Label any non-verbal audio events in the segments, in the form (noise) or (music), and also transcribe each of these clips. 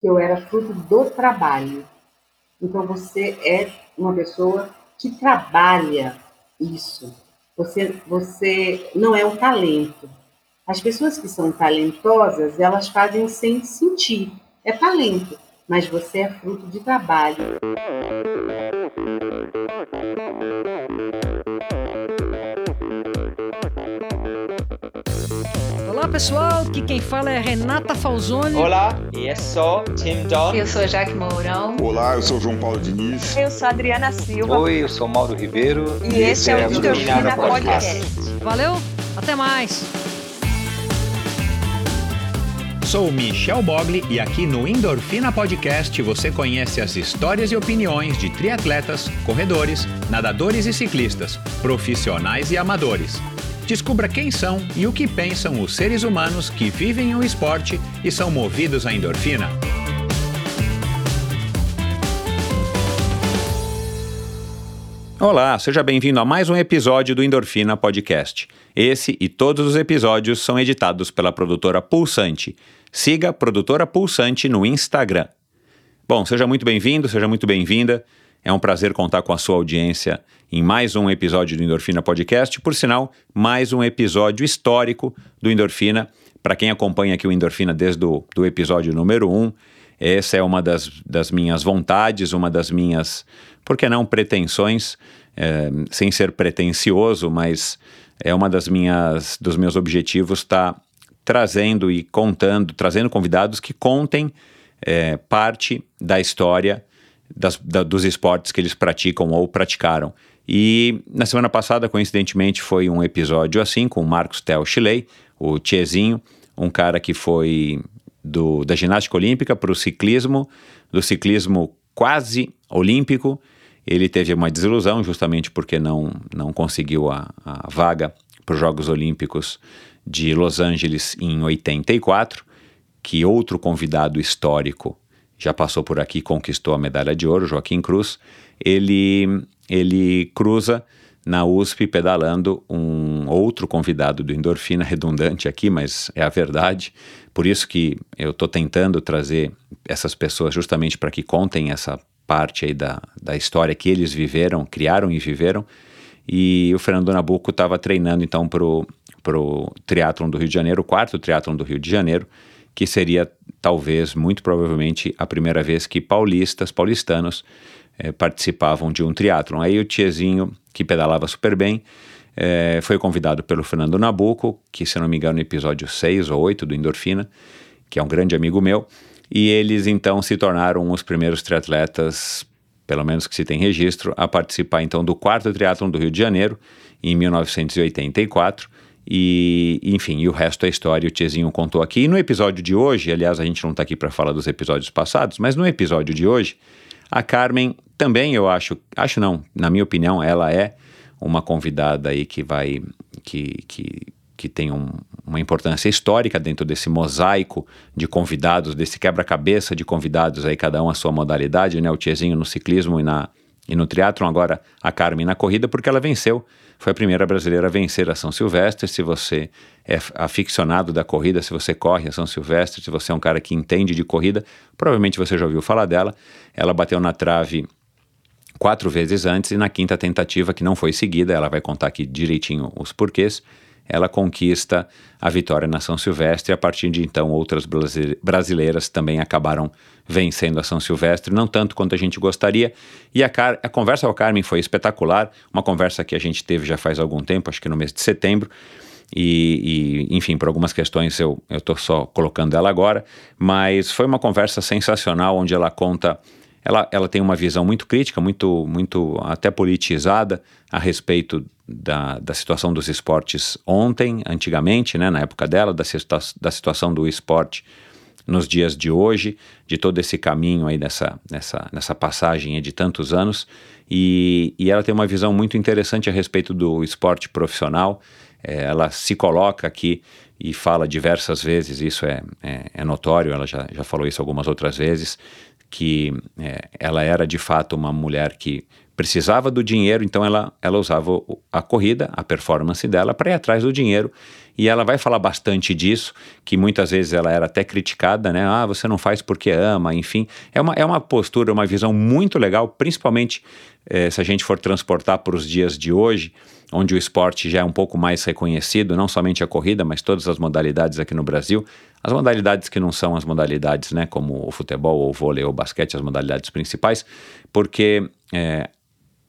que eu era fruto do trabalho. Então você é uma pessoa que trabalha isso. Você, você não é um talento. As pessoas que são talentosas, elas fazem sem sentir. É talento, mas você é fruto de trabalho. Pessoal, aqui quem fala é Renata Falzoni. Olá, e eu sou Tim Don. Eu sou Jaque Mourão. Olá, eu sou João Paulo Diniz. Eu sou Adriana Silva. Oi, eu sou Mauro Ribeiro. E, e esse é o Endorfina Podcast. Podcast. Valeu, até mais. Sou Michel Bogli e aqui no Endorfina Podcast você conhece as histórias e opiniões de triatletas, corredores, nadadores e ciclistas, profissionais e amadores. Descubra quem são e o que pensam os seres humanos que vivem o esporte e são movidos à endorfina. Olá, seja bem-vindo a mais um episódio do Endorfina Podcast. Esse e todos os episódios são editados pela produtora Pulsante. Siga a produtora Pulsante no Instagram. Bom, seja muito bem-vindo, seja muito bem-vinda. É um prazer contar com a sua audiência em mais um episódio do Endorfina Podcast. Por sinal, mais um episódio histórico do Endorfina. Para quem acompanha aqui o Endorfina desde o do episódio número 1, um, essa é uma das, das minhas vontades, uma das minhas, por que não, pretensões, é, sem ser pretencioso, mas é uma das minhas, dos meus objetivos estar tá trazendo e contando, trazendo convidados que contem é, parte da história das, da, dos esportes que eles praticam ou praticaram. E na semana passada, coincidentemente, foi um episódio assim com o Marcos Tel Chilei, o Tiezinho, um cara que foi do, da ginástica olímpica para o ciclismo, do ciclismo quase olímpico. Ele teve uma desilusão justamente porque não, não conseguiu a, a vaga para os Jogos Olímpicos de Los Angeles em 84, que outro convidado histórico já passou por aqui, conquistou a medalha de ouro, Joaquim Cruz, ele, ele cruza na USP pedalando um outro convidado do Endorfina, redundante aqui, mas é a verdade. Por isso que eu estou tentando trazer essas pessoas justamente para que contem essa parte aí da, da história que eles viveram, criaram e viveram. E o Fernando Nabuco estava treinando então para o triatlon do Rio de Janeiro, o quarto triatlon do Rio de Janeiro, que seria talvez, muito provavelmente, a primeira vez que paulistas, paulistanos, eh, participavam de um triatlon. Aí o tiezinho, que pedalava super bem, eh, foi convidado pelo Fernando Nabuco, que se não me engano no episódio 6 ou 8 do Endorfina, que é um grande amigo meu, e eles então se tornaram os primeiros triatletas, pelo menos que se tem registro, a participar então do quarto triatlon do Rio de Janeiro, em 1984, e, enfim, e o resto é história, o Tiezinho contou aqui. E no episódio de hoje, aliás, a gente não está aqui para falar dos episódios passados, mas no episódio de hoje, a Carmen também, eu acho, acho não, na minha opinião, ela é uma convidada aí que vai, que, que, que tem um, uma importância histórica dentro desse mosaico de convidados, desse quebra-cabeça de convidados aí, cada um a sua modalidade, né? O Tiezinho no ciclismo e na, e no triatlon, agora a Carmen na corrida, porque ela venceu, foi a primeira brasileira a vencer a São Silvestre. Se você é aficionado da corrida, se você corre a São Silvestre, se você é um cara que entende de corrida, provavelmente você já ouviu falar dela. Ela bateu na trave quatro vezes antes e na quinta tentativa, que não foi seguida, ela vai contar aqui direitinho os porquês, ela conquista a vitória na São Silvestre e a partir de então outras brasileiras também acabaram vencendo a São Silvestre, não tanto quanto a gente gostaria. E a, a conversa com a Carmen foi espetacular, uma conversa que a gente teve já faz algum tempo, acho que no mês de setembro. E, e, enfim, por algumas questões eu estou só colocando ela agora, mas foi uma conversa sensacional onde ela conta ela, ela tem uma visão muito crítica, muito, muito até politizada a respeito da, da situação dos esportes ontem, antigamente, né, na época dela, da, da situação do esporte nos dias de hoje, de todo esse caminho aí nessa, nessa, nessa passagem de tantos anos. E, e ela tem uma visão muito interessante a respeito do esporte profissional. É, ela se coloca aqui e fala diversas vezes, isso é, é, é, notório, ela já, já falou isso algumas outras vezes, que é, ela era de fato uma mulher que precisava do dinheiro, então ela, ela usava a corrida, a performance dela, para ir atrás do dinheiro. e ela vai falar bastante disso, que muitas vezes ela era até criticada, né? Ah, você não faz porque ama, enfim. É uma, é uma postura, uma visão muito legal, principalmente eh, se a gente for transportar para os dias de hoje, onde o esporte já é um pouco mais reconhecido, não somente a corrida, mas todas as modalidades aqui no Brasil. As modalidades que não são as modalidades, né, como o futebol, ou o vôlei, ou o basquete, as modalidades principais, porque eh,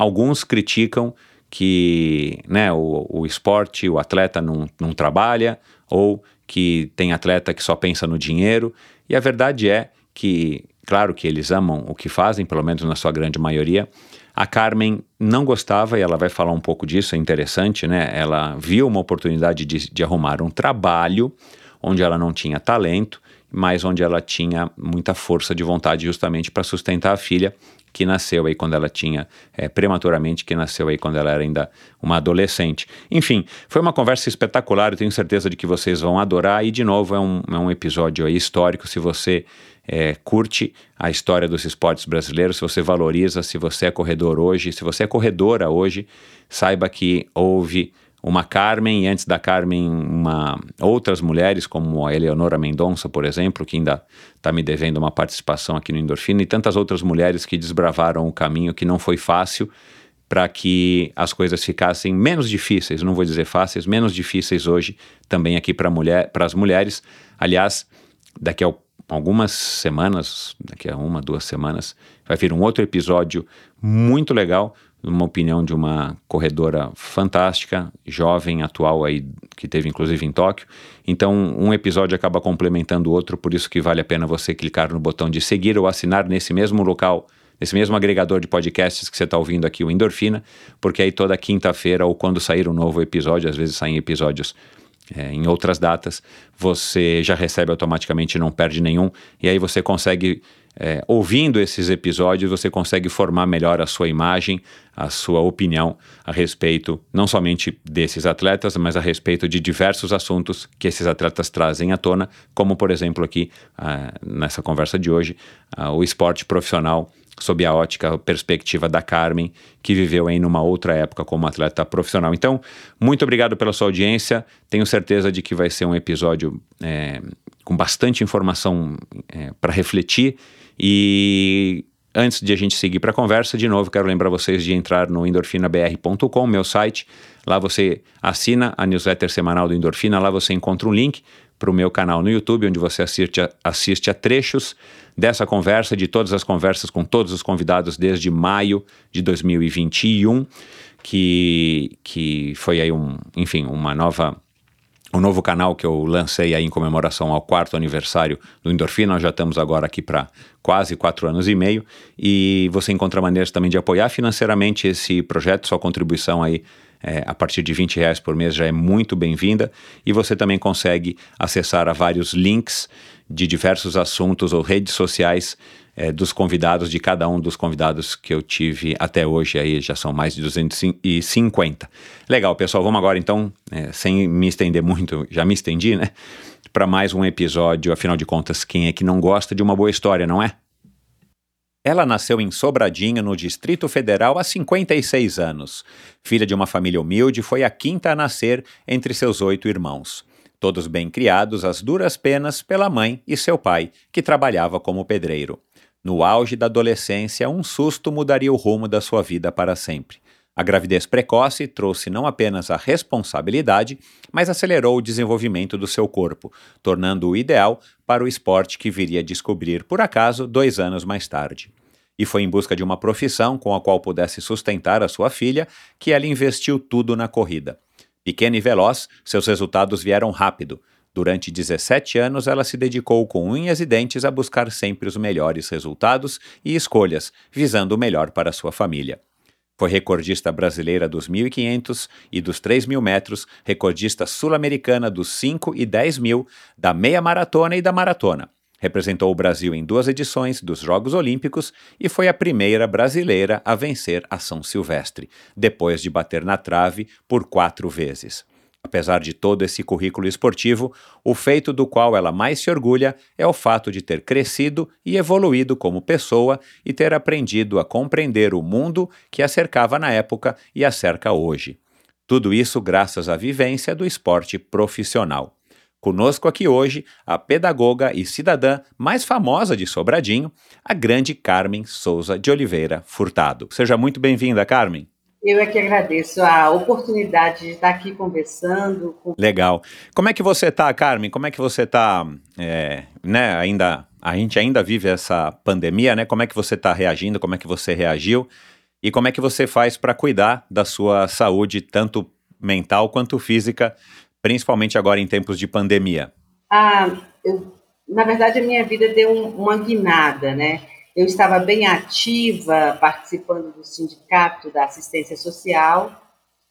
alguns criticam que né, o, o esporte, o atleta não, não trabalha, ou que tem atleta que só pensa no dinheiro. E a verdade é que, claro que eles amam o que fazem, pelo menos na sua grande maioria. A Carmen não gostava, e ela vai falar um pouco disso, é interessante, né? Ela viu uma oportunidade de, de arrumar um trabalho onde ela não tinha talento, mas onde ela tinha muita força de vontade justamente para sustentar a filha que nasceu aí quando ela tinha, é, prematuramente, que nasceu aí quando ela era ainda uma adolescente. Enfim, foi uma conversa espetacular, eu tenho certeza de que vocês vão adorar, e de novo é um, é um episódio aí histórico, se você é, curte a história dos esportes brasileiros, se você valoriza, se você é corredor hoje, se você é corredora hoje, saiba que houve uma Carmen e antes da Carmen uma, outras mulheres como a Eleonora Mendonça, por exemplo, que ainda está me devendo uma participação aqui no Endorfina e tantas outras mulheres que desbravaram o caminho que não foi fácil para que as coisas ficassem menos difíceis, não vou dizer fáceis, menos difíceis hoje também aqui para mulher, as mulheres. Aliás, daqui a algumas semanas, daqui a uma, duas semanas, vai vir um outro episódio muito legal uma opinião de uma corredora fantástica, jovem, atual aí, que teve inclusive em Tóquio. Então, um episódio acaba complementando o outro, por isso que vale a pena você clicar no botão de seguir ou assinar nesse mesmo local, nesse mesmo agregador de podcasts que você está ouvindo aqui, o Endorfina, porque aí toda quinta-feira ou quando sair um novo episódio, às vezes saem episódios é, em outras datas, você já recebe automaticamente, não perde nenhum, e aí você consegue é, ouvindo esses episódios, você consegue formar melhor a sua imagem, a sua opinião a respeito não somente desses atletas, mas a respeito de diversos assuntos que esses atletas trazem à tona, como por exemplo aqui ah, nessa conversa de hoje, ah, o esporte profissional sob a ótica, a perspectiva da Carmen, que viveu em uma outra época como atleta profissional. Então, muito obrigado pela sua audiência. Tenho certeza de que vai ser um episódio é, com bastante informação é, para refletir e antes de a gente seguir para a conversa, de novo, quero lembrar vocês de entrar no endorfinabr.com, meu site. Lá você assina a newsletter semanal do Endorfina, lá você encontra um link para o meu canal no YouTube, onde você assiste a, assiste a trechos dessa conversa, de todas as conversas com todos os convidados desde maio de 2021, que, que foi aí um, enfim, uma nova o novo canal que eu lancei aí em comemoração ao quarto aniversário do Endorfina. Nós já estamos agora aqui para quase quatro anos e meio e você encontra maneiras também de apoiar financeiramente esse projeto. Sua contribuição aí é, a partir de 20 reais por mês já é muito bem-vinda e você também consegue acessar a vários links de diversos assuntos ou redes sociais é, dos convidados, de cada um dos convidados que eu tive até hoje, aí já são mais de 250. Legal, pessoal, vamos agora então, é, sem me estender muito, já me estendi, né? Para mais um episódio, afinal de contas, quem é que não gosta de uma boa história, não é? Ela nasceu em Sobradinho, no Distrito Federal, há 56 anos. Filha de uma família humilde, foi a quinta a nascer entre seus oito irmãos. Todos bem criados às duras penas pela mãe e seu pai, que trabalhava como pedreiro. No auge da adolescência, um susto mudaria o rumo da sua vida para sempre. A gravidez precoce trouxe não apenas a responsabilidade, mas acelerou o desenvolvimento do seu corpo, tornando-o ideal para o esporte que viria a descobrir, por acaso, dois anos mais tarde. E foi em busca de uma profissão com a qual pudesse sustentar a sua filha que ela investiu tudo na corrida. Pequena e veloz, seus resultados vieram rápido. Durante 17 anos, ela se dedicou com unhas e dentes a buscar sempre os melhores resultados e escolhas, visando o melhor para sua família. Foi recordista brasileira dos 1.500 e dos 3.000 metros, recordista sul-americana dos 5 e 10 mil, da meia maratona e da maratona. Representou o Brasil em duas edições dos Jogos Olímpicos e foi a primeira brasileira a vencer a São Silvestre, depois de bater na trave por quatro vezes. Apesar de todo esse currículo esportivo, o feito do qual ela mais se orgulha é o fato de ter crescido e evoluído como pessoa e ter aprendido a compreender o mundo que a cercava na época e a cerca hoje. Tudo isso graças à vivência do esporte profissional. Conosco aqui hoje a pedagoga e cidadã mais famosa de Sobradinho, a grande Carmen Souza de Oliveira Furtado. Seja muito bem-vinda, Carmen. Eu é que agradeço a oportunidade de estar aqui conversando. Com... Legal. Como é que você está, Carmen? Como é que você está, é, né, ainda, a gente ainda vive essa pandemia, né? Como é que você está reagindo? Como é que você reagiu? E como é que você faz para cuidar da sua saúde, tanto mental quanto física, principalmente agora em tempos de pandemia? Ah, eu, na verdade, a minha vida deu um, uma guinada, né? Eu estava bem ativa, participando do sindicato da assistência social,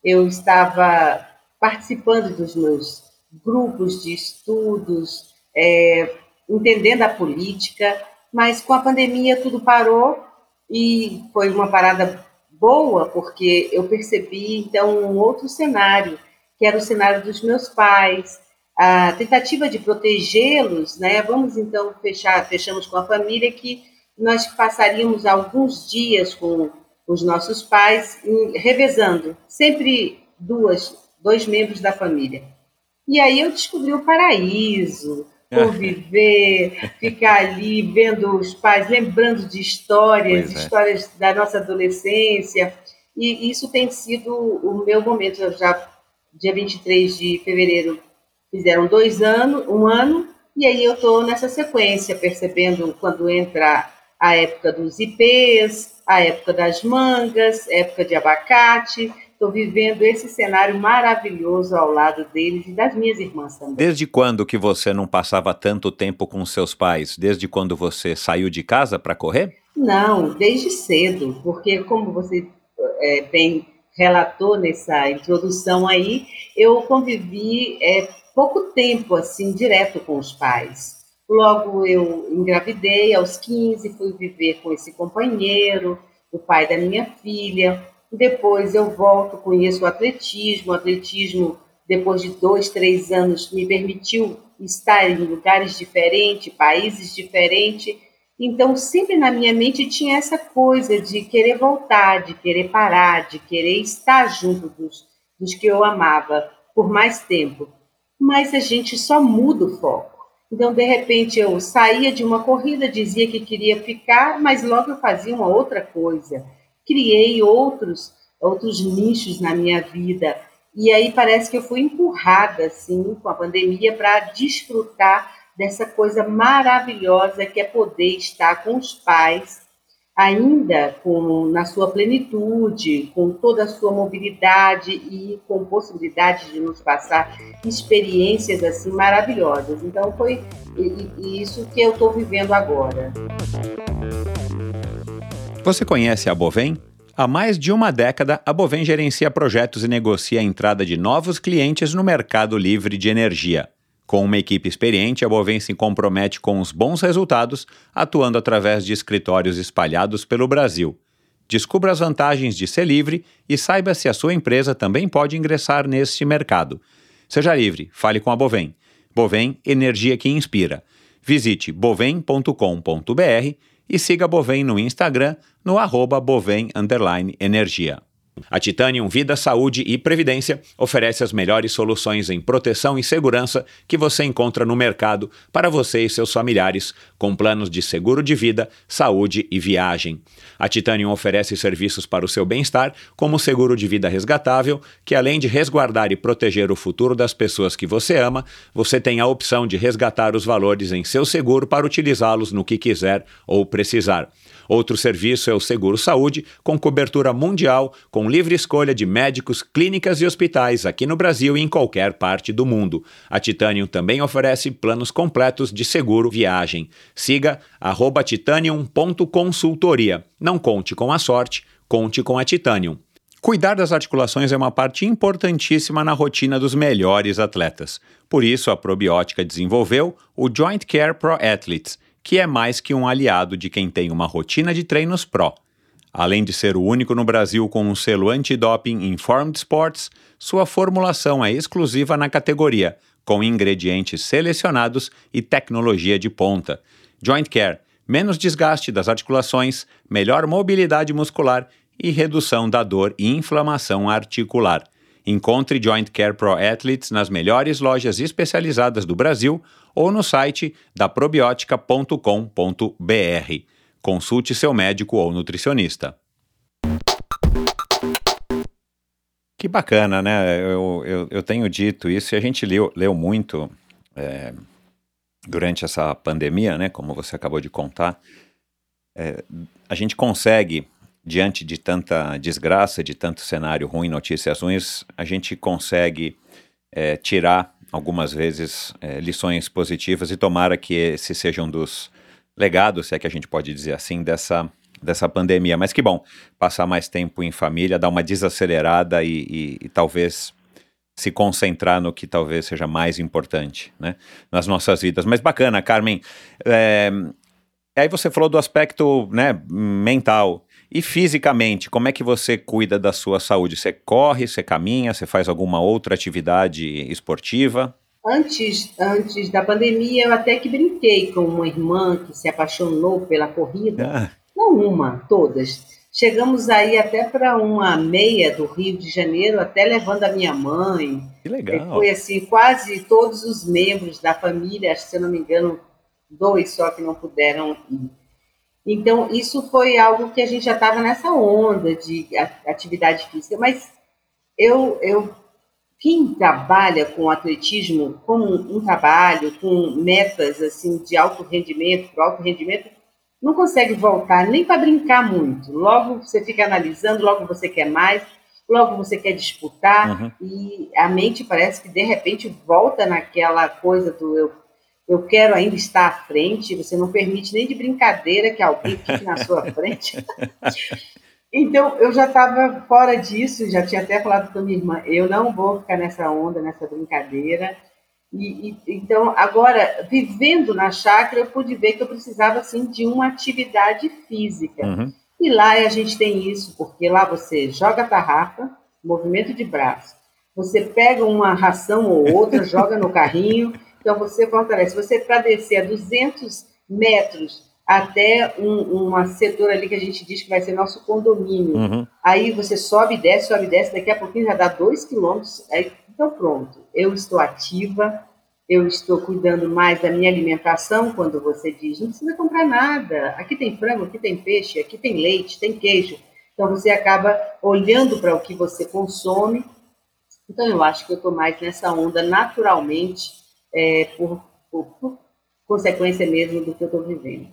eu estava participando dos meus grupos de estudos, é, entendendo a política, mas com a pandemia tudo parou e foi uma parada boa, porque eu percebi então um outro cenário, que era o cenário dos meus pais, a tentativa de protegê-los, né? Vamos então fechar, fechamos com a família que nós passaríamos alguns dias com os nossos pais, revezando, sempre duas, dois membros da família. E aí eu descobri o paraíso, conviver, (laughs) ficar ali vendo os pais, lembrando de histórias, é. histórias da nossa adolescência. E isso tem sido o meu momento. Eu já, dia 23 de fevereiro, fizeram dois anos, um ano, e aí eu estou nessa sequência, percebendo quando entra a época dos ipês, a época das mangas, época de abacate. Estou vivendo esse cenário maravilhoso ao lado deles e das minhas irmãs também. Desde quando que você não passava tanto tempo com seus pais? Desde quando você saiu de casa para correr? Não, desde cedo, porque como você é, bem relatou nessa introdução aí, eu convivi é, pouco tempo assim direto com os pais. Logo eu engravidei, aos 15 fui viver com esse companheiro, o pai da minha filha. Depois eu volto, conheço o atletismo. O atletismo, depois de dois, três anos, me permitiu estar em lugares diferentes, países diferentes. Então, sempre na minha mente tinha essa coisa de querer voltar, de querer parar, de querer estar junto dos, dos que eu amava por mais tempo. Mas a gente só muda o foco. Então, de repente, eu saía de uma corrida, dizia que queria ficar, mas logo eu fazia uma outra coisa. Criei outros, outros nichos na minha vida. E aí parece que eu fui empurrada, assim, com a pandemia, para desfrutar dessa coisa maravilhosa que é poder estar com os pais ainda com, na sua plenitude, com toda a sua mobilidade e com possibilidade de nos passar experiências assim maravilhosas. Então foi isso que eu estou vivendo agora. Você conhece a Bovem? Há mais de uma década, a Bovem gerencia projetos e negocia a entrada de novos clientes no mercado livre de energia. Com uma equipe experiente, a Bovem se compromete com os bons resultados, atuando através de escritórios espalhados pelo Brasil. Descubra as vantagens de ser livre e saiba se a sua empresa também pode ingressar neste mercado. Seja livre, fale com a Bovem. Bovem, energia que inspira. Visite bovem.com.br e siga a Bovem no Instagram no arroba bovem energia. A Titanium Vida, Saúde e Previdência oferece as melhores soluções em proteção e segurança que você encontra no mercado para você e seus familiares, com planos de seguro de vida, saúde e viagem. A Titanium oferece serviços para o seu bem-estar, como o seguro de vida resgatável, que além de resguardar e proteger o futuro das pessoas que você ama, você tem a opção de resgatar os valores em seu seguro para utilizá-los no que quiser ou precisar. Outro serviço é o Seguro Saúde, com cobertura mundial, com livre escolha de médicos, clínicas e hospitais aqui no Brasil e em qualquer parte do mundo. A Titanium também oferece planos completos de seguro viagem. Siga titanium.consultoria. Não conte com a sorte, conte com a Titanium. Cuidar das articulações é uma parte importantíssima na rotina dos melhores atletas. Por isso, a probiótica desenvolveu o Joint Care Pro Athletes que é mais que um aliado de quem tem uma rotina de treinos pró. Além de ser o único no Brasil com um selo antidoping Informed Sports, sua formulação é exclusiva na categoria, com ingredientes selecionados e tecnologia de ponta. Joint Care, menos desgaste das articulações, melhor mobilidade muscular e redução da dor e inflamação articular. Encontre Joint Care Pro Athletes nas melhores lojas especializadas do Brasil ou no site da probiotica.com.br. Consulte seu médico ou nutricionista. Que bacana, né? Eu, eu, eu tenho dito isso e a gente leu, leu muito é, durante essa pandemia, né? Como você acabou de contar. É, a gente consegue, diante de tanta desgraça, de tanto cenário ruim, notícias ruins, a gente consegue é, tirar algumas vezes é, lições positivas e tomara que esse seja um dos legados, se é que a gente pode dizer assim, dessa dessa pandemia. Mas que bom passar mais tempo em família, dar uma desacelerada e, e, e talvez se concentrar no que talvez seja mais importante, né, nas nossas vidas. Mas bacana, Carmen. É, aí você falou do aspecto, né, mental. E fisicamente, como é que você cuida da sua saúde? Você corre, você caminha, você faz alguma outra atividade esportiva? Antes, antes da pandemia, eu até que brinquei com uma irmã que se apaixonou pela corrida. Ah. Não uma, todas. Chegamos aí até para uma meia do Rio de Janeiro, até levando a minha mãe. Que legal. Foi assim, quase todos os membros da família, se eu não me engano, dois só que não puderam ir. Então, isso foi algo que a gente já estava nessa onda de atividade física, mas eu, eu quem trabalha com atletismo como um trabalho, com metas assim de alto rendimento, para alto rendimento, não consegue voltar nem para brincar muito. Logo você fica analisando, logo você quer mais, logo você quer disputar, uhum. e a mente parece que de repente volta naquela coisa do eu, eu quero ainda estar à frente, você não permite nem de brincadeira que alguém fique na sua frente. (laughs) Então, eu já estava fora disso, já tinha até falado com a minha irmã, eu não vou ficar nessa onda, nessa brincadeira, e, e, então, agora, vivendo na chácara, eu pude ver que eu precisava, assim, de uma atividade física. Uhum. E lá a gente tem isso, porque lá você joga a tarrafa, movimento de braço, você pega uma ração ou outra, (laughs) joga no carrinho, então você fortalece. Você, para descer a 200 metros até um, uma setor ali que a gente diz que vai ser nosso condomínio, uhum. aí você sobe, desce, sobe, desce, daqui a pouquinho já dá dois quilômetros, aí então, pronto, eu estou ativa, eu estou cuidando mais da minha alimentação, quando você diz, não precisa comprar nada, aqui tem frango, aqui tem peixe, aqui tem leite, tem queijo. Então, você acaba olhando para o que você consome. Então, eu acho que eu estou mais nessa onda naturalmente, é, por, por, por consequência mesmo do que eu estou vivendo.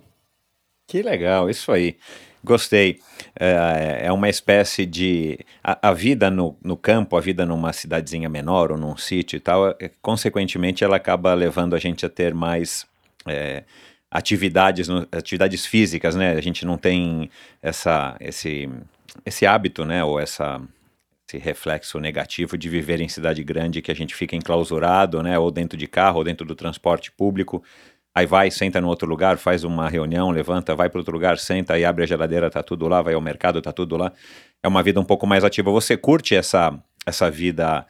Que legal, isso aí. Gostei. É, é uma espécie de. A, a, vida no, no campo, a vida numa cidadezinha menor ou num sítio e tal, é, consequentemente, ela acaba levando a gente a ter mais. É, atividades, atividades físicas, né? A gente não tem essa, esse, esse hábito, né? Ou essa, esse reflexo negativo de viver em cidade grande que a gente fica enclausurado, né? Ou dentro de carro, ou dentro do transporte público aí vai, senta no outro lugar, faz uma reunião, levanta, vai para outro lugar, senta, aí abre a geladeira, tá tudo lá, vai ao mercado, tá tudo lá. É uma vida um pouco mais ativa. Você curte essa, essa vida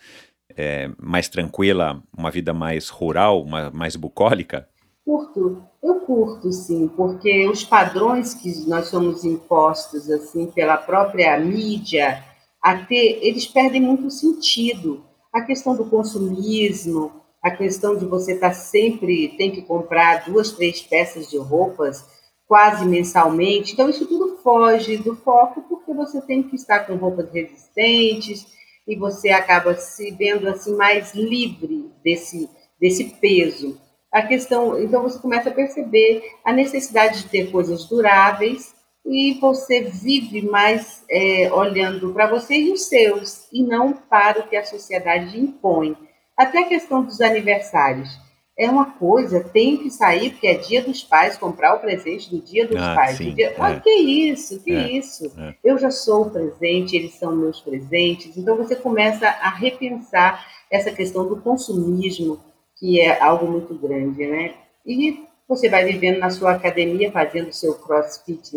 é, mais tranquila, uma vida mais rural, uma, mais bucólica? Curto, eu curto sim, porque os padrões que nós somos impostos assim pela própria mídia, até eles perdem muito sentido. A questão do consumismo, a questão de você estar tá sempre, tem que comprar duas, três peças de roupas quase mensalmente. Então, isso tudo foge do foco, porque você tem que estar com roupas resistentes e você acaba se vendo assim mais livre desse, desse peso. A questão, então você começa a perceber a necessidade de ter coisas duráveis e você vive mais é, olhando para você e os seus e não para o que a sociedade impõe. Até a questão dos aniversários. É uma coisa, tem que sair, porque é dia dos pais, comprar o presente do dia dos ah, pais. Sim, dia... é. Ah, que isso, que é, isso. É. Eu já sou o presente, eles são meus presentes. Então você começa a repensar essa questão do consumismo, que é algo muito grande, né? E você vai vivendo na sua academia, fazendo o seu crossfit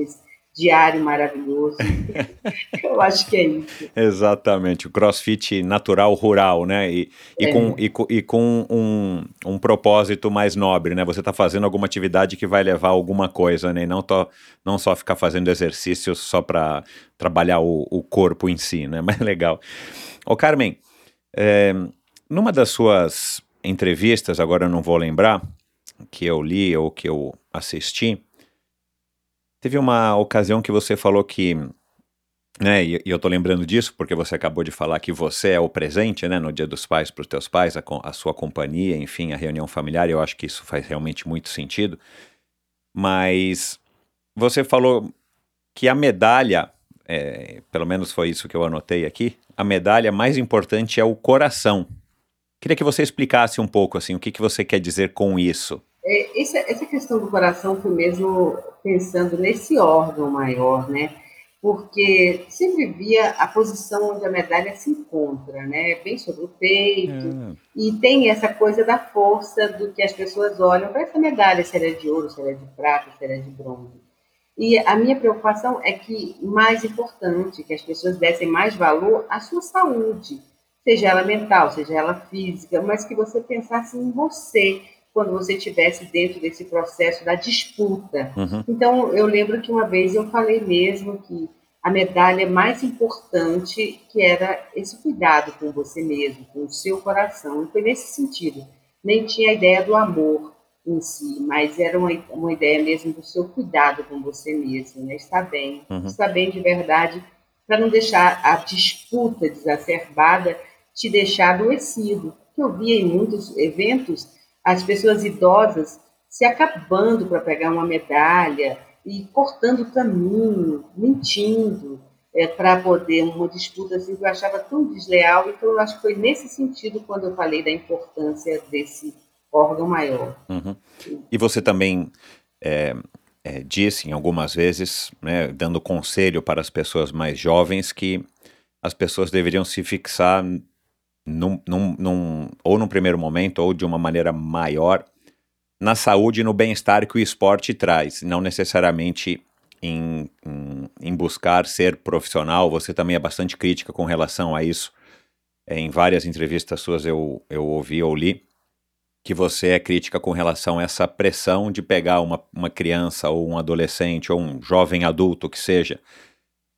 diário maravilhoso. (laughs) Eu acho que é isso. Exatamente, o crossfit natural rural, né? E, e é. com, e, e, com um, um propósito mais nobre, né? Você está fazendo alguma atividade que vai levar alguma coisa, né? E não, tô, não só ficar fazendo exercícios só para trabalhar o, o corpo em si, né? (laughs) Mas legal. Ô Carmen, É, numa das suas entrevistas, agora eu não vou lembrar, que eu li ou que eu assisti, teve uma ocasião que você falou que né, e, eu tô lembrando disso porque você acabou de falar que você é o presente, né, no Dia dos Pais para os teus pais, a, a, sua companhia, enfim, a reunião familiar. Eu acho que isso faz realmente muito sentido. Mas você falou que a medalha, é, pelo menos foi isso que eu anotei aqui, a medalha mais importante é o coração. Queria que você explicasse um pouco assim, o que, que você quer dizer com isso. É, essa, essa questão do coração foi mesmo pensando nesse órgão maior, né? porque sempre via a posição onde a medalha se encontra, né? Bem sobre o peito, é. e tem essa coisa da força do que as pessoas olham para essa medalha, se ela é de ouro, se ela é de prata, se ela é de bronze. E a minha preocupação é que, mais importante, que as pessoas dessem mais valor à sua saúde, seja ela mental, seja ela física, mas que você pensasse em você, quando você estivesse dentro desse processo da disputa. Uhum. Então, eu lembro que uma vez eu falei mesmo que a medalha mais importante, que era esse cuidado com você mesmo, com o seu coração. E foi nesse sentido. Nem tinha a ideia do amor em si, mas era uma, uma ideia mesmo do seu cuidado com você mesmo, né? Estar bem, uhum. estar bem de verdade, para não deixar a disputa desacerbada te deixar adoecido. Eu via em muitos eventos as pessoas idosas se acabando para pegar uma medalha e cortando o caminho, mentindo, é, para poder uma disputa assim que eu achava tão desleal. Então, eu acho que foi nesse sentido quando eu falei da importância desse órgão maior. Uhum. E você também é, é, disse algumas vezes, né, dando conselho para as pessoas mais jovens, que as pessoas deveriam se fixar num, num, num, ou num primeiro momento, ou de uma maneira maior, na saúde e no bem-estar que o esporte traz, não necessariamente em, em, em, buscar ser profissional. Você também é bastante crítica com relação a isso. É, em várias entrevistas suas eu, eu ouvi ou li que você é crítica com relação a essa pressão de pegar uma, uma criança ou um adolescente ou um jovem adulto que seja,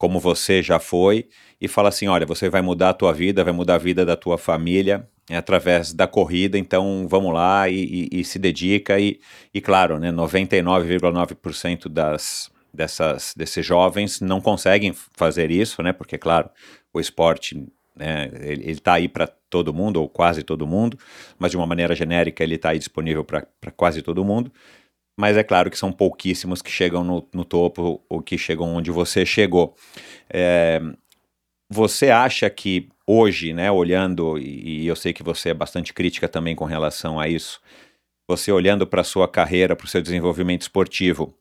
como você já foi, e fala assim: olha, você vai mudar a tua vida, vai mudar a vida da tua família é através da corrida, então vamos lá e, e, e se dedica e, e claro, né, 99,9% das dessas desses jovens não conseguem fazer isso, né, porque claro, o esporte né, ele está aí para todo mundo ou quase todo mundo, mas de uma maneira genérica ele está aí disponível para quase todo mundo. Mas é claro que são pouquíssimos que chegam no, no topo ou que chegam onde você chegou. É, você acha que hoje, né, olhando, e, eu sei que você é bastante crítica também com relação a isso, você olhando para a sua carreira, para o seu desenvolvimento esportivo,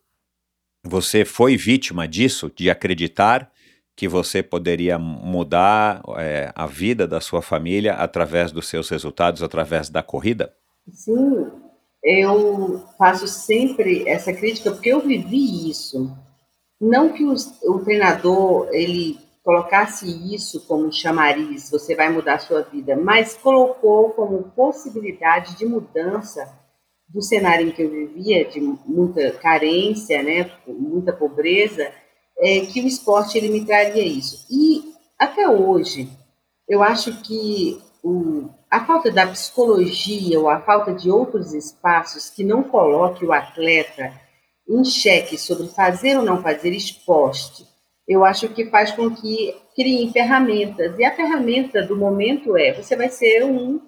você foi vítima disso, de acreditar que você poderia mudar é, a vida da sua família através dos seus resultados, através da corrida? Sim, eu faço sempre essa crítica porque eu vivi isso. Não que o treinador ele colocasse isso como chamariz, você vai mudar a sua vida, mas colocou como possibilidade de mudança do cenário em que eu vivia, de muita carência, né, muita pobreza, é, que o esporte ele me traria isso. E até hoje, eu acho que o, a falta da psicologia ou a falta de outros espaços que não coloque o atleta em xeque sobre fazer ou não fazer esporte, eu acho que faz com que criem ferramentas. E a ferramenta do momento é: você vai ser um.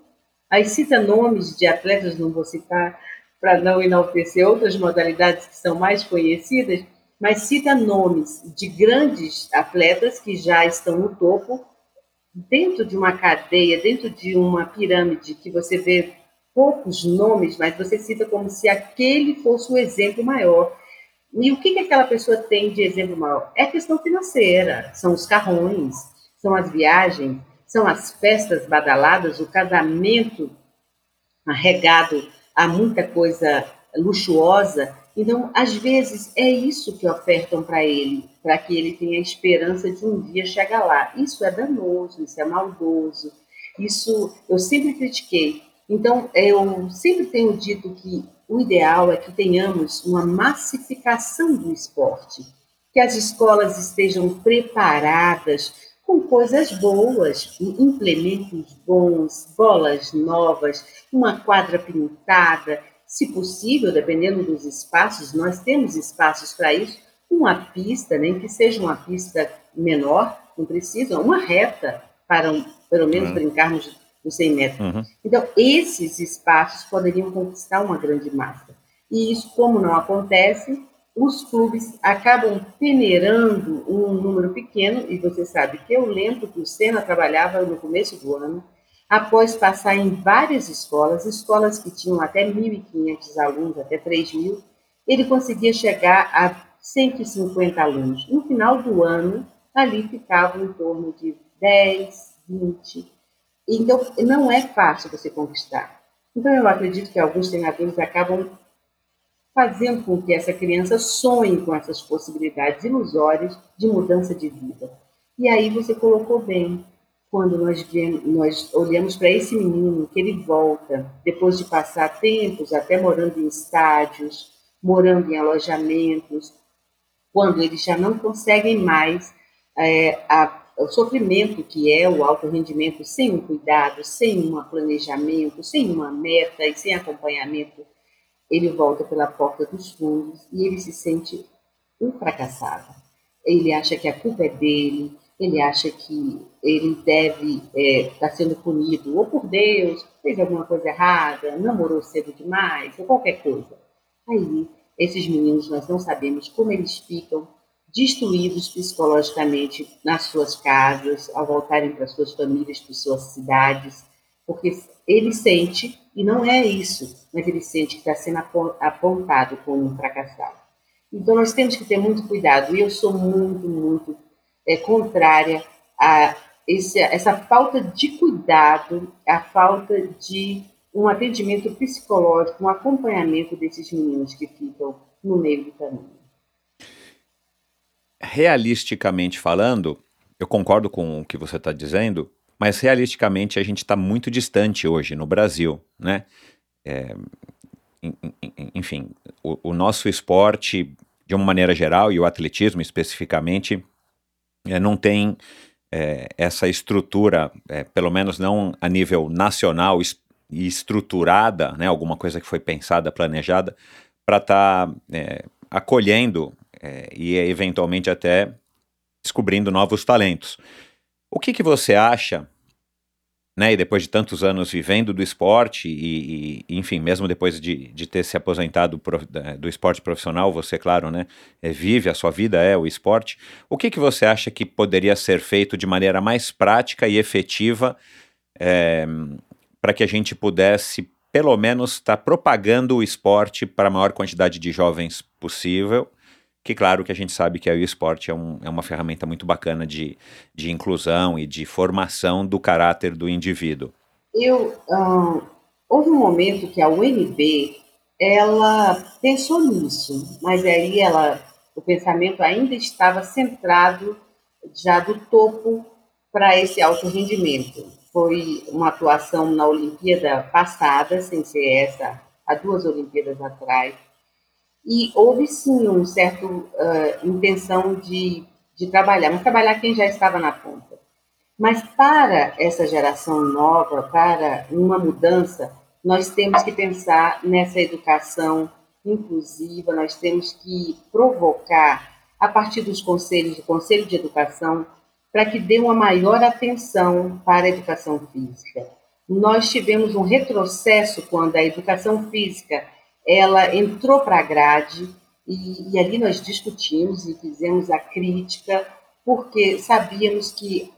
Aí cita nomes de atletas, não vou citar para não enaltecer outras modalidades que são mais conhecidas, mas cita nomes de grandes atletas que já estão no topo, dentro de uma cadeia, dentro de uma pirâmide que você vê poucos nomes, mas você cita como se aquele fosse o exemplo maior. E o que, que aquela pessoa tem de exemplo maior? É questão financeira, são os carrões, são as viagens, são as festas badaladas, o casamento regado a muita coisa luxuosa. Então, às vezes, é isso que ofertam para ele, para que ele tenha esperança de um dia chegar lá. Isso é danoso, isso é maldoso, isso eu sempre critiquei. Então, eu sempre tenho dito que o ideal é que tenhamos uma massificação do esporte, que as escolas estejam preparadas com coisas boas, implementos bons, bolas novas, uma quadra pintada, se possível, dependendo dos espaços, nós temos espaços para isso, uma pista, nem que seja uma pista menor, não precisa, uma reta para um, pelo menos uhum. brincarmos nos 100 metros. Uhum. Então, esses espaços poderiam conquistar uma grande massa. E isso, como não acontece, os clubes acabam peneirando um número pequeno, e você sabe que eu lembro que o Sena trabalhava no começo do ano, após passar em várias escolas, escolas que tinham até 1.500 alunos, até 3.000, ele conseguia chegar a 150 alunos. No final do ano, ali ficavam em torno de 10, 20. Então, não é fácil você conquistar. Então, eu acredito que alguns treinadores acabam fazendo com que essa criança sonhe com essas possibilidades ilusórias de mudança de vida. E aí você colocou bem, quando nós, nós olhamos para esse menino, que ele volta, depois de passar tempos até morando em estádios, morando em alojamentos, quando eles já não conseguem mais é, a, o sofrimento que é o alto rendimento sem um cuidado, sem um planejamento, sem uma meta e sem acompanhamento, ele volta pela porta dos fundos e ele se sente um fracassado. Ele acha que a culpa é dele, ele acha que ele deve estar é, tá sendo punido ou por Deus, fez alguma coisa errada, namorou cedo demais, ou qualquer coisa. Aí, esses meninos, nós não sabemos como eles ficam destruídos psicologicamente nas suas casas, ao voltarem para suas famílias, para suas cidades, porque ele sente, e não é isso, mas ele sente que está sendo apontado como um fracassado. Então nós temos que ter muito cuidado, e eu sou muito, muito é, contrária a esse, essa falta de cuidado, a falta de um atendimento psicológico, um acompanhamento desses meninos que ficam no meio do caminho realisticamente falando, eu concordo com o que você está dizendo, mas realisticamente a gente está muito distante hoje no Brasil, né? É, enfim, o, o, nosso esporte, de uma maneira geral, e o atletismo especificamente, não tem é, essa estrutura, é, pelo menos não a nível nacional e estruturada, né, alguma coisa que foi pensada, planejada, para estar tá, é, acolhendo é, e eventualmente até descobrindo novos talentos. O que, que você acha, né, e depois de tantos anos vivendo do esporte, e, e enfim, mesmo depois de, de ter se aposentado do esporte profissional, você, claro, né, é, vive, a sua vida é o esporte, o que, que você acha que poderia ser feito de maneira mais prática e efetiva é, para que a gente pudesse, pelo menos, estar tá propagando o esporte para a maior quantidade de jovens possível? Que claro que a gente sabe que o esporte é, um, é uma ferramenta muito bacana de, de inclusão e de formação do caráter do indivíduo. Eu, houve um momento que a UNB, ela pensou nisso, mas aí ela, o pensamento ainda estava centrado já do topo para esse alto rendimento. Foi uma atuação na Olimpíada passada, sem ser essa, há duas Olimpíadas atrás, e houve sim um certo uh, intenção de, de trabalhar, mas trabalhar quem já estava na ponta. Mas para essa geração nova, para uma mudança, nós temos que pensar nessa educação inclusiva, nós temos que provocar, a partir dos conselhos, do Conselho de Educação, para que dê uma maior atenção para a educação física. Nós tivemos um retrocesso quando a educação física ela entrou para a grade e, e, ali nós discutimos e fizemos a crítica, porque sabíamos que,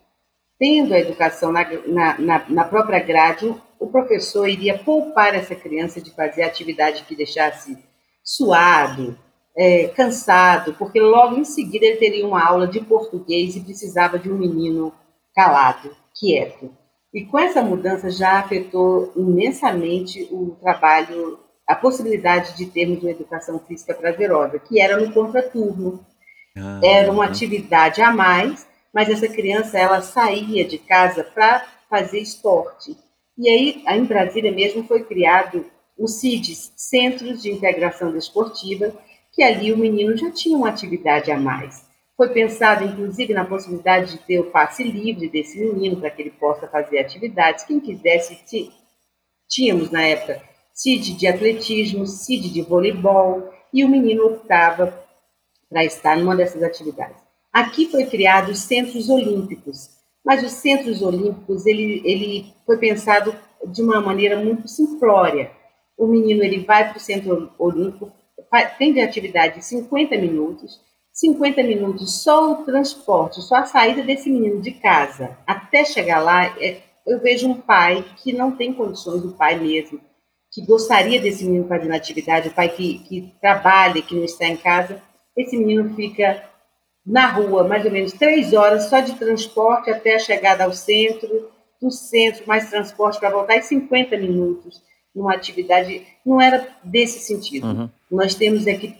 tendo a educação na, na, na, na própria grade, o professor iria poupar essa criança de fazer atividade que deixasse suado, é, cansado, porque logo em seguida ele teria uma aula de português e precisava de um menino calado, quieto. E com essa mudança já afetou imensamente o trabalho a possibilidade de termos uma educação física prazerosa, que era no contraturno. Ah, era uma atividade a mais, mas essa criança ela saía de casa para fazer esporte. E aí, em Brasília mesmo, foi criado o CIDES, Centros de Integração Desportiva, que ali o menino já tinha uma atividade a mais. Foi pensado, inclusive, na possibilidade de ter o passe livre desse menino para que ele possa fazer atividades. Quem quisesse, tínhamos na época CID de atletismo, CID de voleibol, e o menino optava para estar numa dessas atividades. Aqui foi criado os Centros Olímpicos, mas os Centros Olímpicos ele, ele foi pensado de uma maneira muito simplória. O menino ele vai para o Centro Olímpico, tem de atividade 50 minutos, 50 minutos só o transporte, só a saída desse menino de casa até chegar lá, é, eu vejo um pai que não tem condições, o pai mesmo, que gostaria desse menino fazendo atividade, o pai que, que trabalha, que não está em casa, esse menino fica na rua mais ou menos três horas só de transporte até a chegada ao centro, do centro, mais transporte para voltar, e 50 minutos numa atividade. Não era desse sentido. Uhum. Nós temos é que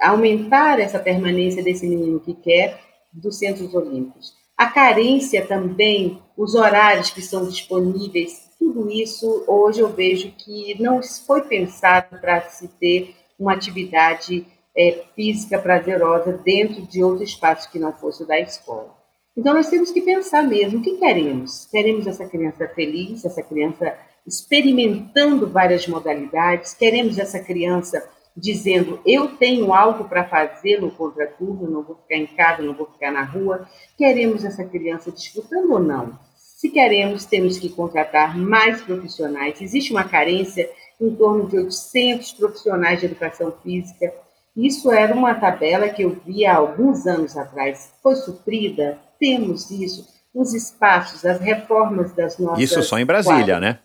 aumentar essa permanência desse menino que quer dos centros olímpicos. A carência também, os horários que são disponíveis, tudo isso hoje eu vejo que não foi pensado para se ter uma atividade é, física prazerosa dentro de outro espaço que não fosse o da escola. Então nós temos que pensar mesmo o que queremos. Queremos essa criança feliz, essa criança experimentando várias modalidades, queremos essa criança dizendo eu tenho algo para fazer no contraturno, não vou ficar em casa, não vou ficar na rua. Queremos essa criança disputando ou não? Se queremos, temos que contratar mais profissionais. Existe uma carência em torno de 800 profissionais de educação física. Isso era uma tabela que eu vi há alguns anos atrás. Foi suprida? Temos isso. Os espaços, as reformas das nossas. Isso só em Brasília, quadras. né?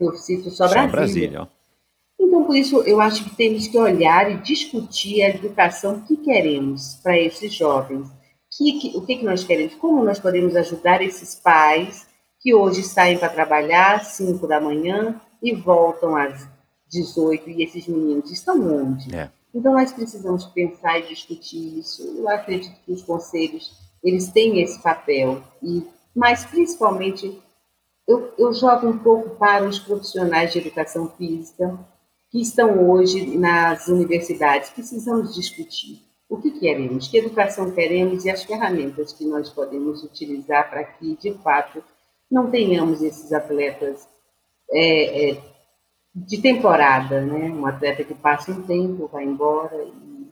Eu cito só, só Brasília. Brasília. Então, por isso, eu acho que temos que olhar e discutir a educação que queremos para esses jovens. Que, que, o que, que nós queremos? Como nós podemos ajudar esses pais que hoje saem para trabalhar às 5 da manhã e voltam às 18 e esses meninos estão onde? É. Então, nós precisamos pensar e discutir isso. Eu acredito que os conselhos eles têm esse papel, e, mas principalmente eu, eu jogo um pouco para os profissionais de educação física que estão hoje nas universidades. Precisamos discutir o que queremos, que educação queremos e as ferramentas que nós podemos utilizar para que, de fato, não tenhamos esses atletas é, é, de temporada, né? Um atleta que passa um tempo, vai embora e,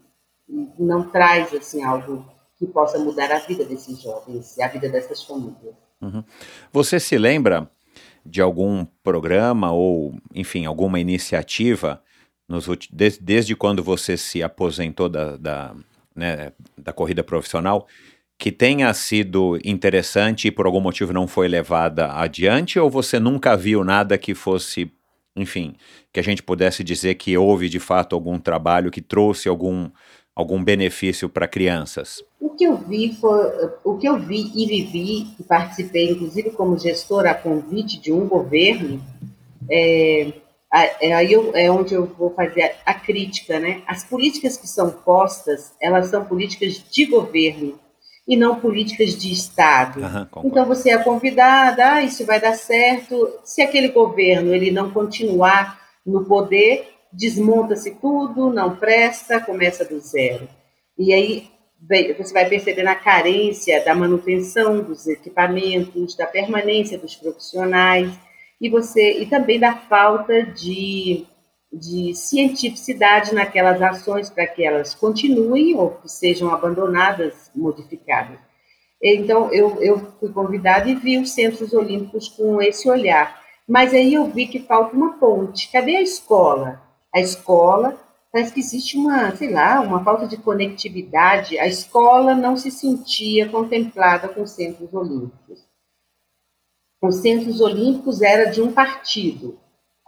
e não traz assim algo que possa mudar a vida desses jovens e a vida dessas famílias. Uhum. Você se lembra de algum programa ou, enfim, alguma iniciativa nos, desde, desde quando você se aposentou da, da, né, da corrida profissional que tenha sido interessante e por algum motivo não foi levada adiante ou você nunca viu nada que fosse, enfim, que a gente pudesse dizer que houve de fato algum trabalho que trouxe algum algum benefício para crianças? O que eu vi foi, o que eu vi e vivi e participei, inclusive como gestora a convite de um governo, é, aí eu, é onde eu vou fazer a, a, crítica, né? As políticas que são postas, elas são políticas de governo e não políticas de Estado. Uhum, então você é convidada, ah, isso vai dar certo. Se aquele governo ele não continuar no poder, desmonta-se tudo, não presta, começa do zero. E aí você vai percebendo a carência da manutenção dos equipamentos, da permanência dos profissionais e você e também da falta de, de cientificidade naquelas ações para que elas continuem ou que sejam abandonadas, modificadas. Então eu, eu fui convidada e vi os centros olímpicos com esse olhar, mas aí eu vi que falta uma ponte. Cadê a escola? a escola, parece que existe uma, sei lá, uma falta de conectividade. A escola não se sentia contemplada com os centros olímpicos. Os centros olímpicos era de um partido.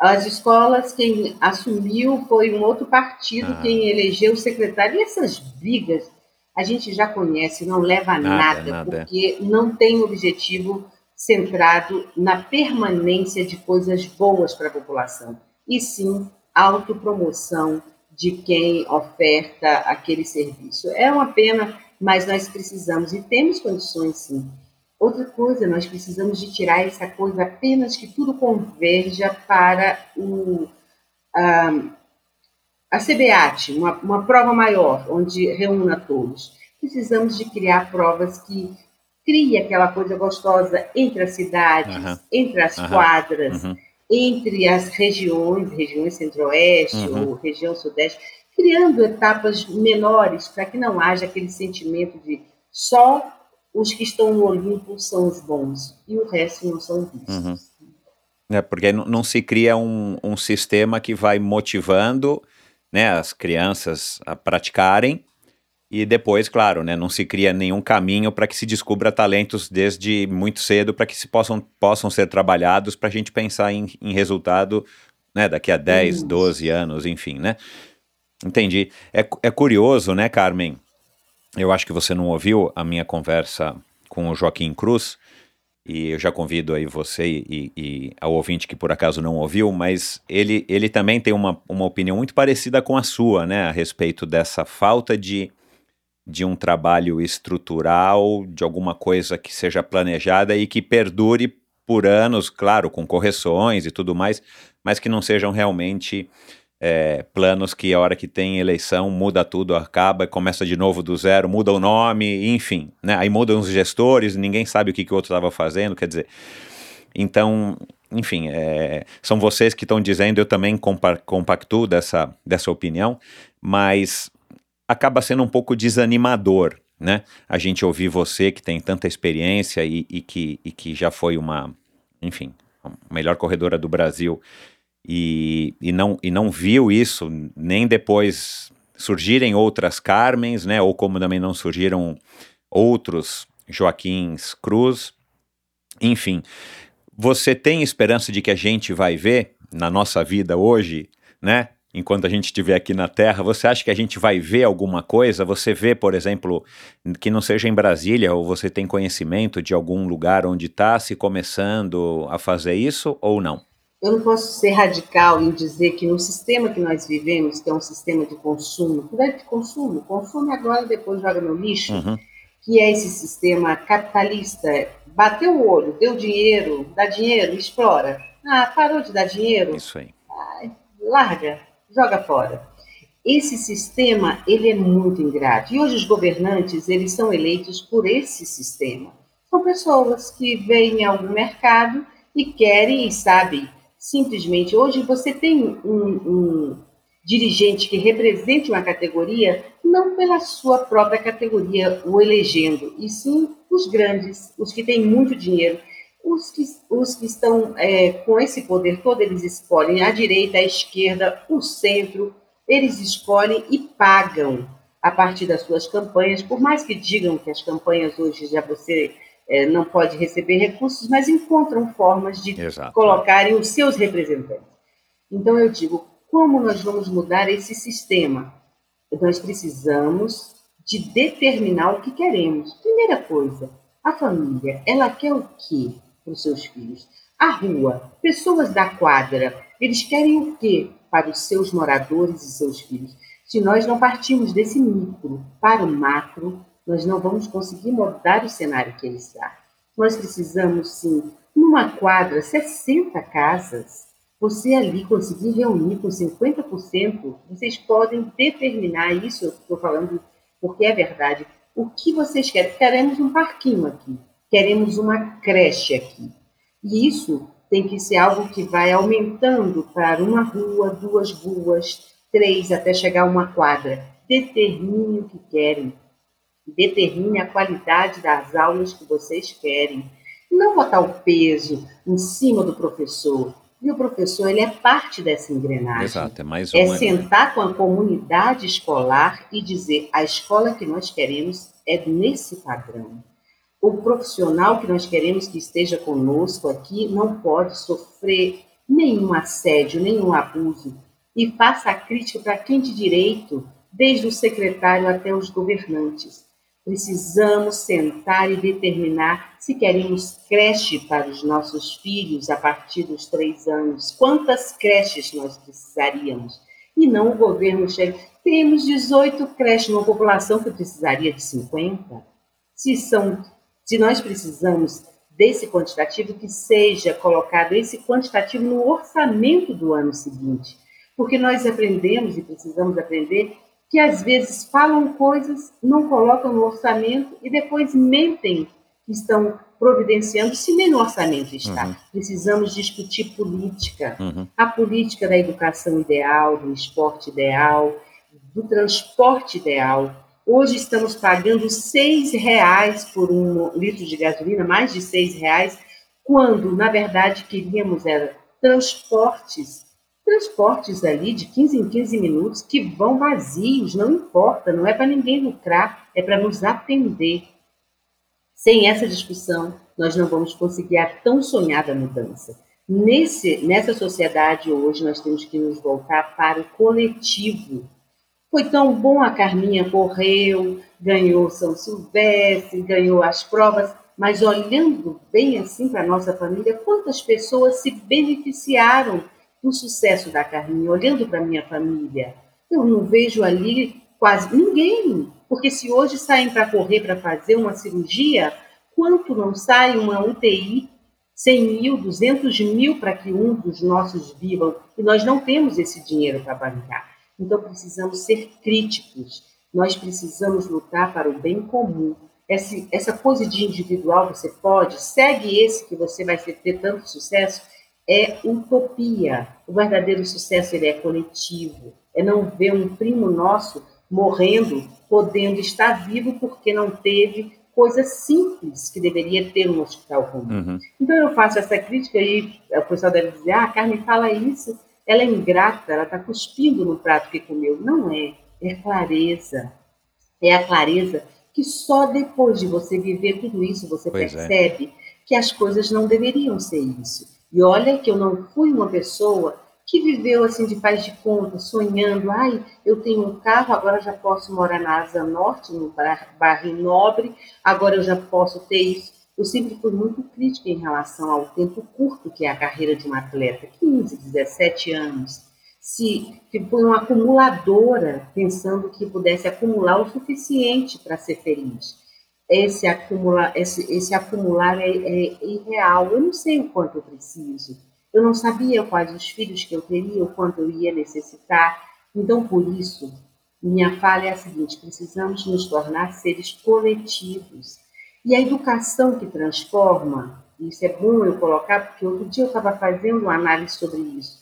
As escolas, quem assumiu foi um outro partido, ah. quem elegeu o secretário. E essas brigas a gente já conhece, não leva a nada, nada, nada, porque não tem objetivo centrado na permanência de coisas boas para a população, e sim autopromoção de quem oferta aquele serviço. É uma pena, mas nós precisamos e temos condições sim. Outra coisa, nós precisamos de tirar essa coisa apenas que tudo converja para o, a, a CBAT, uma, uma prova maior, onde reúna todos. Precisamos de criar provas que criem aquela coisa gostosa entre as cidades, entre as quadras, Uhum. entre as regiões, regiões centro-oeste Uhum. ou região sudeste, criando etapas menores para que não haja aquele sentimento de só os que estão no Olimpo são os bons e o resto não são vistos. Uhum. É, porque não, não se cria um, um sistema que vai motivando né, as crianças a praticarem e depois, claro, né, não se cria nenhum caminho para que se descubra talentos desde muito cedo para que se possam, possam ser trabalhados para a gente pensar em, em resultado né, daqui a 10, Isso. 12 anos, enfim, né? Entendi. É, é curioso, né, Carmen? Eu acho que você não ouviu a minha conversa com o Joaquim Cruz, e eu já convido aí você e, e ao ouvinte que por acaso não ouviu, mas ele, ele também tem uma, uma opinião muito parecida com a sua, né, a respeito dessa falta de, de um trabalho estrutural, de alguma coisa que seja planejada e que perdure por anos, claro, com correções e tudo mais, mas que não sejam realmente é, planos que a hora que tem eleição muda tudo, acaba, começa de novo do zero, muda o nome, enfim, né? Aí mudam os gestores, ninguém sabe o que, que o outro estava fazendo, quer dizer. Então, enfim, é, são vocês que estão dizendo, eu também compa compactuo dessa, dessa opinião, mas acaba sendo um pouco desanimador, né? A gente ouvir você que tem tanta experiência e, e que, e que já foi uma, enfim, a melhor corredora do Brasil e, e, não, e não viu isso nem depois surgirem outras Carmens, né? Ou como também não surgiram outros Joaquins Cruz. Enfim, você tem esperança de que a gente vai ver na nossa vida hoje, né? Enquanto a gente estiver aqui na Terra, você acha que a gente vai ver alguma coisa? Você vê, por exemplo, que não seja em Brasília, ou você tem conhecimento de algum lugar onde está se começando a fazer isso ou não? Eu não posso ser radical em dizer que no sistema que nós vivemos, que é um sistema de consumo, tudo é de consumo, consome agora e depois joga no lixo, Uhum. que é esse sistema capitalista, bateu o olho, deu dinheiro, dá dinheiro, explora. Ah, parou de dar dinheiro, Isso aí. larga, joga fora. Esse sistema, ele é muito ingrato. E hoje os governantes, eles são eleitos por esse sistema. São pessoas que veem algum mercado e querem e sabem. Simplesmente, hoje você tem um, um dirigente que represente uma categoria, não pela sua própria categoria o elegendo, e sim os grandes, os que têm muito dinheiro. Os que, os que estão é, com esse poder todo, eles escolhem a direita, a esquerda, o centro, eles escolhem e pagam a partir das suas campanhas, por mais que digam que as campanhas hoje já você é, não pode receber recursos, mas encontram formas de Exato. colocarem os seus representantes. Então eu digo, como nós vamos mudar esse sistema? Nós precisamos de determinar o que queremos. Primeira coisa, a família, ela quer o quê para os seus filhos? A rua, pessoas da quadra, eles querem o quê para os seus moradores e seus filhos? Se nós não partirmos desse micro para o macro, nós não vamos conseguir mudar o cenário que ele está. Nós precisamos, sim, numa quadra, 60 casas, você ali conseguir reunir com 50%, vocês podem determinar isso, eu estou falando porque é verdade. O que vocês querem? Queremos um parquinho aqui, queremos uma creche aqui. E isso tem que ser algo que vai aumentando para uma rua, duas ruas, três, até chegar a uma quadra. Determine o que querem. Determine a qualidade das aulas que vocês querem. Não botar o peso em cima do professor. E o professor, ele é parte dessa engrenagem. Exato, é mais É uma. sentar com a comunidade escolar e dizer: a escola que nós queremos é nesse padrão. O profissional que nós queremos que esteja conosco aqui não pode sofrer nenhum assédio, nenhum abuso. E faça a crítica para quem de direito, desde o secretário até os governantes. Precisamos sentar e determinar se queremos creche para os nossos filhos a partir dos três anos. Quantas creches nós precisaríamos? E não o governo chega. Temos 18 creches numa população que precisaria de 50. Se, são, se nós precisamos desse quantitativo, que seja colocado esse quantitativo no orçamento do ano seguinte. Porque nós aprendemos e precisamos aprender que às vezes falam coisas, não colocam no orçamento e depois mentem que estão providenciando, se nem no orçamento está. Uhum. Precisamos discutir política. Uhum. A política da educação ideal, do esporte ideal, do transporte ideal. Hoje estamos pagando seis reais por um litro de gasolina, mais de seis reais, quando, na verdade, queríamos era transportes, transportes ali de 15 em 15 minutos que vão vazios, não importa, não é para ninguém lucrar, é para nos atender. Sem essa discussão, nós não vamos conseguir a tão sonhada mudança. Nesse, nessa sociedade hoje, nós temos que nos voltar para o coletivo. Foi tão bom a Carminha correu, ganhou São Silvestre, ganhou as provas, mas olhando bem assim para a nossa família, quantas pessoas se beneficiaram do sucesso da Carminha? Olhando para minha família, eu não vejo ali quase ninguém. Porque se hoje saem para correr para fazer uma cirurgia, quanto não sai uma UTI? 100 mil, 200 mil para que um dos nossos vivam. E nós não temos esse dinheiro para bancar. Então precisamos ser críticos. Nós precisamos lutar para o bem comum. Essa, essa coisa de individual você pode, segue esse que você vai ter tanto sucesso, é utopia. O verdadeiro sucesso ele é coletivo. É não ver um primo nosso morrendo, podendo estar vivo porque não teve coisas simples que deveria ter um hospital comum. Uhum. Então eu faço essa crítica e o pessoal deve dizer, ah, a Carmen fala isso, ela é ingrata, ela está cuspindo no prato que comeu. Não é, é clareza. É a clareza que só depois de você viver tudo isso você Pois é. percebe que as coisas não deveriam ser isso. E olha que eu não fui uma pessoa que viveu assim de paz de conta, sonhando, ai, eu tenho um carro, agora já posso morar na Asa Norte, no bairro Nobre, agora eu já posso ter isso. Eu sempre fui muito crítica em relação ao tempo curto que é a carreira de um atleta, 15, 17 anos. Se que foi uma acumuladora, pensando que pudesse acumular o suficiente para ser feliz. Esse, acumula, esse, esse acumular é, é irreal. Eu não sei o quanto eu preciso. Eu não sabia quais os filhos que eu teria, o quanto eu ia necessitar. Então, por isso, minha falha é a seguinte: precisamos nos tornar seres coletivos. E a educação que transforma, isso é bom eu colocar, porque outro dia eu estava fazendo uma análise sobre isso.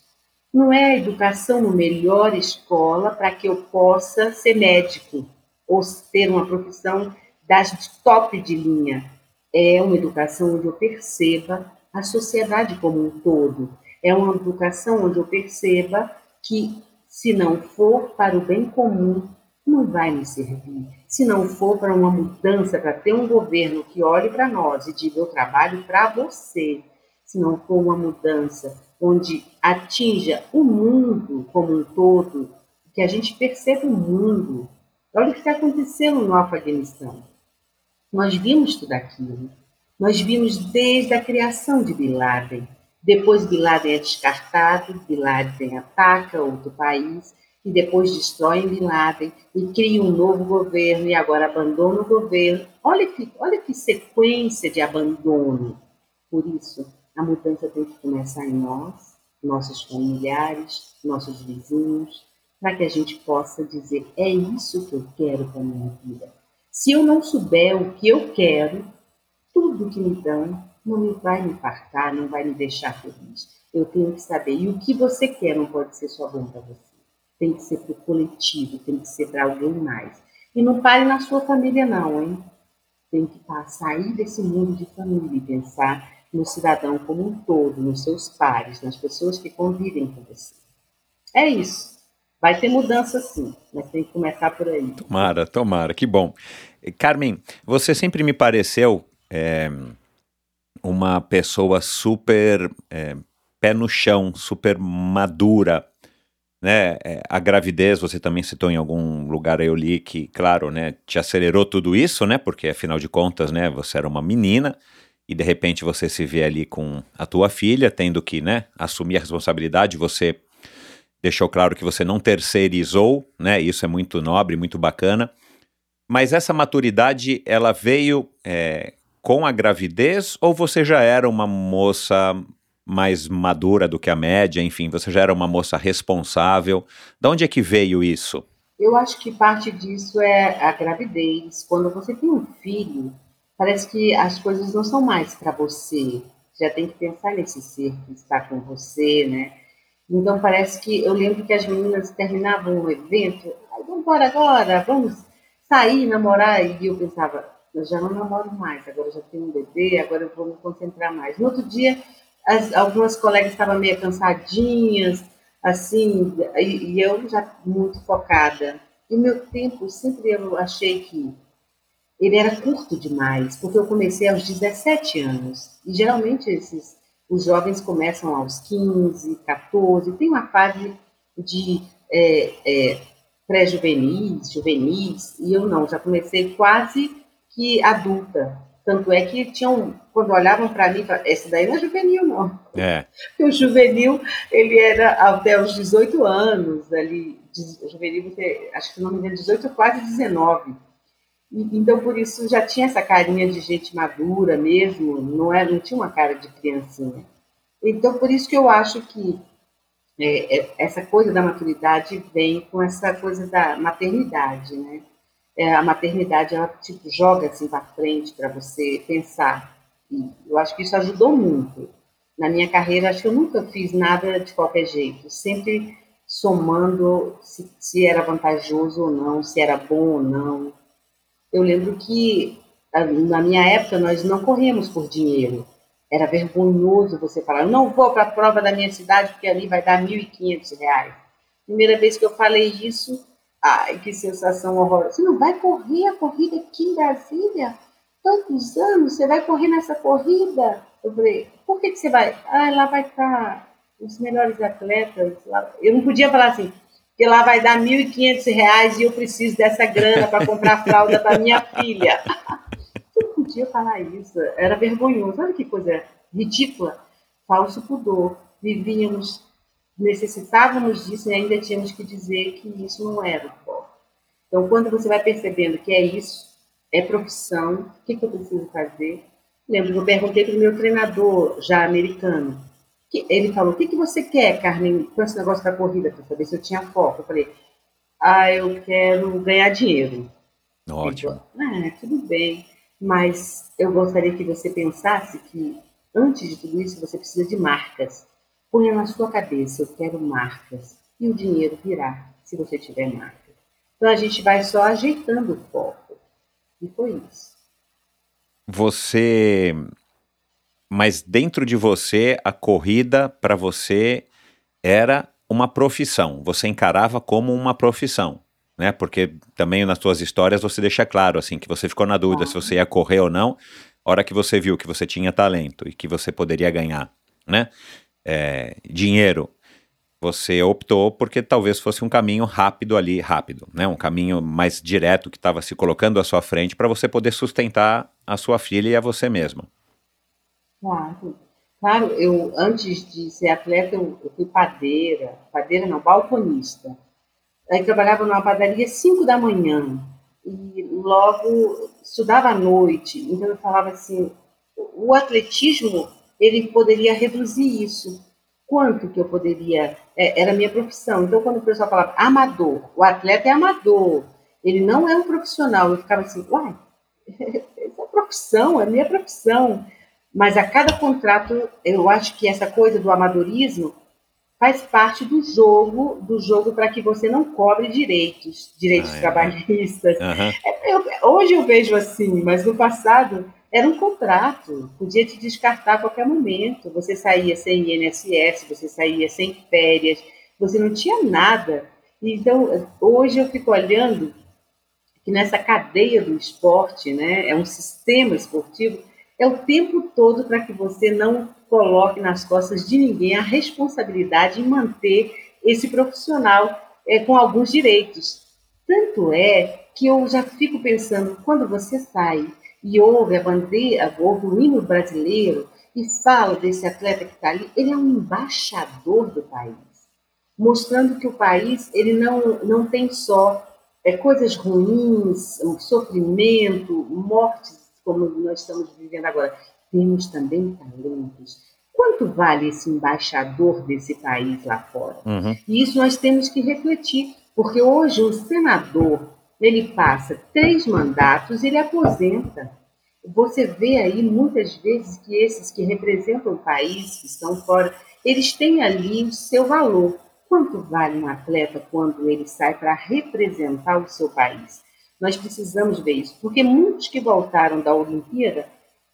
Não é a educação no melhor escola para que eu possa ser médico ou ter uma profissão das top de linha. É uma educação onde eu perceba a sociedade como um todo. É uma educação onde eu perceba que, se não for para o bem comum, não vai me servir. Se não for para uma mudança, para ter um governo que olhe para nós e diga: eu trabalho para você. Se não for uma mudança onde atinja o mundo como um todo, que a gente perceba o mundo. Olha o que está acontecendo no Afeganistão. Nós vimos tudo aquilo. Nós vimos desde a criação de Bin Laden. Depois Bin Laden é descartado, Bin Laden ataca outro país, e depois destroem Bin Laden e cria um novo governo e agora abandona o governo. Olha que, olha que sequência de abandono. Por isso, a mudança tem que começar em nós, nossos familiares, nossos vizinhos, para que a gente possa dizer: é isso que eu quero para minha vida. Se eu não souber o que eu quero, tudo que me dão não me vai me fartar, não vai me deixar feliz. Eu tenho que saber. E o que você quer não pode ser só bom para você. Tem que ser para o coletivo, tem que ser para alguém mais. E não pare na sua família, não, hein? Tem que sair desse mundo de família e pensar no cidadão como um todo, nos seus pares, nas pessoas que convivem com você. É isso. Vai ter mudança sim, mas tem que começar por aí. Tomara, tomara, que bom. Carmen, você sempre me pareceu é, uma pessoa super é, pé no chão, super madura, né? A gravidez, você também citou em algum lugar eu li que, claro, né, te acelerou tudo isso, né? Porque afinal de contas, né, você era uma menina e de repente você se vê ali com a tua filha, tendo que, né, assumir a responsabilidade, você deixou claro que você não terceirizou, né? Isso é muito nobre, muito bacana. Mas essa maturidade, ela veio é, com a gravidez ou você já era uma moça mais madura do que a média? Enfim, você já era uma moça responsável? De onde é que veio isso? Eu acho que parte disso é a gravidez. Quando você tem um filho, parece que as coisas não são mais para você. Já tem que pensar nesse ser que está com você, né? Então parece que eu lembro que as meninas terminavam um evento, vamos embora agora, vamos sair, namorar, e eu pensava, eu já não namoro mais, agora já tenho um bebê, agora eu vou me concentrar mais. No outro dia, as, algumas colegas estavam meio cansadinhas, assim, e, e eu já muito focada. E o meu tempo, sempre eu achei que ele era curto demais, porque eu comecei aos 17 anos. E geralmente esses os jovens começam aos 15, 14, tem uma fase de é, é, pré-juvenis, juvenis, e eu não, já comecei quase que adulta. Tanto é que tinham, quando olhavam para mim, esse daí não é juvenil, não. É. Porque (laughs) o juvenil, ele era até os 18 anos, ali, juvenil, acho que não me engano, 18 quase 19. Então, por isso, já tinha essa carinha de gente madura mesmo, não, era, não tinha uma cara de criancinha. Então, por isso que eu acho que é, é, essa coisa da maturidade vem com essa coisa da maternidade, né? É, a maternidade, ela tipo, joga assim para frente para você pensar. E eu acho que isso ajudou muito. Na minha carreira, acho que eu nunca fiz nada de qualquer jeito, sempre somando se, se era vantajoso ou não, se era bom ou não eu lembro que na minha época nós não corremos por dinheiro. Era vergonhoso você falar, não vou para a prova da minha cidade porque ali vai dar R$ 1.500. Primeira vez que eu falei isso, ai, que sensação horrorosa. Você não vai correr a corrida aqui em Brasília? Tantos anos, você vai correr nessa corrida? Eu falei, por que, que você vai? Ah, lá vai estar os melhores atletas. Eu não podia falar assim, que lá vai dar R$ 1.500 e eu preciso dessa grana para comprar fralda para minha filha. (laughs) Eu não podia falar isso, era vergonhoso. Olha que coisa ridícula. Falso pudor. Vivíamos, necessitávamos disso e ainda tínhamos que dizer que isso não era o. Então, quando você vai percebendo que é isso, é profissão, o que, que eu preciso fazer? Lembro que eu perguntei para o meu treinador já americano, ele falou: O que, que você quer, Carmen, com esse negócio da corrida, para saber se eu tinha foco? Eu falei: Ah, eu quero ganhar dinheiro. Ótimo. ah, tudo bem, mas eu gostaria que você pensasse que, antes de tudo isso, você precisa de marcas. Ponha na sua cabeça: Eu quero marcas. E o dinheiro virá se você tiver marcas. Então a gente vai só ajeitando o foco. E foi isso. Você mas dentro de você, a corrida para você era uma profissão. Você encarava como uma profissão, né? Porque também nas suas histórias você deixa claro assim que você ficou na dúvida ah. se você ia correr ou não. A hora que você viu que você tinha talento e que você poderia ganhar, né? É, dinheiro, você optou porque talvez fosse um caminho rápido ali, rápido, né? Um caminho mais direto que estava se colocando à sua frente para você poder sustentar a sua filha e a você mesma. Claro. Claro, eu antes de ser atleta, eu, fui padeira, padeira não, balconista. Aí trabalhava numa padaria 5 da manhã e logo estudava à noite. Então eu falava assim, o atletismo ele poderia reduzir isso. Quanto que eu poderia? É, era a minha profissão. Então quando o pessoal falava amador, o atleta é amador, ele não é um profissional. Eu ficava assim, uai, (laughs) essa é profissão, é minha profissão. Mas a cada contrato, eu acho que essa coisa do amadorismo faz parte do jogo, do jogo para que você não cobre direitos, direitos ah, é. trabalhistas. Uhum. Eu, hoje eu vejo assim, mas no passado era um contrato, podia te descartar a qualquer momento. Você saía sem INSS, você saía sem férias, você não tinha nada. Então, hoje eu fico olhando que nessa cadeia do esporte, né, é um sistema esportivo é o tempo todo para que você não coloque nas costas de ninguém a responsabilidade em manter esse profissional é, com alguns direitos. Tanto é que eu já fico pensando, quando você sai e ouve a bandeira, ouve o hino brasileiro e fala desse atleta que está ali, ele é um embaixador do país, mostrando que o país ele não, não tem só é, coisas ruins, sofrimento, mortes como nós estamos vivendo agora, temos também talentos. Quanto vale esse embaixador desse país lá fora? Uhum. E isso nós temos que refletir. Porque hoje o senador, ele passa três mandatos ele aposenta. Você vê aí muitas vezes que esses que representam o país, que estão fora, eles têm ali o seu valor. Quanto vale um atleta quando ele sai para representar o seu país? Nós precisamos ver isso, porque muitos que voltaram da Olimpíada,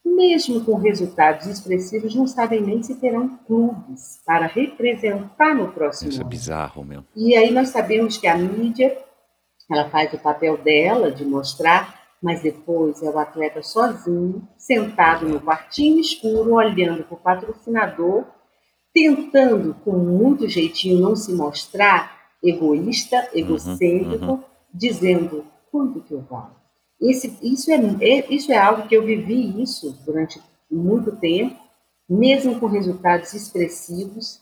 mesmo com resultados expressivos, não sabem nem se terão clubes para representar no próximo Isso é ano. bizarro, meu. E aí nós sabemos que a mídia, ela faz o papel dela de mostrar, mas depois é o atleta sozinho, sentado no quartinho escuro, olhando para o patrocinador, tentando com muito jeitinho não se mostrar egoísta, egocêntrico, dizendo quanto que eu valho. Esse, isso, é, é- isso é algo que eu vivi isso durante muito tempo, mesmo com resultados expressivos.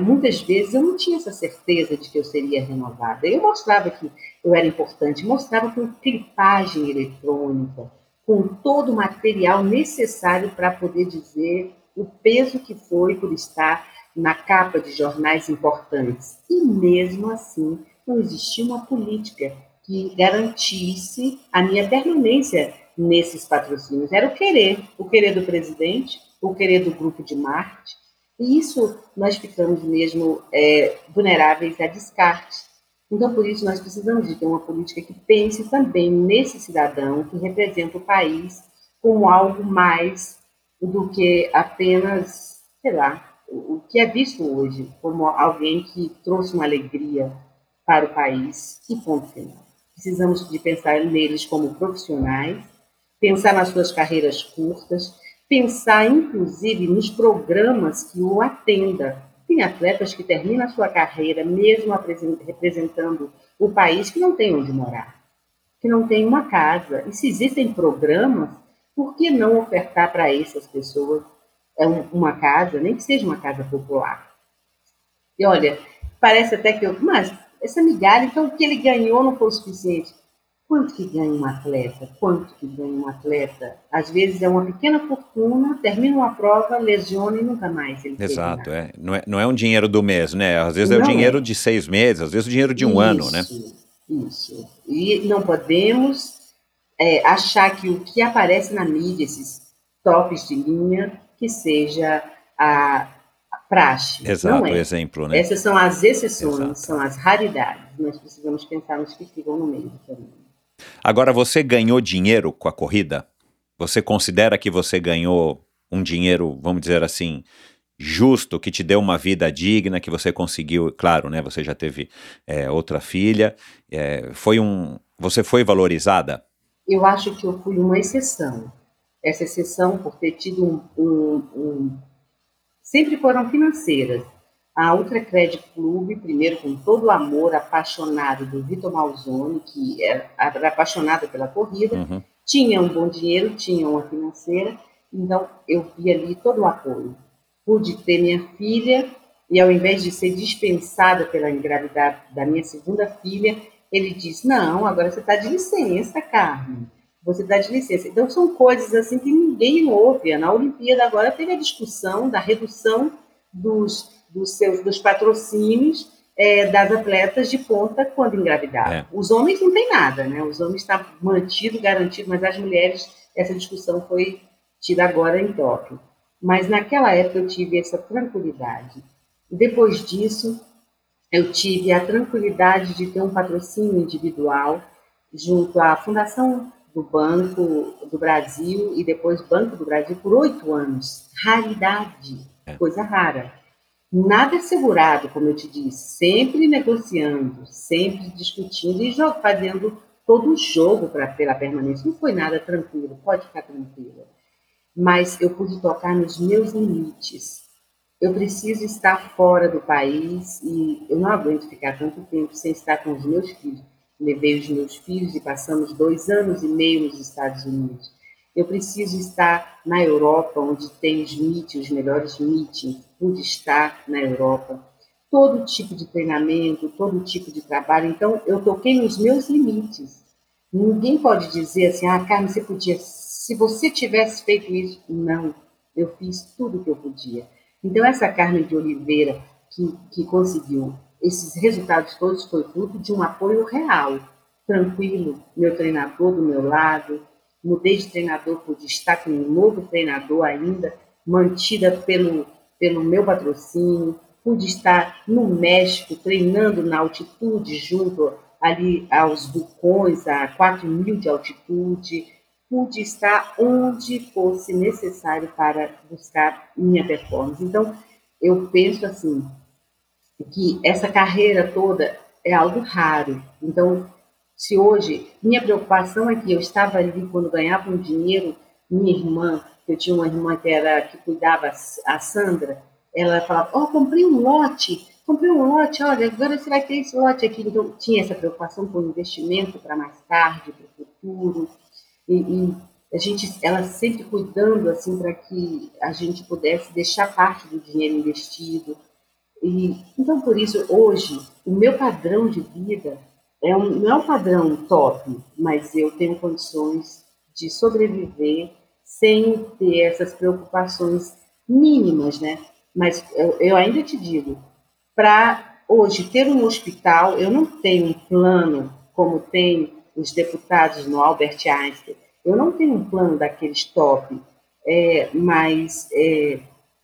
Muitas vezes eu não tinha essa certeza de que eu seria renovada. Eu mostrava que eu era importante, mostrava com clipagem eletrônica, com todo o material necessário para poder dizer o peso que foi por estar na capa de jornais importantes. E mesmo assim, não existia uma política que garantisse a minha permanência nesses patrocínios. Era o querer, o querer do presidente, o querer do grupo de marketing. E isso nós ficamos mesmo é, vulneráveis a descarte. Então, por isso, nós precisamos de ter uma política que pense também nesse cidadão que representa o país como algo mais do que apenas, sei lá, o o que é visto hoje como alguém que trouxe uma alegria para o país e ponto final. Precisamos de pensar neles como profissionais, pensar nas suas carreiras curtas, pensar inclusive nos programas que o atenda. Tem atletas que terminam a sua carreira mesmo representando o país que não tem onde morar, que não tem uma casa. E se existem programas, por que não ofertar para essas pessoas é um- uma casa, nem que seja uma casa popular? E olha, parece até que eu. Mas essa migalha, então o que ele ganhou não foi o suficiente. Quanto que ganha um atleta? Quanto que ganha um atleta? Às vezes é uma pequena fortuna, termina uma prova, lesiona e nunca mais ele Exato, é. Não, é. não é um dinheiro do mês, né? Às vezes é o Não dinheiro é. de seis meses, às vezes o dinheiro de um ano, né? Isso, Isso. E não podemos é, achar que o que aparece na mídia, esses tops de linha, que seja a praxe. Exato, não é. exemplo, né? Essas são as exceções, Exato. são as raridades. Nós precisamos pensar nos que ficam no meio do caminho. Agora, você ganhou dinheiro com a corrida? Você considera que você ganhou um dinheiro, vamos dizer assim, justo, que te deu uma vida digna, que você conseguiu, claro, né? Você já teve é, outra filha, é, foi um, você foi valorizada? Eu acho que eu fui uma exceção. Essa exceção por ter tido um. um- um- Sempre foram financeiras. A Ultra Credit Clube, primeiro com todo o amor apaixonado do Vitor Malzone, que era, era apaixonado pela corrida, Uhum. tinha um bom dinheiro, tinha uma financeira, então eu vi ali todo o apoio. Pude ter minha filha, e ao invés de ser dispensada pela engravidar da minha segunda filha, ele disse: Não, agora você está de licença, Carmen. Você está de licença. Então, são coisas assim que ninguém ouve. Na Olimpíada, agora teve a discussão da redução dos, dos, seus, dos patrocínios é, das atletas de ponta quando engravidaram. É. Os homens não tem nada, né? Os homens estão mantido, garantido, mas as mulheres, essa discussão foi tida agora em Tóquio. Mas naquela época eu tive essa tranquilidade. Depois disso, eu tive a tranquilidade de ter um patrocínio individual junto à Fundação do Banco do Brasil e depois Banco do Brasil por oito anos. Raridade, coisa rara. Nada assegurado, como eu te disse, sempre negociando, sempre discutindo e fazendo todo o jogo pra, pela permanência. Não foi nada tranquilo, pode ficar tranquila. Mas eu pude tocar nos meus limites. Eu preciso estar fora do país e eu não aguento ficar tanto tempo sem estar com os meus filhos. Levei os meus filhos e passamos dois anos e meio nos Estados Unidos. Eu preciso estar na Europa, onde tem os meetings, os melhores meetings. Pude estar na Europa. Todo tipo de treinamento, todo tipo de trabalho. Então, eu toquei nos meus limites. Ninguém pode dizer assim, ah, Carmen, você podia. Se você tivesse feito isso. Não, eu fiz tudo o que eu podia. Então, essa Carmen de Oliveira, que, que conseguiu esses resultados todos foi fruto de um apoio real, tranquilo, meu treinador do meu lado, mudei de treinador por destaque um novo treinador ainda, mantida pelo, pelo meu patrocínio, pude estar no México treinando na altitude junto ali aos vulcões a 4 mil de altitude, pude estar onde fosse necessário para buscar minha performance. Então, eu penso assim, que essa carreira toda é algo raro. Então, se hoje minha preocupação é que eu estava ali quando ganhava um dinheiro, minha irmã, eu tinha uma irmã que era que cuidava a Sandra, ela falava: "Ó, oh, comprei um lote, comprei um lote, olha, agora você vai ter esse lote aqui". Então tinha essa preocupação com o investimento para mais tarde, para o futuro. E, e, a gente, ela sempre cuidando assim para que a gente pudesse deixar parte do dinheiro investido. E então por isso hoje o meu padrão de vida é um, não é um padrão top, mas eu tenho condições de sobreviver sem ter essas preocupações mínimas, né? Mas eu, eu ainda te digo, para hoje ter um hospital, eu não tenho um plano como tem os deputados no Albert Einstein. Eu não tenho um plano daqueles top, é, mas é,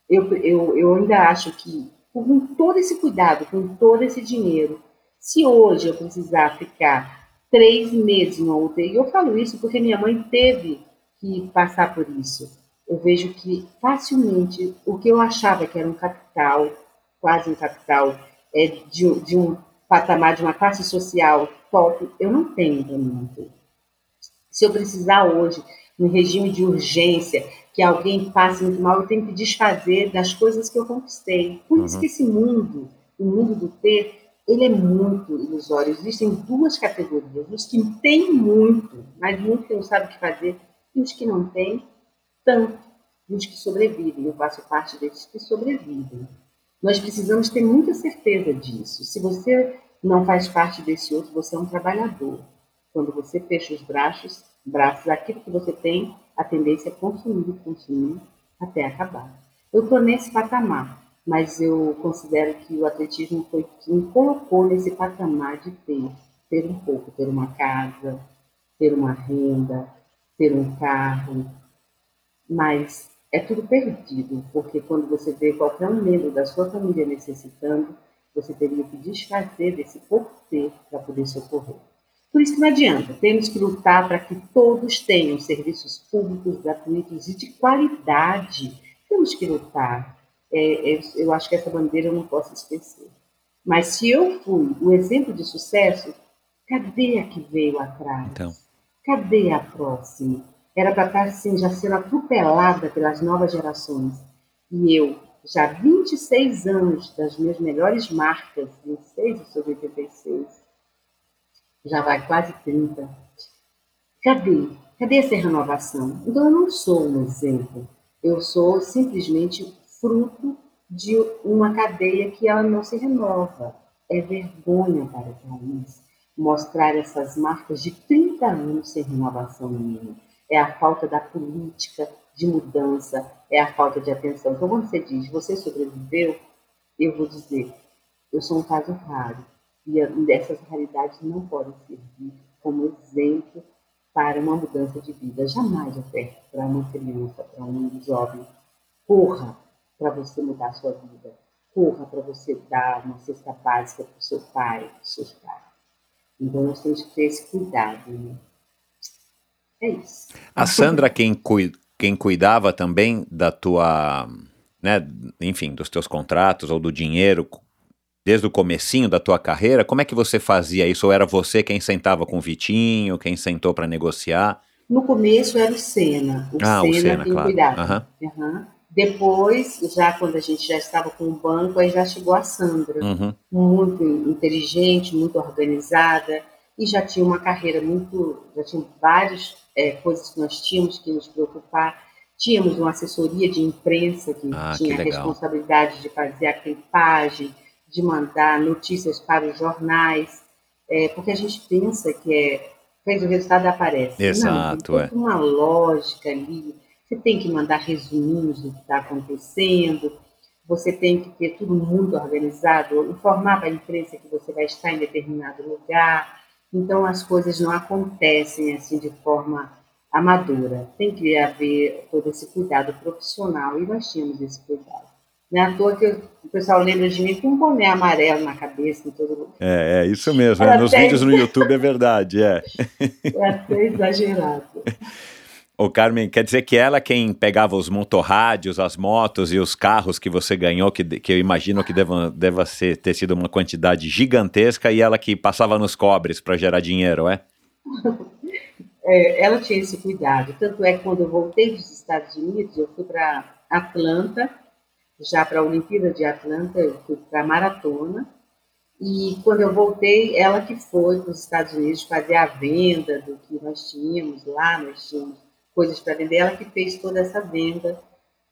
eu, eu, eu ainda acho que com todo esse cuidado, com todo esse dinheiro, se hoje eu precisar ficar três meses no UTI, eu falo isso porque minha mãe teve que passar por isso. Eu vejo que facilmente o que eu achava que era um capital, quase um capital, é de, de um patamar de uma classe social top, eu não tenho para. Se eu precisar hoje, no regime de urgência, que alguém passe muito mal, eu tenho que desfazer das coisas que eu conquistei. Por isso uhum. que esse mundo, o mundo do ter, ele é muito ilusório. Existem duas categorias: os que têm muito, mas muito que não sabem o que fazer, e os que não têm tanto, e os que sobrevivem. Eu faço parte desses que sobrevivem. Nós precisamos ter muita certeza disso. Se você não faz parte desse outro, você é um trabalhador. Quando você fecha os braços, braços, aquilo que você tem, a tendência é consumir, consumir até acabar. Eu estou nesse patamar mas eu considero que o atletismo foi que me colocou nesse patamar de ter, ter um pouco, ter uma casa, ter uma renda, ter um carro, mas é tudo perdido, porque quando você vê qualquer um membro da sua família necessitando, você teria que desfazer desse pouco ter para poder socorrer. Por isso que não adianta, temos que lutar para que todos tenham serviços públicos, gratuitos e de qualidade. Temos que lutar é, é, eu acho que essa bandeira eu não posso esquecer. Mas se eu fui o exemplo de sucesso, cadê a que veio atrás? Então. Cadê a próxima? Era para estar assim, já sendo atropelada pelas novas gerações. E eu, já 26 anos das minhas melhores marcas, 26 sobre 86, já vai quase 30. Cadê? Cadê essa renovação? Então eu não sou um exemplo. Eu sou simplesmente fruto de uma cadeia que ela não se renova. É vergonha para o país mostrar essas marcas de 30 anos sem renovação mínima. É a falta da política de mudança, é a falta de atenção. Então, quando você diz, você sobreviveu, eu vou dizer, eu sou um caso raro. E essas raridades não podem servir como exemplo para uma mudança de vida. Jamais até para uma criança, para um jovem. Corra, para você mudar a sua vida. Corra para você dar uma cesta básica para o seu pai, para os seus pais. Então nós temos que ter esse cuidado. Né? É isso. A Sandra, quem, cu quem cuidava também da tua, né, enfim, dos teus contratos ou do dinheiro desde o comecinho da tua carreira, como é que você fazia isso? Ou era você quem sentava com o Vitinho, quem sentou para negociar? No começo era o Senna. O ah, Senna o Senna, claro. Uhum. Uhum. Depois, já quando a gente já estava com o banco, aí já chegou a Sandra, uhum. muito inteligente, muito organizada, e já tinha uma carreira muito, já tinha várias é, coisas que nós tínhamos que nos preocupar. Tínhamos uma assessoria de imprensa que ah, tinha que a responsabilidade de fazer a clipagem, de mandar notícias para os jornais, é, porque a gente pensa que é, fez o resultado aparece. Exato, Não, tem é. uma lógica ali você tem que mandar resuminhos do que está acontecendo. você tem que ter tudo muito organizado, informar para a imprensa que você vai estar em determinado lugar. Então, as coisas não acontecem assim de forma amadora. Tem que haver todo esse cuidado profissional e nós tínhamos esse cuidado. Não é à toa que o pessoal lembra de mim com um boné amarelo na cabeça em todo lugar. É, é isso mesmo. É, nos vídeos no (laughs) YouTube é verdade, é. É até exagerado. Ô Carmen, quer dizer que ela quem pegava os motorrádios, as motos e os carros que você ganhou, que, que eu imagino que deva, deva ser, ter sido uma quantidade gigantesca, e ela que passava nos cobres para gerar dinheiro, é? (laughs) é? Ela tinha esse cuidado. Tanto é que quando eu voltei dos Estados Unidos, eu fui para Atlanta, já para a Olimpíada de Atlanta, eu fui para a maratona. E quando eu voltei, ela que foi para os Estados Unidos fazer a venda do que nós tínhamos lá, nós tínhamos coisas para vender, ela que fez toda essa venda,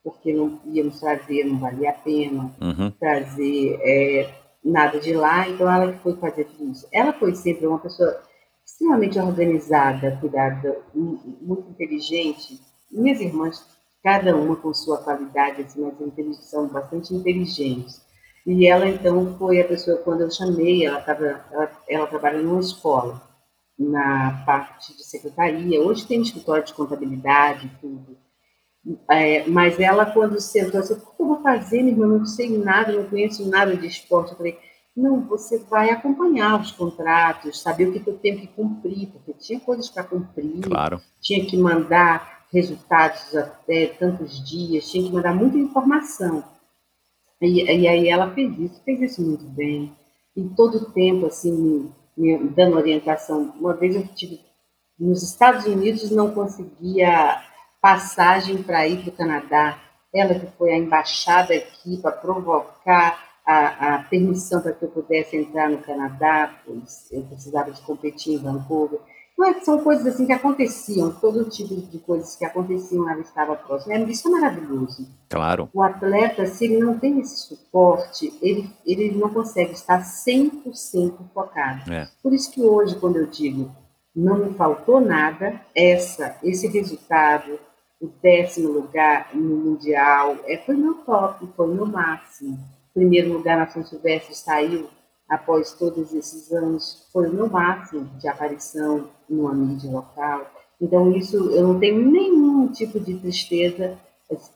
porque não íamos trazer, não valia a pena uhum. trazer é, nada de lá, então ela que foi fazer tudo isso. Ela foi sempre uma pessoa extremamente organizada, cuidada, muito inteligente. Minhas irmãs, cada uma com sua qualidade, assim, mas são bastante inteligentes. E ela, então, foi a pessoa, quando eu chamei, ela, tava, ela, ela trabalha numa escola na parte de secretaria. Hoje tem escritório de contabilidade, tudo. É, mas ela, quando sentou, assim, o que eu vou fazer, minha irmã? Não sei nada, não conheço nada de esporte. Eu falei, não, você vai acompanhar os contratos, saber o que, que eu tenho que cumprir, porque tinha coisas para cumprir, claro. tinha que mandar resultados até tantos dias, tinha que mandar muita informação. E, e aí ela fez isso, fez isso muito bem. E todo o tempo, assim, me dando orientação. Uma vez eu tive nos Estados Unidos, não conseguia passagem para ir para o Canadá. Ela que foi a embaixada aqui para provocar a, a permissão para que eu pudesse entrar no Canadá, pois eu precisava de competir em Vancouver. Mas são coisas assim que aconteciam, todo tipo de coisas que aconteciam, ela estava próxima. É, isso é maravilhoso. Claro. O atleta, se ele não tem esse suporte, ele, ele não consegue estar 100% focado. É. Por isso que hoje, quando eu digo não me faltou nada, essa, esse resultado, o décimo lugar no Mundial, é, foi meu top, foi meu máximo. Primeiro lugar na São Silvestre saiu após todos esses anos, foi o meu máximo de aparição numa mídia local. Então, isso eu não tenho nenhum tipo de tristeza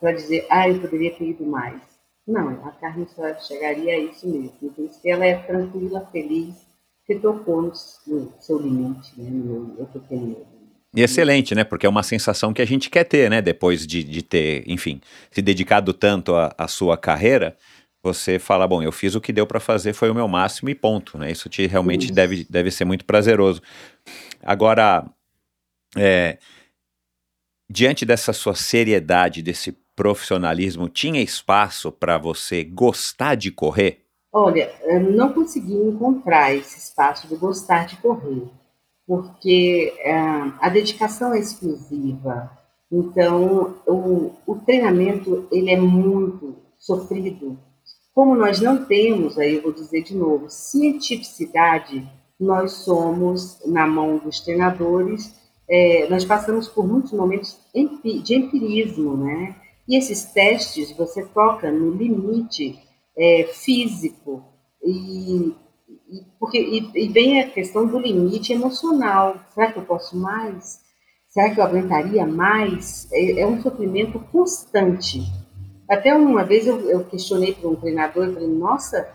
para dizer, ah, eu poderia ter ido mais. Não, a Carmen só chegaria a isso mesmo. Isso que ela é tranquila, feliz, que tocou no, seu limite, né, no meu pequeno e excelente, né? Porque é uma sensação que a gente quer ter, né? Depois de, de ter, enfim, se dedicado tanto à sua carreira, você fala, bom, eu fiz o que deu para fazer, foi o meu máximo e ponto, né? Isso te realmente Isso. deve, deve ser muito prazeroso. Agora, é, diante dessa sua seriedade, desse profissionalismo, tinha espaço para você gostar de correr? Olha, eu não consegui encontrar esse espaço de gostar de correr, porque é, a dedicação é exclusiva. Então, o, o treinamento ele é muito sofrido como nós não temos, aí eu vou dizer de novo, cientificidade, nós somos, na mão dos treinadores, é, nós passamos por muitos momentos de empirismo, né? E esses testes, você toca no limite é, físico, e, e, porque, e, e vem a questão do limite emocional. Será que eu posso mais? Será que eu aguentaria mais? É, é um sofrimento constante. Até uma vez eu, eu questionei para um treinador e falei, nossa,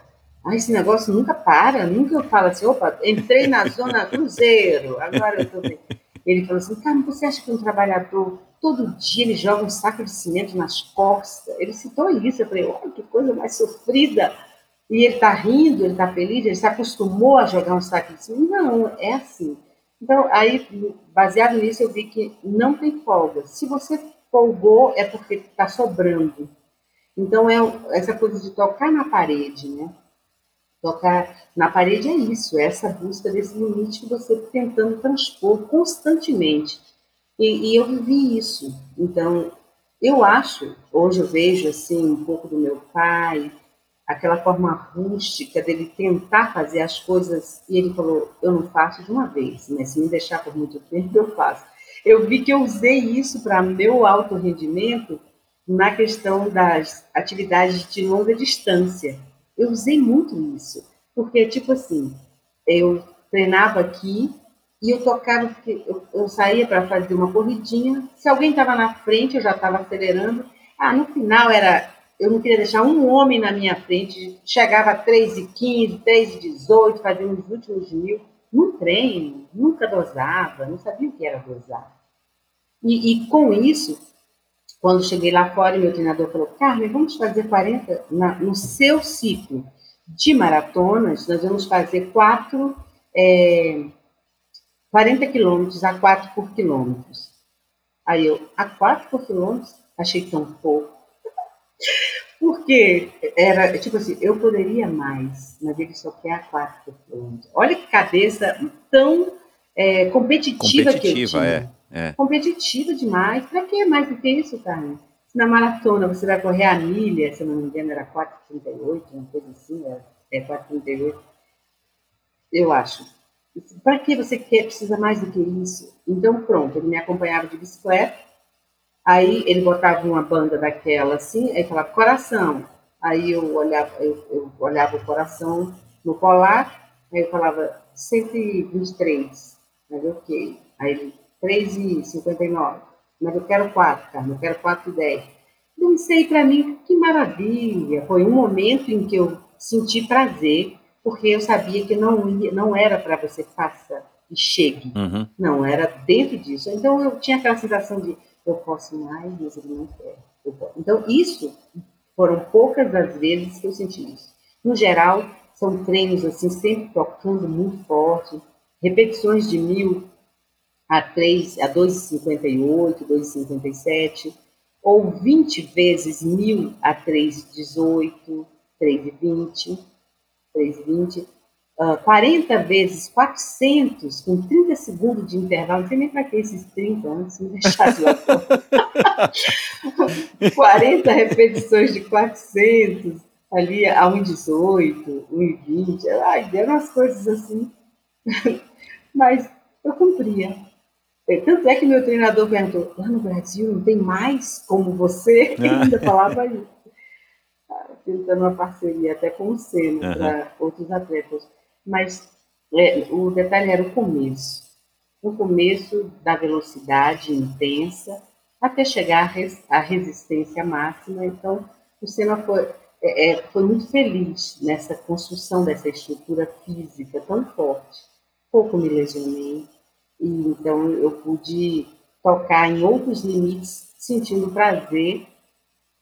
ah, esse negócio nunca para, nunca eu falo assim, opa, entrei na zona cruzeiro, agora eu estou bem. Ele falou assim, cara, você acha que um trabalhador, todo dia ele joga um saco de cimento nas costas? Ele citou isso, eu falei, olha que coisa mais sofrida. E ele está rindo, ele está feliz, ele se acostumou a jogar um saco de cimento? Não, é assim. Então, aí, baseado nisso, eu vi que não tem folga. Se você folgou, é porque está sobrando. Então, é essa coisa de tocar na parede, né? Tocar na parede é isso, é essa busca desse limite que você está tentando transpor constantemente. E, e, eu vivi isso. Então, eu acho, hoje eu vejo assim um pouco do meu pai, aquela forma rústica dele tentar fazer as coisas, e ele falou: Eu não faço de uma vez, mas se me deixar por muito tempo, eu faço. Eu vi que eu usei isso para meu alto rendimento na questão das atividades de longa distância. Eu usei muito isso, porque, tipo assim, eu treinava aqui e eu tocava, eu, eu saía para fazer uma corridinha, se alguém estava na frente, eu já estava acelerando. Ah, no final era, eu não queria deixar um homem na minha frente, chegava a 3,15, 3,18, fazia os últimos mil, num treino, nunca dosava, não sabia o que era dosar. E, e com isso, quando cheguei lá fora, meu treinador falou: Carmen, vamos fazer 40 na, no seu ciclo de maratonas, nós vamos fazer quatro, é, 40 quilômetros a 4 por quilômetros. Aí eu, a 4 por quilômetros? Achei tão pouco. (laughs) Porque era, tipo assim, eu poderia mais, mas ele só quer a 4 por quilômetro. Olha que cabeça tão é, competitiva, competitiva, que eu tinha. É. É. Competitiva demais. Para que mais do que isso, Carmen? Se na maratona você vai correr a milha, se não me engano, era 4,38, uma coisa assim, é 4,38. Eu acho. Para que você quer, precisa mais do que isso? Então, pronto, ele me acompanhava de bicicleta, aí ele botava uma banda daquela assim, aí falava coração. Aí eu olhava, eu, eu olhava o coração no colar, aí eu falava 123, mas ok. Aí ele 3,59. Mas eu quero 4, Carmen, eu quero 4,10. Então, isso aí para mim, que maravilha. Foi um momento em que eu senti prazer, porque eu sabia que não, ia, não era para você faça e chegue. Uhum. Não, era dentro disso. Então, eu tinha aquela sensação de eu posso mais, mas ele não quer. Então, isso foram poucas as vezes que eu senti isso. No geral, são treinos assim, sempre tocando muito forte, repetições de mil, a, 3, a 2,58, 2,57, ou 20 vezes 1.000 a 3,18, 3,20, 3,20, uh, 40 vezes 400, com 30 segundos de intervalo, não sei nem para que esses 30 anos, me deixasse lá 40 repetições de 400, ali a 1,18, 1,20, ai, deram umas coisas assim, (laughs) mas eu cumpria. É, tanto é que meu treinador perguntou: lá no Brasil não tem mais como você? (laughs) Ele ainda falava isso. Ah, tentando uma parceria até com o Seno uhum. para outros atletas. Mas é, o detalhe era o começo. O começo da velocidade intensa até chegar à, res, à resistência máxima. Então, o Senna foi, é, é, foi muito feliz nessa construção dessa estrutura física tão forte. Pouco me lesionei, e, então eu pude tocar em outros limites, sentindo prazer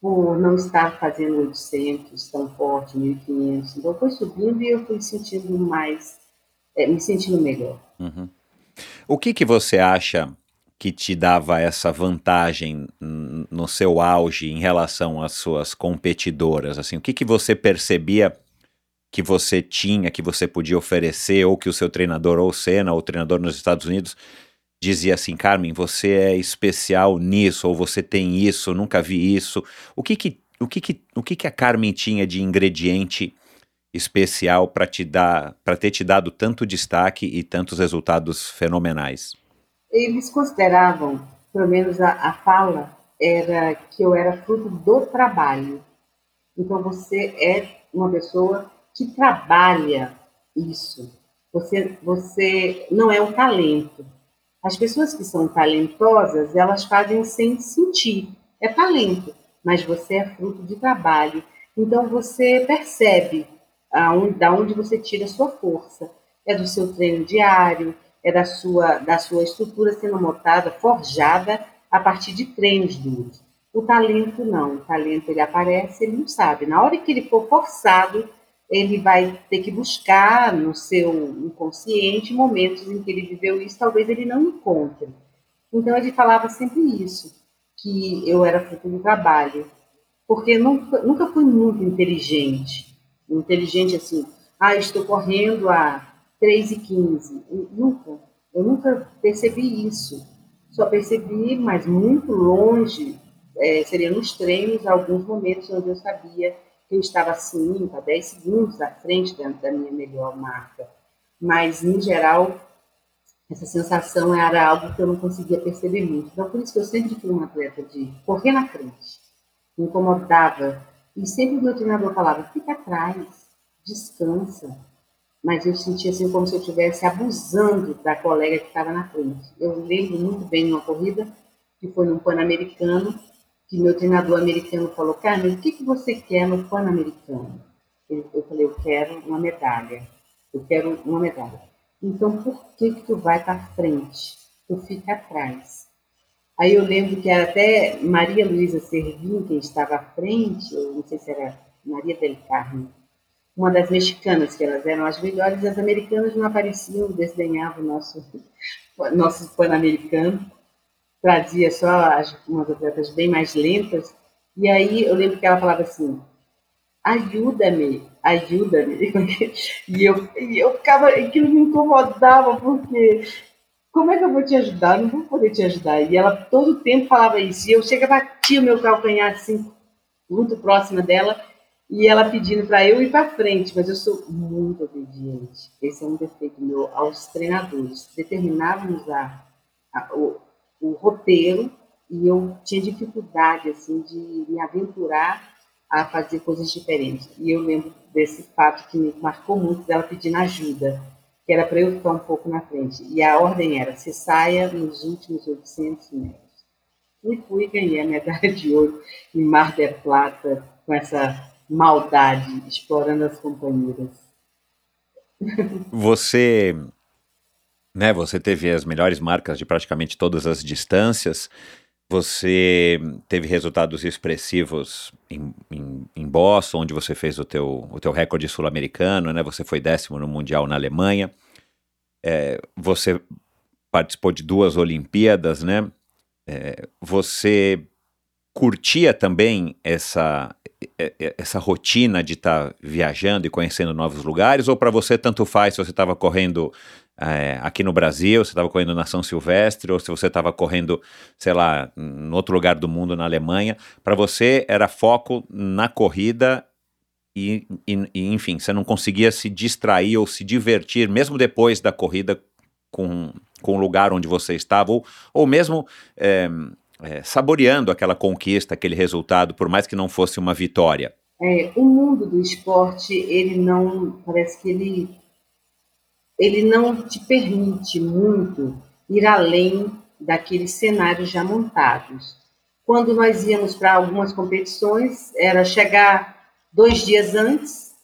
por não estar fazendo 800 tão forte, 1500. Então foi subindo e eu fui sentindo mais, é, me sentindo melhor. Uhum. O que, que você acha que te dava essa vantagem no seu auge em relação às suas competidoras? Assim, o que, que você percebia que você tinha, que você podia oferecer, ou que o seu treinador, ou Senna, ou treinador nos Estados Unidos, dizia assim, Carmen, você é especial nisso, ou você tem isso, nunca vi isso. O que que, o que, que, o que, que a Carmen tinha de ingrediente especial para te dar, para ter te dado tanto destaque e tantos resultados fenomenais? Eles consideravam, pelo menos a, a fala era que eu era fruto do trabalho. Então você é uma pessoa que trabalha isso. Você, você não é um talento. As pessoas que são talentosas, elas fazem sem sentir. É talento, mas você é fruto de trabalho. Então você percebe aonde, da onde você tira a sua força. É do seu treino diário, é da sua, da sua estrutura sendo montada, forjada a partir de treinos duros. O talento não, o talento ele aparece, ele não sabe. Na hora que ele for forçado, ele vai ter que buscar no seu inconsciente momentos em que ele viveu isso, talvez ele não encontre. Então ele falava sempre isso, que eu era fruto do trabalho, porque nunca, nunca fui muito inteligente, inteligente assim, ah, estou correndo a 3 e 15, nunca, eu nunca percebi isso, só percebi, mas muito longe, é, seria nos treinos, alguns momentos onde eu sabia eu estava 5 a 10 segundos à frente da, da minha melhor marca. Mas, em geral, essa sensação era algo que eu não conseguia perceber muito. Então, por isso que eu sempre fui uma atleta de correr na frente. me incomodava. E sempre o meu treinador falava: fica atrás, descansa. Mas eu sentia assim como se eu estivesse abusando da colega que estava na frente. Eu lembro muito bem numa corrida, que foi num Pan-Americano, que meu treinador americano falou: Carmen, o que, que você quer no Pan-Americano? Eu falei: eu quero uma medalha. Eu quero uma medalha. Então, por que, que tu vai para frente? Tu fica atrás. Aí eu lembro que era até Maria Luísa Servin, quem estava à frente, eu não sei se era Maria del Carmo, uma das mexicanas, que elas eram as melhores, as americanas não apareciam, desdenhavam o nosso, (laughs) nosso pan-americano, trazia só as, umas atletas bem mais lentas, e aí eu lembro que ela falava assim, ajuda-me, ajuda-me, (laughs) e eu, e eu ficava, aquilo me incomodava, porque como é que eu vou te ajudar? Não vou poder te ajudar. E ela todo o tempo falava isso. E eu chegava, batia o meu calcanhar assim, muito próxima dela, e ela pedindo para eu ir para frente. Mas eu sou muito obediente. Esse é um defeito meu aos treinadores. Determinávamos a, a o, roteiro e eu tinha dificuldade assim de me aventurar a fazer coisas diferentes. E eu lembro desse fato que me marcou muito dela pedindo ajuda que era para eu ficar um pouco na frente. E a ordem era: se saia nos últimos 800 metros. E fui ganhei a medalha de ouro em Mar del Plata, com essa maldade, explorando as companheiras. Você, né, você teve as melhores marcas de praticamente todas as distâncias. Você teve resultados expressivos em, em, em, Boston, onde você fez o teu, o teu recorde sul-americano, né? Você foi décimo no Mundial na Alemanha. É, você participou de duas Olimpíadas, né? É, você curtia também essa, essa rotina de estar tá viajando e conhecendo novos lugares? Ou para você tanto faz se você estava correndo é, aqui no Brasil, você estava correndo na São Silvestre, ou se você estava correndo, sei lá, em outro lugar do mundo, na Alemanha, para você era foco na corrida e, e, e, enfim, você não conseguia se distrair ou se divertir, mesmo depois da corrida, com, com o lugar onde você estava, ou, ou mesmo é, é, saboreando aquela conquista, aquele resultado, por mais que não fosse uma vitória. É, o mundo do esporte, ele não, parece que ele ele não te permite muito ir além daqueles cenários já montados. Quando nós íamos para algumas competições, era chegar dois dias antes,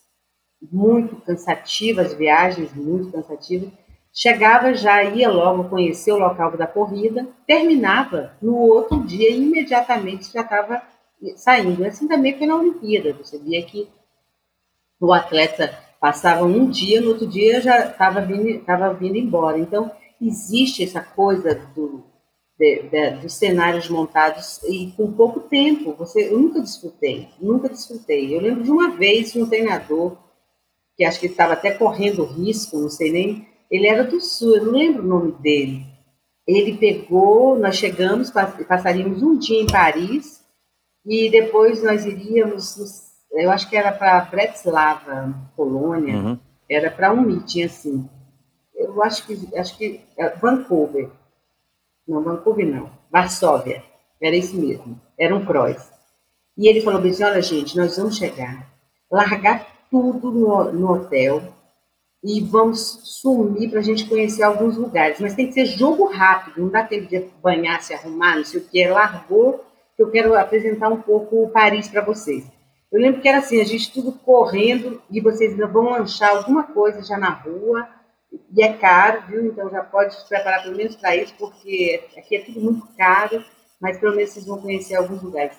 muito cansativas viagens, muito cansativas. Chegava, já ia logo conhecer o local da corrida, terminava no outro dia e imediatamente já estava saindo. Assim também na Olimpíada, você via que o atleta passava um dia, no outro dia já estava vindo, tava vindo embora. Então, existe essa coisa do, de, de, dos cenários montados e com pouco tempo. Você, eu nunca desfrutei, nunca desfrutei. Eu lembro de uma vez um treinador, que acho que estava até correndo risco, não sei nem, ele era do Sul, eu não lembro o nome dele. Ele pegou, nós chegamos, passaríamos um dia em Paris, e depois nós iríamos eu acho que era para Bratislava, Polônia, uhum. era para um meeting assim. Eu acho que acho que é Vancouver. Não, Vancouver não. Varsóvia. Era isso mesmo. Era um cross. E ele falou assim: olha, gente, nós vamos chegar, largar tudo no, no hotel e vamos sumir para a gente conhecer alguns lugares. Mas tem que ser jogo rápido, não dá tempo de banhar, se arrumar, não sei o que. Largou, que eu quero apresentar um pouco Paris para vocês. Eu lembro que era assim, a gente tudo correndo e vocês ainda vão lanchar alguma coisa já na rua, e é caro, viu? Então já pode se preparar pelo menos para isso, porque aqui é tudo muito caro, mas pelo menos vocês vão conhecer alguns lugares.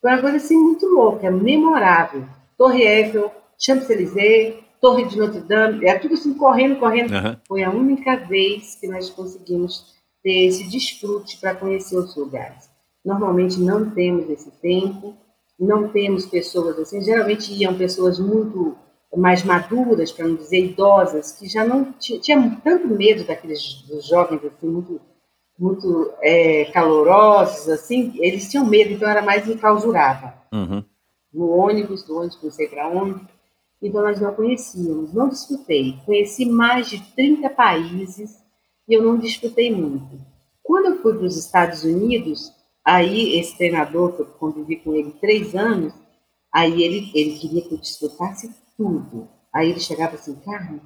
Foi uma coisa assim muito louca, memorável. Torre Eiffel, Champs-Élysées, Torre de Notre Dame, é tudo assim correndo, correndo. Uhum. Foi a única vez que nós conseguimos ter esse desfrute para conhecer os lugares. Normalmente não temos esse tempo, não temos pessoas assim, geralmente iam pessoas muito mais maduras, para não dizer idosas, que já não tinham tanto medo daqueles dos jovens assim muito muito é, calorosos assim, eles tinham medo, então era mais enclausurava. Uhum. No ônibus, do ônibus, não sei para onde. Então nós não conhecíamos, não disputei. Conheci mais de 30 países e eu não disputei muito. Quando eu fui para os Estados Unidos, Aí, esse treinador, que eu convivi com ele três anos, aí ele, ele queria que eu desfrutasse tudo. Aí ele chegava assim, Carmen,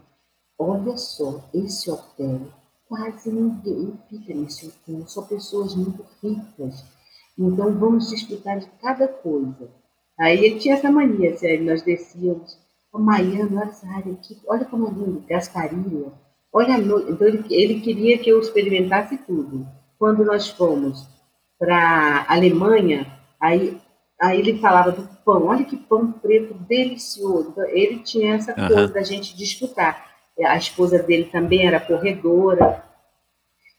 olha só, esse hotel, quase ninguém fica nesse hotel, só pessoas muito ricas. Então, vamos desfrutar de cada coisa. Aí ele tinha essa mania, assim, nós descíamos, oh, Miami, olha essa área aqui, olha como é lindo, Gasparilha, olha a noite. Então ele, ele queria que eu experimentasse tudo. Quando nós fomos para a Alemanha, aí, aí ele falava do pão, olha que pão preto delicioso. Ele tinha essa Aham. coisa da gente desfrutar. A esposa dele também era corredora,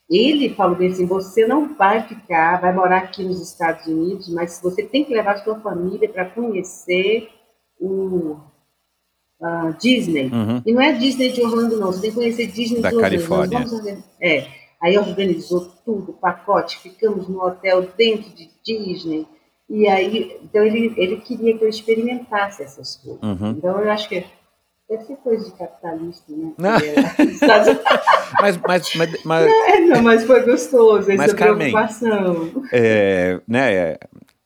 ele falou assim: você não vai ficar, vai morar aqui nos Estados Unidos, mas você tem que levar sua família para conhecer o ah, Disney. Uhum. E não é Disney de Orlando, não. Você tem que conhecer Disney Da de Orlando. Califórnia. É. Aí organizou tudo, pacote, ficamos no hotel dentro de Disney. E aí, então ele, ele queria que eu experimentasse essas coisas. Uhum. Então eu acho que deve ser coisa de capitalista, né? (laughs) Mas, mas, mas, mas, (laughs) é, não, mas foi gostoso, essa Mas, Carmen, preocupação. é, né, é,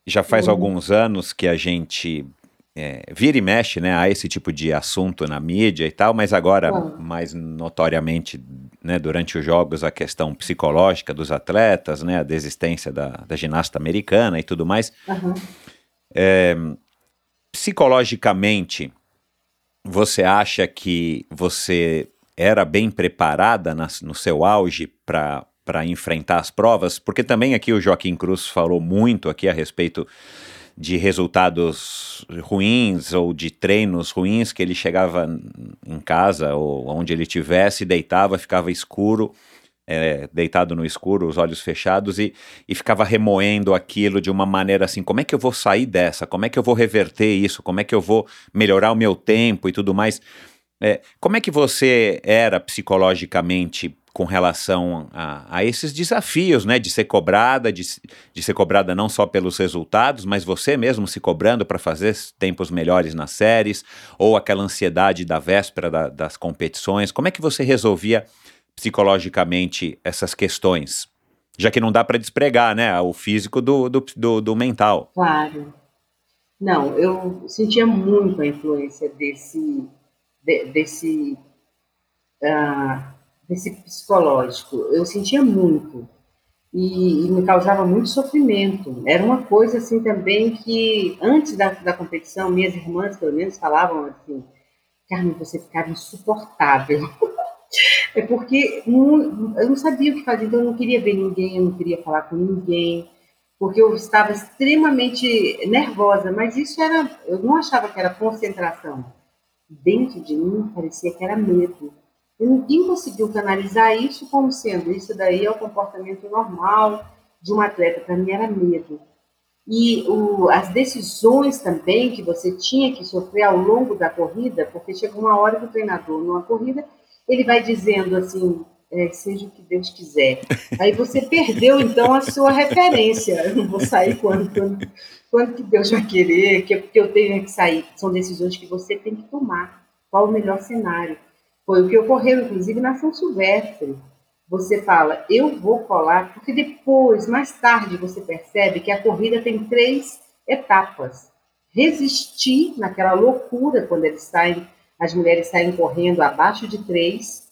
já faz Uhum. alguns anos que a gente é, vira e mexe né, a esse tipo de assunto na mídia e tal, mas agora, Uhum. mais notoriamente, né, durante os jogos, a questão psicológica dos atletas, né, a desistência da, da ginasta americana e tudo mais. Aham. Psicologicamente, você acha que você era bem preparada nas- no seu auge para para enfrentar as provas? Porque também aqui o Joaquim Cruz falou muito aqui a respeito de resultados ruins ou de treinos ruins que ele chegava em casa ou onde ele tivesse, deitava, ficava escuro, é, deitado no escuro, os olhos fechados e, e ficava remoendo aquilo de uma maneira assim: como é que eu vou sair dessa? Como é que eu vou reverter isso? Como é que eu vou melhorar o meu tempo e tudo mais? É, como é que você era psicologicamente com relação a, a esses desafios, né? De ser cobrada, de, de ser cobrada não só pelos resultados, mas você mesmo se cobrando para fazer tempos melhores nas séries, ou aquela ansiedade da véspera da- das competições. Como é que você resolvia psicologicamente essas questões? Já que não dá para despregar, né? O físico do, do, do, do mental. Claro. Não, eu sentia muito a influência desse, de- desse, ah, desse psicológico. Eu sentia muito. E, e me causava muito sofrimento. Era uma coisa assim também que, antes da, da competição, minhas irmãs, pelo menos, falavam assim: Carmen, você ficava insuportável. (laughs) É porque não- eu não sabia o que fazer, então eu não queria ver ninguém, eu não queria falar com ninguém, porque eu estava extremamente nervosa, mas isso era, eu não achava que era concentração. Dentro de mim parecia que era medo. E ninguém conseguiu canalizar isso como sendo isso daí é o comportamento normal de um atleta. Para mim era medo. E o, as decisões também que você tinha que sofrer ao longo da corrida, porque chega uma hora que o treinador, numa corrida, ele vai dizendo assim, é, seja o que Deus quiser. (laughs) Aí você perdeu, então, a sua referência. Eu não vou sair quando, quando, quando que Deus vai querer, que, que eu tenho que sair. São decisões que você tem que tomar. Qual o melhor cenário? Foi o que ocorreu, inclusive, na São Silvestre. Você fala, eu vou colar, porque depois, mais tarde, você percebe que a corrida tem três etapas. Resistir naquela loucura quando eles saem, as mulheres saem correndo abaixo de três.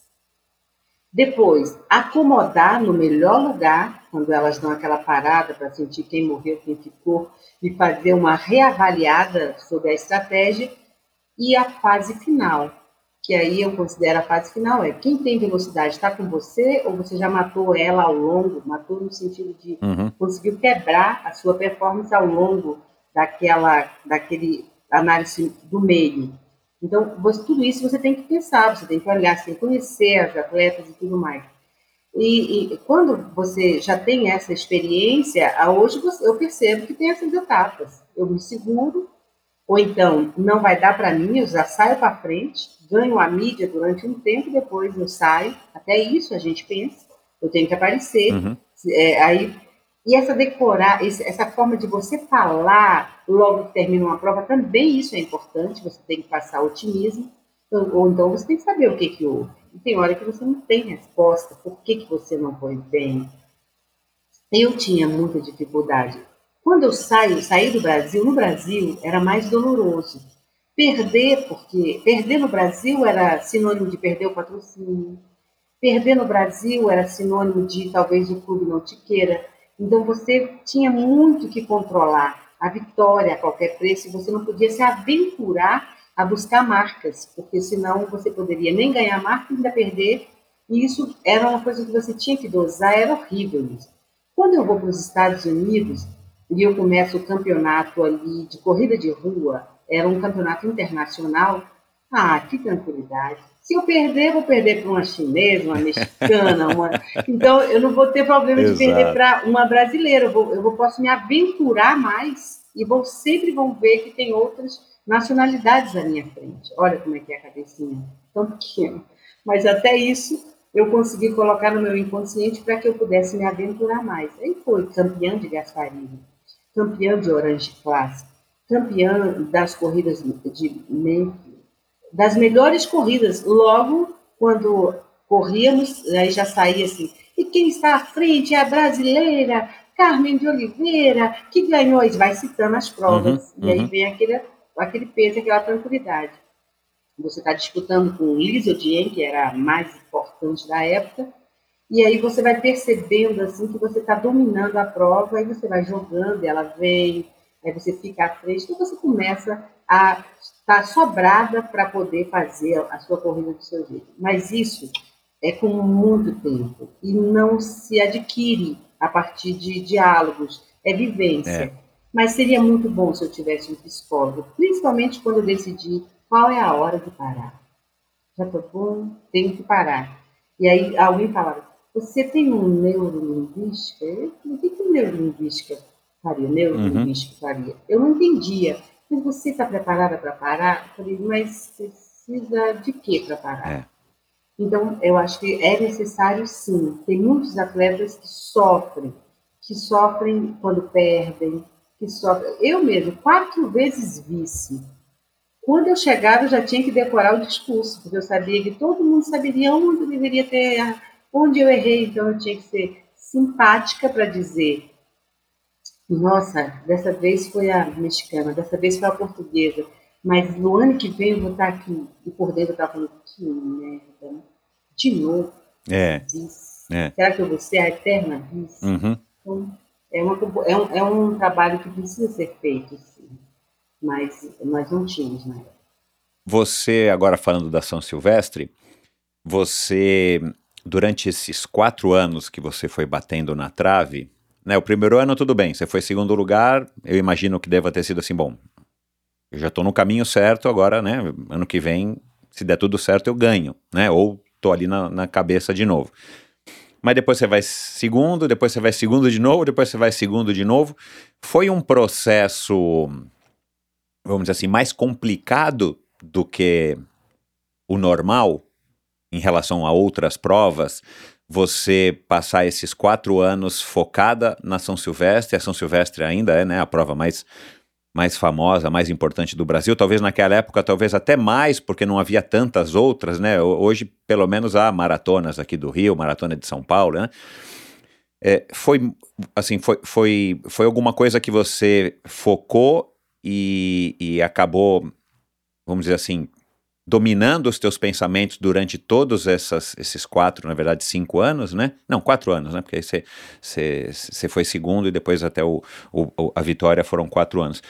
Depois, acomodar no melhor lugar, quando elas dão aquela parada para sentir quem morreu, quem ficou, e fazer uma reavaliada sobre a estratégia. E a fase final, que aí eu considero a fase final, é quem tem velocidade está com você ou você já matou ela ao longo, matou no sentido de Uhum. conseguiu quebrar a sua performance ao longo daquela, daquele análise do meio. Então, você- tudo isso você tem que pensar, você tem que olhar, você tem que conhecer as atletas e tudo mais. E, e quando você já tem essa experiência, hoje você- eu percebo que tem essas etapas. Eu me seguro, ou então não vai dar para mim, eu já saio para frente, ganho a mídia durante um tempo, depois eu saio. Até isso a gente pensa, eu tenho que aparecer. Uhum. É, aí, e essa decorar, essa forma de você falar logo que termina uma prova, também isso é importante, você tem que passar otimismo, ou, ou então você tem que saber o que, que houve. E tem hora que você não tem resposta, por que, que você não foi bem. eu tinha muita dificuldade. Quando eu saio, saí do Brasil, no Brasil era mais doloroso. Perder, porque perder no Brasil era sinônimo de perder o patrocínio. Perder no Brasil era sinônimo de talvez o clube não te queira. Então você tinha muito que controlar a vitória a qualquer preço você não podia se aventurar a buscar marcas, porque senão você poderia nem ganhar marca e ainda perder. E isso era uma coisa que você tinha que dosar, era horrível. Quando eu vou para os Estados Unidos e eu começo o campeonato ali de corrida de rua, era um campeonato internacional, ah, que tranquilidade. Se eu perder, vou perder para uma chinesa, uma mexicana, uma... (laughs) então eu não vou ter problema de perder para uma brasileira. Eu, vou, eu posso me aventurar mais e vou sempre vão ver que tem outras nacionalidades à minha frente. Olha como é que é a cabecinha, tão pequena. Mas até isso eu consegui colocar no meu inconsciente para que eu pudesse me aventurar mais. Aí foi campeão de Gasparini, campeão de Orange Classic, campeão das corridas de Memphis, das melhores corridas. Logo, quando corríamos, aí já saía assim, e quem está à frente é a brasileira, Carmen de Oliveira, que ganhou, e vai citando as provas. Uhum, e aí uhum. vem aquele, aquele peso, aquela tranquilidade. Você está disputando com Lisa Dien, que era a mais importante da época, e aí você vai percebendo assim que você está dominando a prova, aí você vai jogando, ela vem, aí você fica à frente, então você começa a estar sobrada para poder fazer a sua corrida do seu jeito. Mas isso é com muito tempo e não se adquire a partir de diálogos, é vivência. É. Mas seria muito bom se eu tivesse um psicólogo, principalmente quando eu decidi qual é a hora de parar. Já estou bom, tenho que parar. E aí alguém falava, você tem um neurolinguística? O que, que neurolinguística faria? Neurolinguística uhum. faria? Eu não entendia. Mas você está preparada para parar? Eu falei, mas precisa de quê para parar? É. Então, eu acho que é necessário sim. Tem muitos atletas que sofrem, que sofrem quando perdem, que sofrem. Eu mesmo, quatro vezes vice. Quando eu chegava, eu já tinha que decorar o discurso, porque eu sabia que todo mundo saberia onde eu deveria ter onde eu errei, então eu tinha que ser simpática para dizer: nossa, dessa vez foi a mexicana, dessa vez foi a portuguesa, mas no ano que vem eu vou estar aqui. E por dentro eu estava falando: que merda, né? de novo. É. é. Será que eu vou ser a eterna vice? Uhum. Então, é, uma, é, um, é um trabalho que precisa ser feito, sim. Mas nós não tínhamos na época. Você, agora falando da São Silvestre, você durante esses quatro anos que você foi batendo na trave, né? O primeiro ano tudo bem, você foi segundo lugar, eu imagino que deva ter sido assim, bom, eu já estou no caminho certo, agora, né? Ano que vem, se der tudo certo, eu ganho, né? Ou estou ali na, na cabeça de novo. Mas depois você vai segundo, depois você vai segundo de novo, depois você vai segundo de novo. Foi um processo, vamos dizer assim, mais complicado do que o normal em relação a outras provas, você passar esses quatro anos focada na São Silvestre, a São Silvestre ainda é né, a prova mais, mais famosa, mais importante do Brasil, talvez naquela época, talvez até mais, porque não havia tantas outras, né? Hoje, pelo menos, há maratonas aqui do Rio, maratona de São Paulo, né? É, foi assim, foi, foi, foi alguma coisa que você focou e, e acabou, vamos dizer assim, dominando os teus pensamentos durante todos essas, esses quatro, na verdade, cinco anos, né? Não, quatro anos, né? Porque aí você, você, você foi segundo e depois até o, o, a vitória foram quatro anos.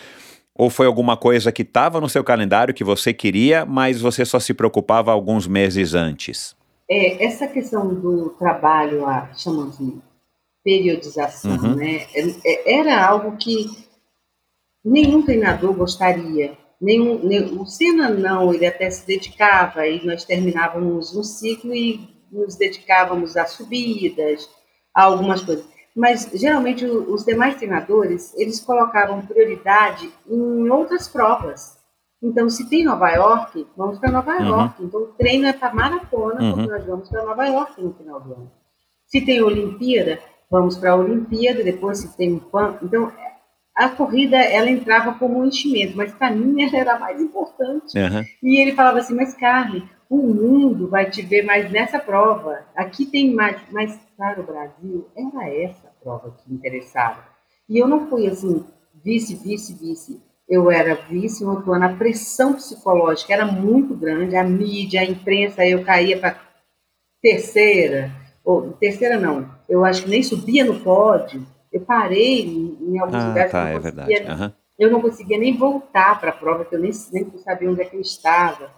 Ou foi alguma coisa que estava no seu calendário que você queria, mas você só se preocupava alguns meses antes? É, essa questão do trabalho, a, chamamos de periodização, uhum. né? É, é, era algo que nenhum treinador gostaria nenhum, nenhum, o Senna não, ele até se dedicava e nós terminávamos um ciclo e nos dedicávamos a subidas, a algumas coisas. Mas geralmente os demais treinadores eles colocavam prioridade em outras provas. Então, se tem Nova York, vamos para Nova uhum. York. Então, o treino é para maratona, uhum. porque nós vamos para Nova York no final do ano. Se tem Olimpíada, vamos para a Olimpíada, depois se tem um PAN. Então, a corrida ela entrava como um enchimento, mas para mim ela era mais importante. Uhum. E ele falava assim, mas Carly, o mundo vai te ver mais nessa prova. Aqui tem mais, mas para o Brasil era essa prova que me interessava. E eu não fui assim, vice, vice, vice. Eu era vice no ano, a pressão psicológica era muito grande, a mídia, a imprensa, eu caía para terceira, ou terceira não, eu acho que nem subia no pódio, eu parei em, alguns Ah, lugares. tá, é não verdade. conseguia- Aham. eu não conseguia nem voltar para a prova, que eu nem, nem sabia onde é que eu estava.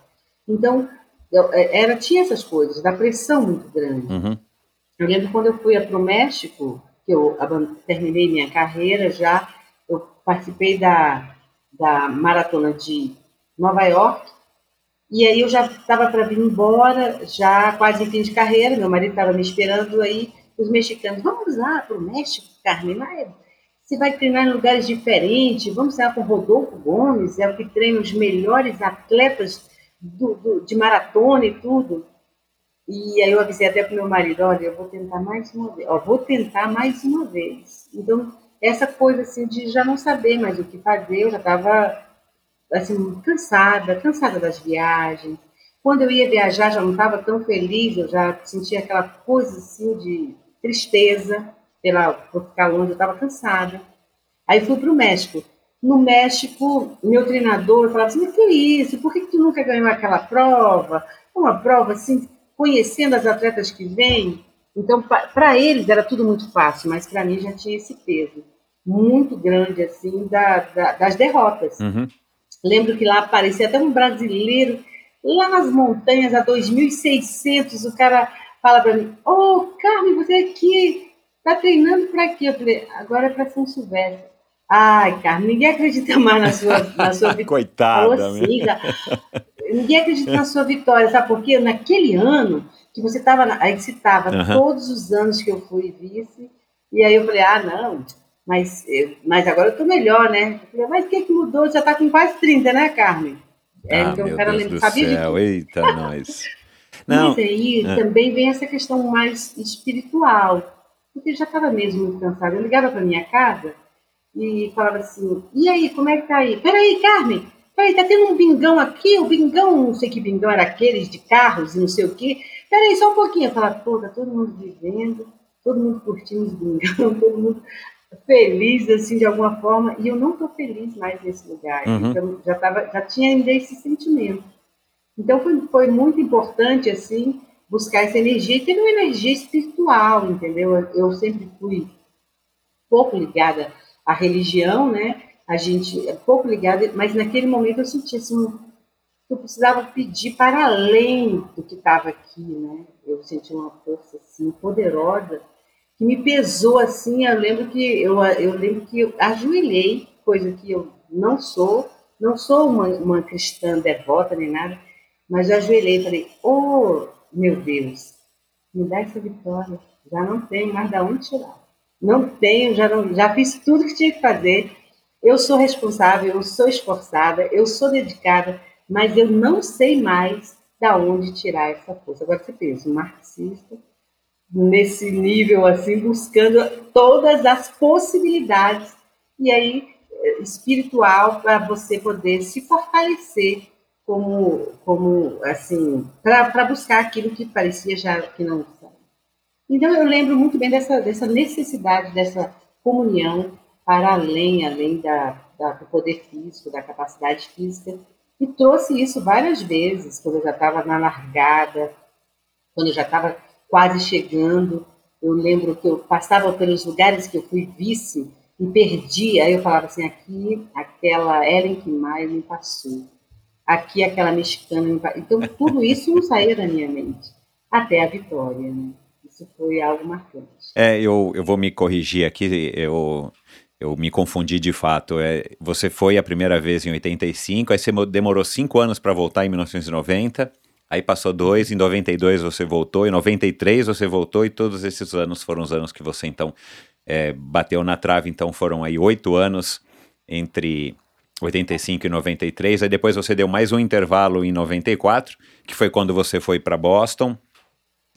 Então, eu- é, era, tinha essas coisas, da pressão muito grande. Uhum. Eu lembro quando eu fui para o México, que eu terminei minha carreira já, eu participei da, da maratona de Nova York, e aí eu já estava para vir embora, já quase em fim de carreira, meu marido estava me esperando aí, os mexicanos, vamos lá para o México, Carmen, mas você vai treinar em lugares diferentes, vamos treinar com Rodolfo Gomes, é o que treina os melhores atletas do- do- de maratona e tudo. E aí eu avisei até para meu marido, olha, eu vou tentar mais uma vez, ó, vou tentar mais uma vez. Então, essa coisa assim de já não saber mais o que fazer, eu já estava assim cansada, cansada das viagens. Quando eu ia viajar, já não estava tão feliz, eu já sentia aquela coisa assim de tristeza pela por ficar longe, eu estava cansada. Aí fui para o México. No México, meu treinador falava assim, mas que isso? Por que, que tu nunca ganhou aquela prova? Uma prova assim, conhecendo as atletas que vêm. Então, para eles era tudo muito fácil, mas para mim já tinha esse peso muito grande assim da, da- das derrotas. Uhum. Lembro que lá aparecia até um brasileiro, lá nas montanhas, a 2.600, o cara fala para mim, ô, oh, Carmen, você aqui, tá treinando para quê? Eu falei, agora é para São Silvestre. Ai, Carmen, ninguém acredita mais na sua, na sua (laughs) vitória. Coitada. Assim, já. Ninguém acredita na sua vitória, sabe por quê? Naquele ano que você estava, aí citava Aham. todos os anos que eu fui vice, e aí eu falei, ah, não, mas, eu- mas agora eu tô melhor, né? Eu falei, mas o que, que mudou? Já tá com quase 30, né, Carmen? É, ah, então meu o cara lembra, do sabia de céu. tudo. Eita, nós. Não, Mas aí é. também vem essa questão mais espiritual, porque eu já estava mesmo muito cansada. Eu ligava para minha casa e falava assim: e aí, como é que tá aí? Peraí, Carmen, peraí, tá tendo um bingão aqui, o bingão, não sei que bingão era aqueles de carros e não sei o quê. Peraí, só um pouquinho. Eu falava: pô, tá todo mundo vivendo, todo mundo curtindo os bingão, (laughs) todo mundo feliz assim de alguma forma e eu não estou feliz mais nesse lugar Uhum. então já tava já tinha ainda esse sentimento então foi, foi muito importante assim buscar essa energia e ter uma energia espiritual entendeu? Eu, sempre fui pouco ligada à religião né? A gente é pouco ligada mas naquele momento eu senti assim eu precisava pedir para além do que estava aqui né? Eu senti uma força assim poderosa que me pesou assim. Eu lembro que eu, eu lembro que eu ajoelhei, coisa que eu não sou, não sou uma, uma cristã devota nem nada, mas eu ajoelhei e falei: Oh, meu Deus, me dá essa vitória. Já não tenho mais da onde tirar. Não tenho, já, não, já fiz tudo que tinha que fazer. Eu sou responsável, eu sou esforçada, eu sou dedicada, mas eu não sei mais da onde tirar essa força. Agora você pensa, um marxista nesse nível assim, buscando todas as possibilidades e aí eh, espiritual para você poder se fortalecer como como assim para buscar aquilo que parecia já que não estava. Então eu lembro muito bem dessa dessa necessidade dessa comunhão para além além da, da do poder físico da capacidade física e trouxe isso várias vezes quando eu já estava na largada quando eu já estava quase chegando. Eu lembro que eu passava pelos lugares que eu fui vice e perdi. Aí eu falava assim: aqui, aquela Ellen Maia me passou. Aqui, aquela mexicana. Então, tudo isso não saía da minha mente. Até a vitória, né? Isso foi algo marcante. É, eu, eu vou me corrigir aqui, eu, eu me confundi de fato. É, você foi a primeira vez em 85, aí você mo- demorou cinco anos para voltar em 1990, aí passou dois, em 92 você voltou, em 93 você voltou, e todos esses anos foram os anos que você então é, bateu na trave, então foram aí oito anos entre 85 e 93, aí depois você deu mais um intervalo em 94, que foi quando você foi para Boston,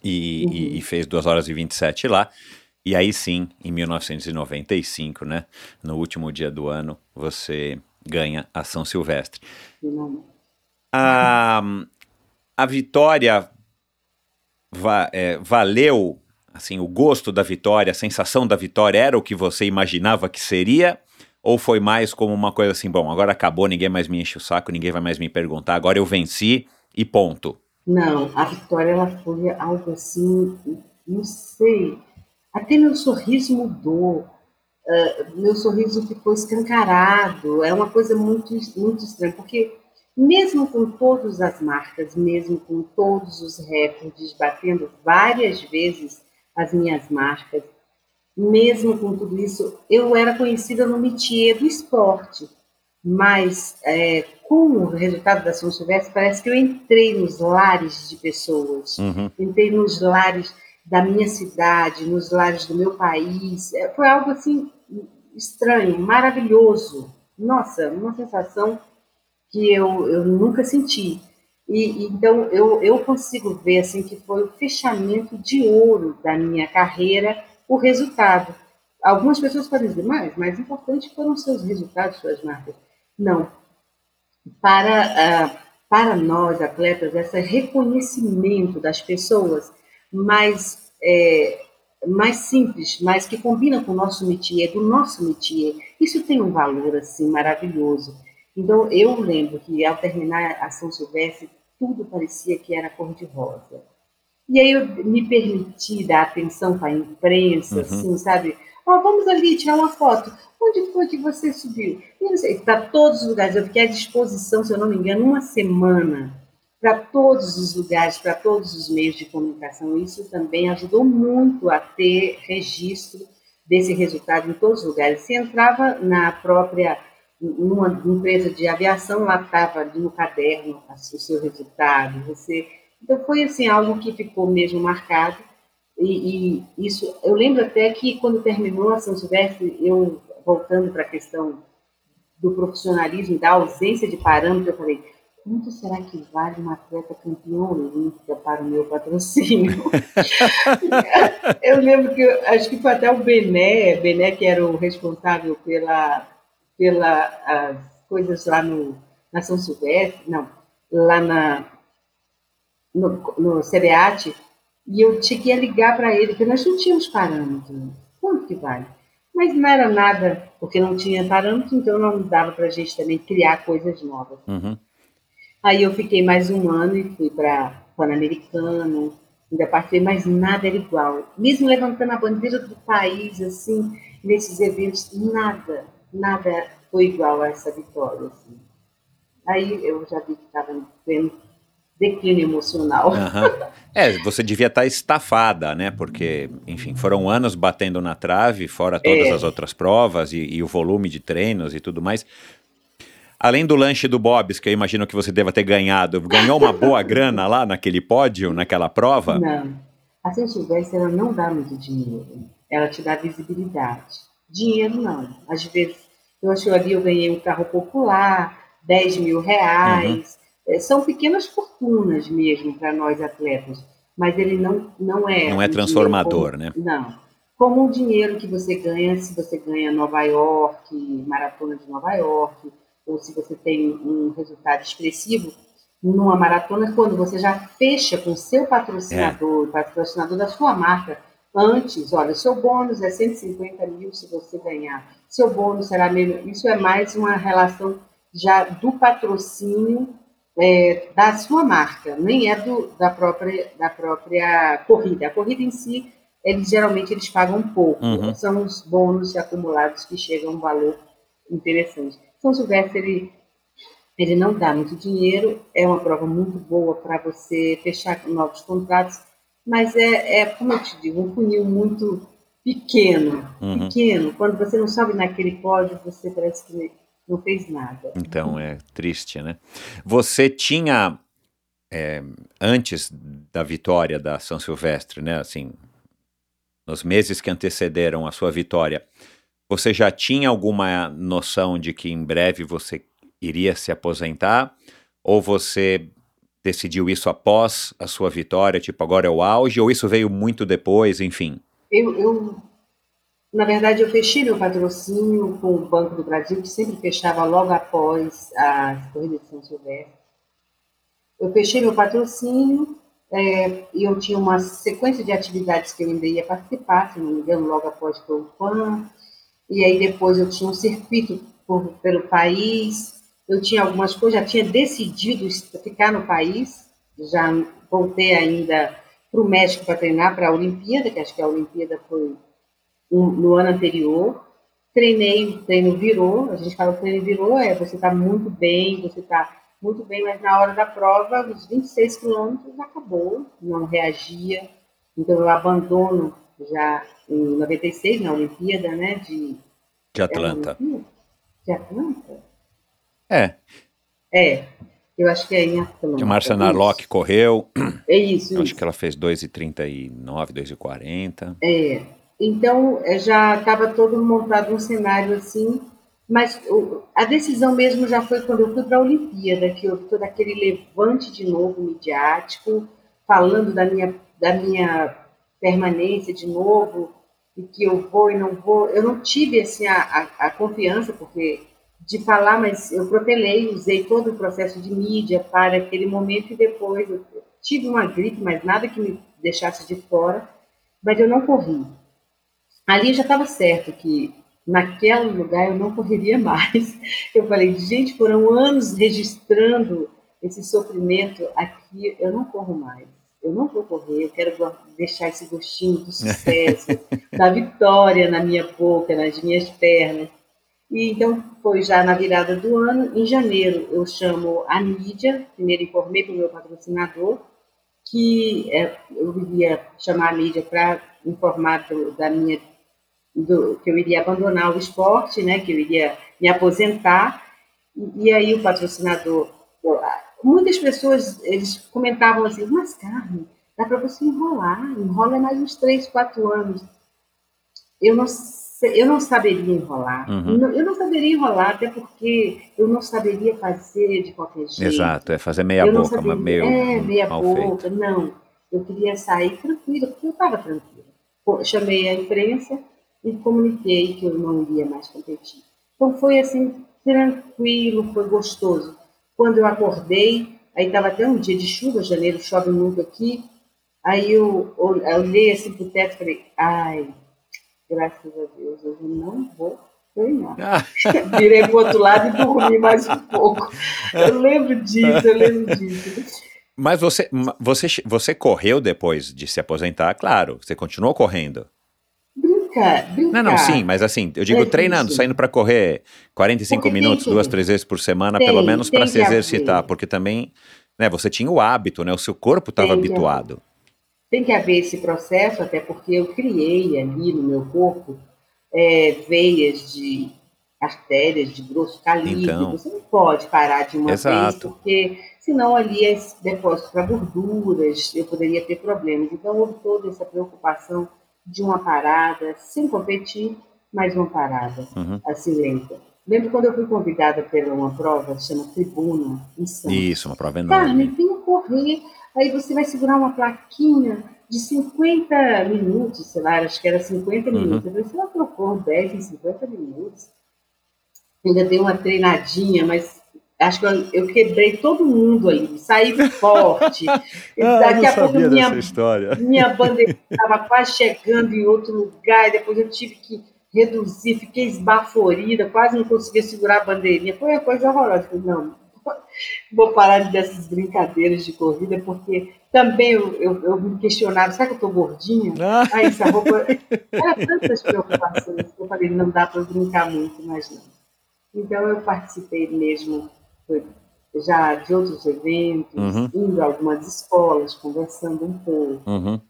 e, e- e fez 2 horas e 27 lá. E aí sim, em 1995, né, no último dia do ano, você ganha a São Silvestre. A, a vitória va- é, valeu assim, o gosto da vitória, a sensação da vitória era o que você imaginava que seria? Ou foi mais como uma coisa assim, bom, agora acabou, ninguém mais me enche o saco, ninguém vai mais me perguntar, agora eu venci e ponto? Não, a vitória ela foi algo assim, não sei, até meu sorriso mudou, uh, meu sorriso ficou escancarado, é uma coisa muito, muito estranha, porque mesmo com todas as marcas, mesmo com todos os recordes, batendo várias vezes as minhas marcas, mesmo com tudo isso, eu era conhecida no métier do esporte, mas é, com o resultado da São Silvestre, parece que eu entrei nos lares de pessoas, uhum. entrei nos lares da minha cidade, nos lares do meu país, é, foi algo assim estranho, maravilhoso, nossa, uma sensação que eu, eu nunca senti. E, então eu, eu consigo ver assim que foi o fechamento de ouro da minha carreira, o resultado. Algumas pessoas podem dizer, mas mais importante foram seus resultados, suas marcas. Não. Para, uh, para nós, atletas, esse reconhecimento das pessoas mais, é, mais simples, mas que combinam com o nosso métier, do nosso métier, isso tem um valor assim maravilhoso. Então, eu lembro que ao terminar a São Silvestre, tudo parecia que era cor-de-rosa. E aí eu me permiti dar atenção para a imprensa, uhum. assim, sabe? Oh, vamos ali tirar uma foto. Onde foi que você subiu? Para todos os lugares. Eu fiquei à disposição, se eu não me engano, uma semana para todos os lugares, para todos os meios de comunicação. Isso também ajudou muito a ter registro desse resultado em todos os lugares. Se entrava na própria numa empresa de aviação, lá estava no caderno o seu resultado. Você, então foi assim algo que ficou mesmo marcado. E, e isso, eu lembro até que quando terminou a São Silvestre, eu voltando para a questão do profissionalismo, da ausência de parâmetro, eu falei, quanto será que vale uma atleta campeã olímpica para o meu patrocínio? (laughs) eu lembro que, acho que foi até o Bené, Bené que era o responsável pela pelas coisas lá no, na São Silvestre, não, lá na, no, no CBAT, e eu tinha que ligar para ele, porque nós não tínhamos parâmetro. Quanto que vale? Mas não era nada, porque não tinha parâmetro, então não dava para a gente também criar coisas novas. Uhum. Aí eu fiquei mais um ano e fui para Pan-Americano, ainda participei, mas nada era igual. Mesmo levantando a bandeira do país, assim, nesses eventos, nada nada foi igual a essa vitória. Assim. Aí eu já vi que estava tendo declínio emocional. Uhum. É, você devia estar tá estafada, né? Porque, enfim, foram anos batendo na trave, fora todas é. as outras provas e, e, o volume de treinos e tudo mais. Além do lanche do Bob's, que eu imagino que você deva ter ganhado, ganhou uma boa (laughs) grana lá naquele pódio, naquela prova? Não. A Silvestre, ela não dá muito dinheiro. Ela te dá visibilidade. Dinheiro não. Às vezes, eu acho que ali eu ganhei um carro popular, 10 mil reais. Uhum. É, são pequenas fortunas mesmo para nós atletas, mas ele não, não é. Não é transformador, como, né? Não. Como o dinheiro que você ganha se você ganha Nova York, maratona de Nova York, ou se você tem um resultado expressivo numa maratona, quando você já fecha com o seu patrocinador, é. patrocinador da sua marca, antes, olha, seu bônus é 150 mil se você ganhar, seu bônus será menos. Isso é mais uma relação já do patrocínio é, da sua marca, nem é do, da, própria, da própria corrida. A corrida em si, eles geralmente eles pagam pouco, uhum. são os bônus acumulados que chegam a um valor interessante. São Silvestre, ele, ele não dá muito dinheiro, é uma prova muito boa para você fechar novos contratos, mas é, é, como eu te digo, um funil muito pequeno, uhum. pequeno. Quando você não sobe naquele pódio, você parece que não fez nada. Então, é triste, né? Você tinha, é, antes da vitória da São Silvestre, né, assim, nos meses que antecederam a sua vitória, você já tinha alguma noção de que em breve você iria se aposentar? Ou você decidiu isso após a sua vitória, tipo, agora é o auge, ou isso veio muito depois, enfim? Eu, eu na verdade, eu fechei meu patrocínio com o Banco do Brasil, que sempre fechava logo após a corrida de São Silvestre. Eu fechei meu patrocínio é, e eu tinha uma sequência de atividades que eu ainda ia participar, se não me engano, logo após o PAN, e aí depois eu tinha um circuito por, pelo país, eu tinha algumas coisas, já tinha decidido ficar no país, já voltei ainda para o México para treinar para a Olimpíada, que acho que a Olimpíada foi no ano anterior. Treinei, o treino virou, a gente fala que o treino virou, é você está muito bem, você está muito bem, mas na hora da prova, os 26 quilômetros acabou, não reagia, então eu abandono já em 96, na Olimpíada, né, de... De Atlanta. É, de Atlanta? É. É, eu acho que é em Atlanta. Que a Marcia Narlock correu. É isso, Eu isso. acho que ela fez 2,39, 2,40. É, então é, já estava todo montado um cenário assim, mas a decisão mesmo já foi quando eu fui para a Olimpíada, que houve todo aquele levante de novo midiático, falando da minha, da minha permanência de novo, e que eu vou e não vou. Eu não tive assim, a, a, a confiança, porque de falar, mas eu protelei, usei todo o processo de mídia para aquele momento e depois eu tive uma gripe, mas nada que me deixasse de fora, mas eu não corri. Ali já estava certo que naquele lugar eu não correria mais. Eu falei, gente, foram anos registrando esse sofrimento aqui, eu não corro mais. Eu não vou correr, eu quero deixar esse gostinho do sucesso, (laughs) da vitória na minha boca, nas minhas pernas. E então foi já na virada do ano, em janeiro eu chamo a mídia, primeiro informei para o meu patrocinador que é, eu iria chamar a mídia para informar do- da minha do- que eu iria abandonar o esporte, né, que eu iria me aposentar. E, e aí o patrocinador, muitas pessoas eles comentavam assim, mas Carmen, dá para você enrolar, enrola mais uns três, quatro anos. Eu não eu não saberia enrolar. Uhum. Eu não saberia enrolar, até porque eu não saberia fazer de qualquer jeito. Exato, é fazer meia Eu boca, mas meio é, meia boca, feito. não. Eu queria sair tranquila, porque eu estava tranquila. Chamei a imprensa e comuniquei que eu não iria mais competir. Então foi assim, tranquilo, foi gostoso. Quando eu acordei, aí estava até um dia de chuva, janeiro chove muito aqui, aí eu, ol- eu olhei assim pro teto e falei, ai, graças a Deus, hoje eu não vou treinar. Ah, (laughs) Virei pro outro lado e dormi mais um pouco. Eu lembro disso, eu lembro disso. mas você, você, você correu depois de se aposentar, claro, você continuou correndo. Brincar, brincar. Não, não, sim, mas assim, eu digo É treinando, saindo para correr 45 Porque minutos, que- duas, três vezes por semana, Tem, pelo menos para se que haver. exercitar, porque também, né, você tinha o hábito, né, o seu corpo estava habituado. Tem que haver esse processo, até porque eu criei ali no meu corpo é, veias de artérias de grosso calibre. Então. Você não pode parar de uma Exato. vez, porque senão ali é depósito para gorduras, eu poderia ter problemas. Então houve toda essa preocupação de uma parada, sem competir, mas uma parada, Uhum. assim, lenta. Lembro quando eu fui convidada para uma prova, que chama Tribuna, em Santos. Isso, uma prova enorme. Carmen, venha correr. Aí você vai segurar uma plaquinha de 50 minutos, sei lá, acho que era 50 Uhum. minutos. Eu falei, eu corro 10 em 50 minutos? Ainda dei uma treinadinha, mas acho que eu, eu quebrei todo mundo ali, saí forte. (laughs) Ah, Daqui a pouco minha, história. minha (laughs) bandeira estava quase chegando em outro lugar, e depois eu tive que reduzir, fiquei esbaforida, quase não conseguia segurar a bandeirinha. Foi uma coisa horrorosa. Falei, não, (laughs) vou parar dessas brincadeiras de corrida, porque também eu, eu, eu me questionava, será que eu estou gordinha? Ah, Ah, essa roupa. Era tantas preocupações que eu falei, não dá para brincar muito, mas não. Então eu participei mesmo já de outros eventos, Uhum. indo a algumas escolas, conversando um pouco. uhum.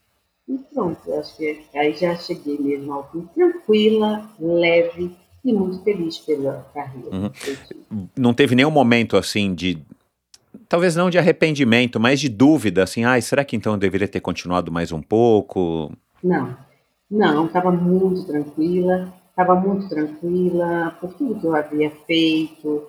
E pronto, acho que aí já cheguei mesmo ao fim, tranquila, leve e muito feliz pela carreira. Uhum. Não teve nenhum momento assim de. Talvez não de arrependimento, mas de dúvida, assim, ai, será que então eu deveria ter continuado mais um pouco? Não, não, estava muito tranquila, estava muito tranquila por tudo que eu havia feito,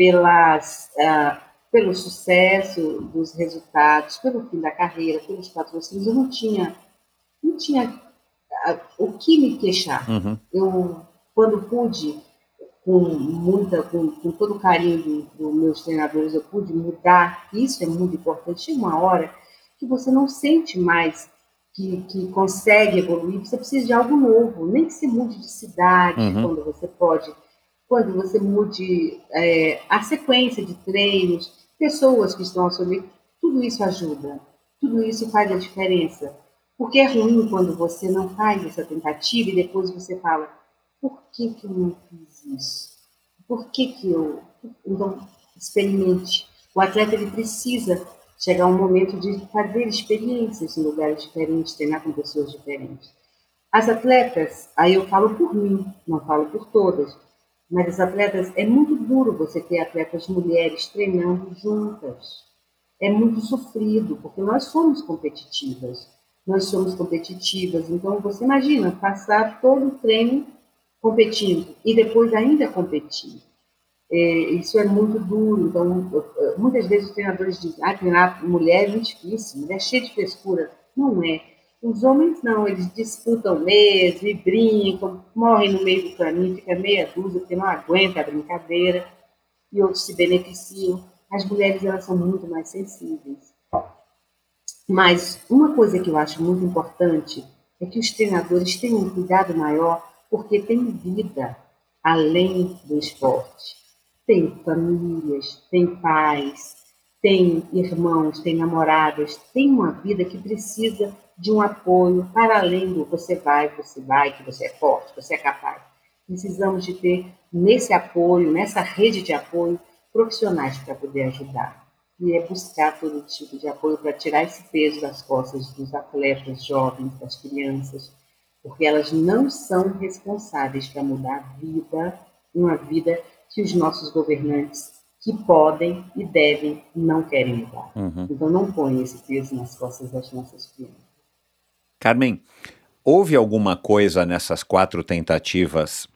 pelas, ah, pelo sucesso dos resultados, pelo fim da carreira, pelos patrocínios. Eu não tinha, não tinha ah, o que me queixar. Uhum. eu quando pude com muita com, com todo o carinho dos do meus treinadores eu pude mudar isso é muito importante chega uma hora que você não sente mais que, que consegue evoluir, você precisa de algo novo, nem que se mude de cidade, Uhum. quando você pode, quando você mude é, a sequência de treinos, pessoas que estão lado, tudo isso ajuda, tudo isso faz a diferença. Porque é ruim quando você não faz essa tentativa e depois você fala, por que, que eu não fiz isso? Por que, que eu. Então, experimente. O atleta ele precisa chegar um momento de fazer experiências em lugares diferentes, treinar com pessoas diferentes. As atletas, aí eu falo por mim, não falo por todas, mas as atletas, é muito duro você ter atletas mulheres treinando juntas. É muito sofrido, porque nós somos competitivas. Nós somos competitivas, então você imagina passar todo o treino competindo e depois ainda competir. É, isso é muito duro. Então, muitas vezes os treinadores dizem: ah, treinar mulher é muito difícil, mulher é cheia de frescura. Não é. Os homens não, eles disputam mesmo e brincam, morrem no meio do caminho, fica meia dúzia porque não aguenta a brincadeira e outros se beneficiam. As mulheres elas são muito mais sensíveis. Mas uma coisa que eu acho muito importante é que os treinadores tenham um cuidado maior, porque tem vida além do esporte. Tem famílias, tem pais, tem irmãos, tem namoradas, tem uma vida que precisa de um apoio para além do você vai, você vai, que você é forte, você é capaz. Precisamos de ter nesse apoio, nessa rede de apoio, profissionais para poder ajudar. E é buscar todo tipo de apoio para tirar esse peso das costas dos atletas jovens, das crianças, porque elas não são responsáveis para mudar a vida, uma vida que os nossos governantes, que podem e devem, não querem mudar. Uhum. Então não põe esse peso nas costas das nossas crianças. Carmen, houve alguma coisa nessas quatro tentativas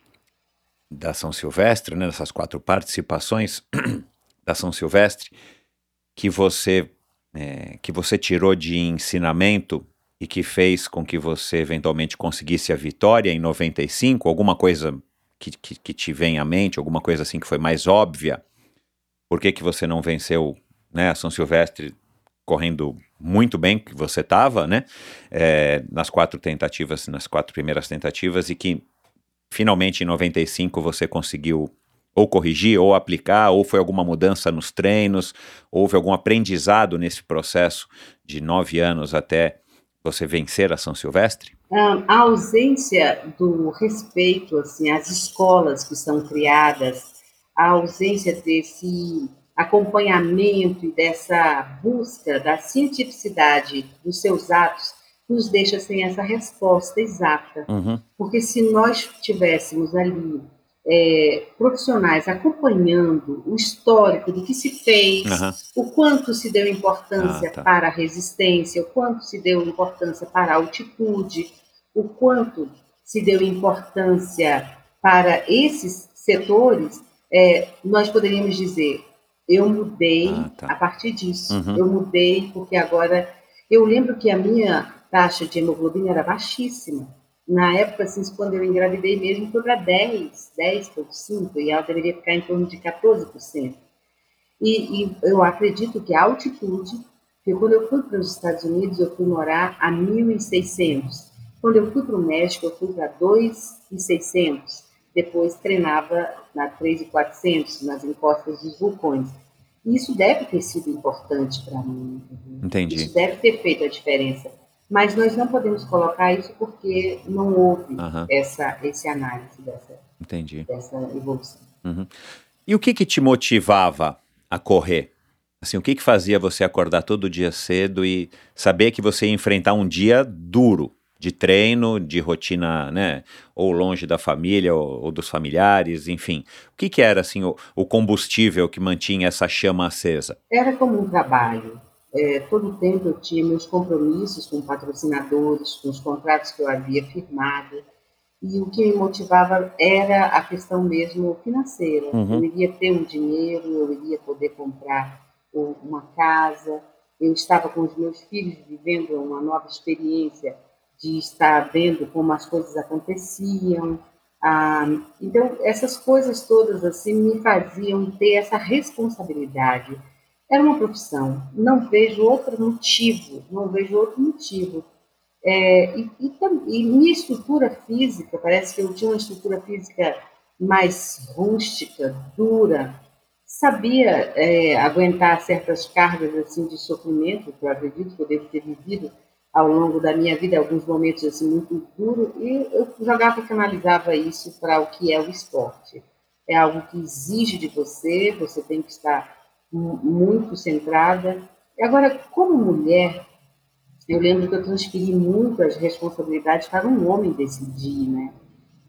da São Silvestre, né, nessas quatro participações (clears throat) da São Silvestre, que você é, que você tirou de ensinamento e que fez com que você eventualmente conseguisse a vitória em 95? Alguma coisa que, que, que te vem à mente, alguma coisa assim que foi mais óbvia? Por que, que você não venceu né, a São Silvestre correndo muito bem que você estava, né? É, nas quatro tentativas, nas quatro primeiras tentativas, e que finalmente em 95 você conseguiu ou corrigir, ou aplicar, ou foi alguma mudança nos treinos, houve algum aprendizado nesse processo de nove anos até você vencer a São Silvestre? A ausência do respeito assim às escolas que são criadas, a ausência desse acompanhamento e dessa busca da cientificidade dos seus atos nos deixa sem essa resposta exata. Uhum. Porque se nós tivéssemos ali é, profissionais acompanhando o histórico do que se fez, Aham. o quanto se deu importância Ah, tá. para a resistência, o quanto se deu importância para a altitude, o quanto se deu importância para esses setores, é, nós poderíamos dizer: eu mudei Ah, tá. a partir disso, Uhum. eu mudei porque agora. Eu lembro que a minha taxa de hemoglobina era baixíssima. Na época, assim, quando eu engravidei mesmo, foi para 10, 10,5, e ela deveria ficar em torno de 14%. E, e eu acredito que a altitude, porque quando eu fui para os Estados Unidos, eu fui morar a 1.600. Quando eu fui para o México, eu fui para 2.600. Depois treinava na 3.400, nas encostas dos vulcões. E isso deve ter sido importante para mim. Entendi. Isso deve ter feito a diferença. Mas nós não podemos colocar isso porque não houve essa, esse análise dessa, Entendi. dessa evolução. E o que que te motivava a correr? Assim, o que que fazia você acordar todo dia cedo e saber que você ia enfrentar um dia duro de treino, de rotina, né? Ou longe da família ou, ou dos familiares, enfim. O que que era assim o, o combustível que mantinha essa chama acesa? Era como um trabalho. É, todo o tempo eu tinha meus compromissos com patrocinadores, com os contratos que eu havia firmado. E o que me motivava era a questão mesmo financeira. Uhum. Eu iria ter um dinheiro, eu iria poder comprar um- uma casa. Eu estava com os meus filhos vivendo uma nova experiência de estar vendo como as coisas aconteciam. Ah, então, essas coisas todas assim me faziam ter essa responsabilidade era uma profissão. Não vejo outro motivo, não vejo outro motivo. É, e, e, e, minha estrutura física, parece que eu tinha uma estrutura física mais rústica, dura, sabia é, aguentar certas cargas assim de sofrimento, que eu acredito devo ter vivido ao longo da minha vida, alguns momentos assim muito duros, e eu jogava e canalizava isso para o que é o esporte. É algo que exige de você, você tem que estar muito centrada. E agora, como mulher, eu lembro que eu transferi muito as responsabilidades para um homem decidir, né?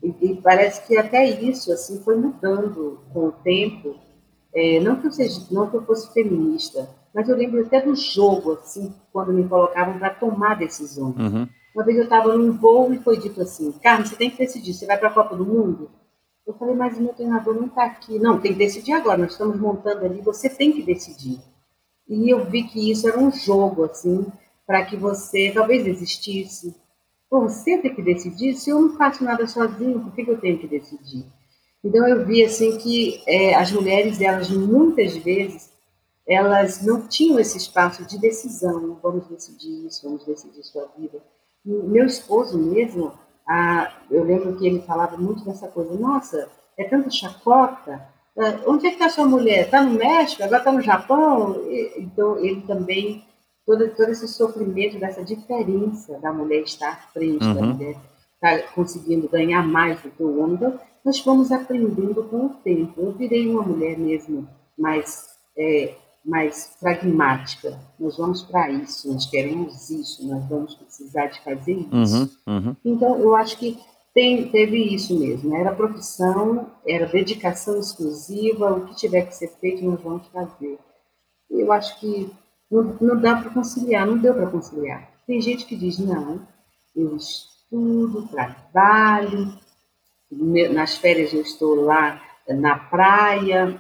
E, e parece que até isso assim foi mudando com o tempo. É, não que eu seja, não que eu fosse feminista, mas eu lembro até do jogo assim, quando me colocavam para tomar decisões. Uhum. Uma vez eu estava num voo e foi dito assim: Carmen, você tem que decidir, você vai para a Copa do Mundo? Eu falei, mas meu treinador não está aqui. Não, tem que decidir agora, nós estamos montando ali, você tem que decidir. E eu vi que isso era um jogo, assim, para que você talvez desistisse. Pô, você tem que decidir, se eu não faço nada sozinho, por que, que eu tenho que decidir? Então eu vi, assim, que é, as mulheres, elas muitas vezes, elas não tinham esse espaço de decisão, vamos decidir isso, vamos decidir sua vida. E meu esposo mesmo, ah, eu lembro que ele falava muito dessa coisa, nossa, é tanta chacota, ah, onde é que está sua mulher? Está no México? Agora está no Japão? Então, ele também, todo, todo esse sofrimento dessa diferença da mulher estar à frente, Uhum. da mulher estar conseguindo ganhar mais do que o homem, nós fomos aprendendo com o tempo. Eu virei uma mulher mesmo mais, é, mais pragmática. Nós vamos para isso, nós queremos isso, nós vamos precisar de fazer isso. Uhum, uhum. Então, eu acho que tem, teve isso mesmo. Era profissão, era dedicação exclusiva, o que tiver que ser feito, nós vamos fazer. Eu acho que não, não dá para conciliar, não deu para conciliar. Tem gente que diz, não, eu estudo, trabalho, nas férias eu estou lá na praia,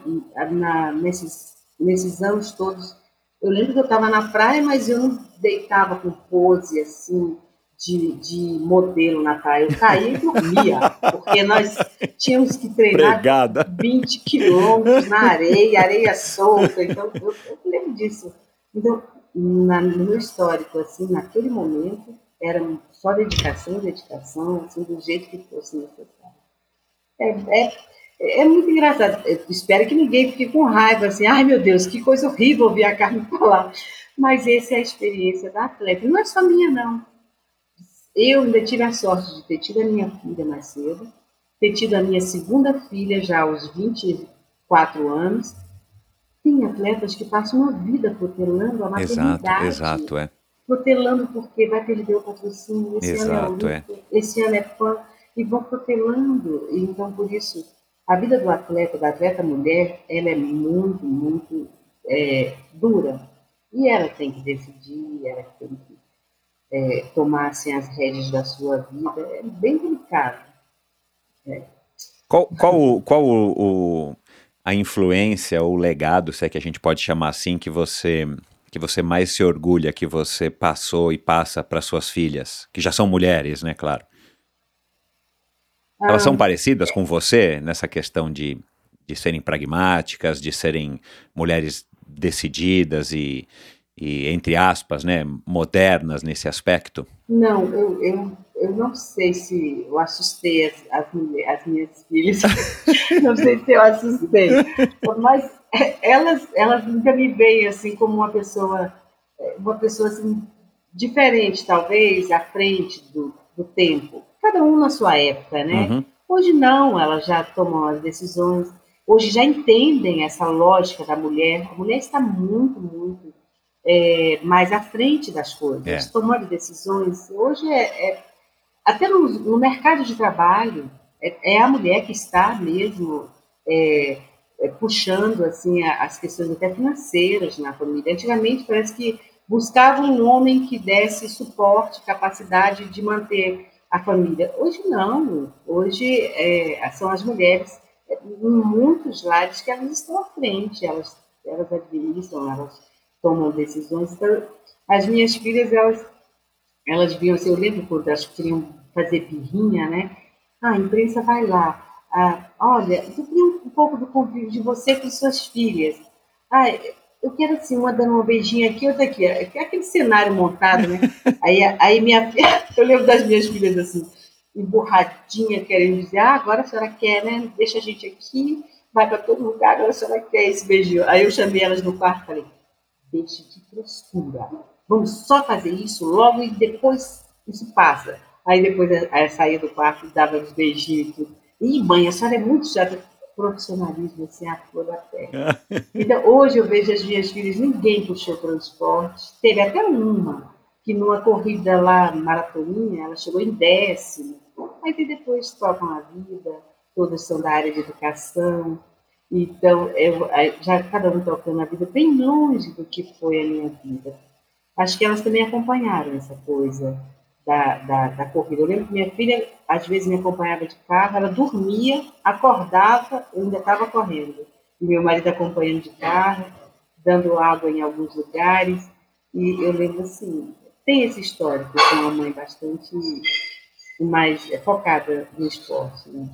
na- nesses, nesses anos todos. Eu lembro que eu estava na praia, mas eu não deitava com pose assim, de, de modelo na praia. Eu caía e dormia, porque nós tínhamos que treinar Pregada. 20 quilômetros na areia, areia solta. Então, eu, eu lembro disso. Então, na- no meu histórico, assim, naquele momento, era só dedicação, dedicação, assim, do jeito que fosse necessário. É, é, é muito engraçado. Eu espero que ninguém fique com raiva, assim, ai meu Deus, que coisa horrível ouvir a Carmen (laughs) falar. Mas essa é a experiência da atleta. Não é só minha, não. Eu ainda tive a sorte de ter tido a minha filha mais cedo, ter tido a minha segunda filha já aos 24 anos. Tem atletas que passam uma vida protelando a Exato, maternidade. exato, é. Protelando porque vai perder o patrocínio, esse Exato, ano é é. Esse ano é fã, e vão protelando. Então, por isso, a vida do atleta, da atleta mulher, ela é muito, muito é, dura. E ela tem que decidir, ela tem que é, tomar assim, as rédeas da sua vida. É bem delicado. Qual, qual, o- qual o, o- a influência ou legado, se é que a gente pode chamar assim, que você que você mais se orgulha que você passou e passa para suas filhas, que já são mulheres, né, claro. Elas são parecidas com você nessa questão de, de serem pragmáticas, de serem mulheres decididas e, e, entre aspas, né, modernas nesse aspecto? Não, eu, eu, eu não sei se eu assustei as, as, as minhas filhas. (laughs) não sei se eu assustei. Mas é, elas, elas nunca me veem assim como uma pessoa, é, uma pessoa assim, diferente, talvez, à frente do, do tempo. Cada um na sua época, né? Uhum. Hoje não, elas já tomam as decisões, hoje já entendem essa lógica da mulher. A mulher está muito, muito é, mais à frente das coisas, É. tomando decisões. Hoje é, é- até no, no mercado de trabalho é, é a mulher que está mesmo é, é, puxando assim a- as questões até financeiras na família. Antigamente parece que buscavam um homem que desse suporte, capacidade de manter a família. Hoje não. Hoje é, são as mulheres é, em muitos lares que elas estão à frente, elas, elas administram, elas tomam decisões. Então, as minhas filhas, elas, elas viam, assim, eu lembro quando elas queriam fazer birrinha, né? Ah, a imprensa vai lá. Ah, olha, eu queria um pouco do convívio de você com suas filhas. Ah, eu quero assim, uma dando um beijinho aqui, outra aqui. É aquele cenário montado, né? (laughs) Aí, aí minha filha, (laughs) eu lembro das minhas filhas assim, emburradinha, querendo dizer, ah, agora a senhora quer, né? Deixa a gente aqui, vai para todo lugar, agora a senhora quer esse beijinho. Aí eu chamei elas no quarto e falei, deixe de frescura. Vamos só fazer isso logo e depois isso passa. Aí depois eu saía do quarto, dava os beijinhos e tudo. E mãe, a senhora é muito chata profissionalismo assim, a flor da terra. (laughs) Então, hoje eu vejo as minhas filhas, ninguém puxou transporte. Teve até uma, que numa corrida lá, maratoninha, ela chegou em décimo. Aí depois tocam a vida, todas são da área de educação. Então, eu, já cada um tocando a vida bem longe do que foi a minha vida. Acho que elas também acompanharam essa coisa da, da, da, corrida. Eu lembro que minha filha, às vezes, me acompanhava de carro, ela dormia, acordava, eu ainda estava correndo. E meu marido acompanhando de carro, dando água em alguns lugares. E eu lembro assim, tem esse histórico, sou uma mãe bastante mais focada no esporte. Né?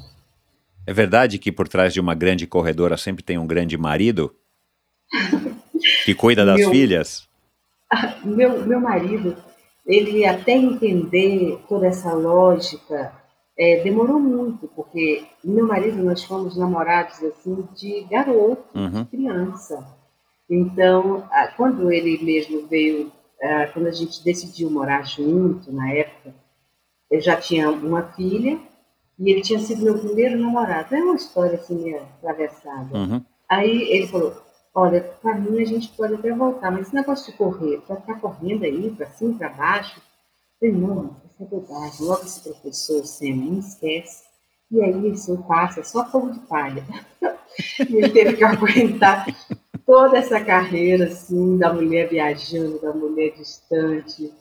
É verdade que por trás de uma grande corredora sempre tem um grande marido (laughs) que cuida das meu, filhas? (laughs) Meu, meu marido, ele até entender toda essa lógica é, demorou muito, porque meu marido nós fomos namorados assim de garoto, uhum. de criança. Então, quando ele mesmo veio, quando a gente decidiu morar junto na época, eu já tinha uma filha e ele tinha sido meu primeiro namorado. É uma história assim meio atravessada. Uhum. Aí ele falou: Olha, para mim a gente pode até voltar, mas esse negócio de correr, para ficar correndo aí, para cima, para baixo, falei, não, isso é bobagem. Logo esse professor, Sam, não esquece. E aí isso passa, é só fogo de palha. (laughs) e ele teve que aguentar toda essa carreira, assim, da mulher viajando, da mulher distante.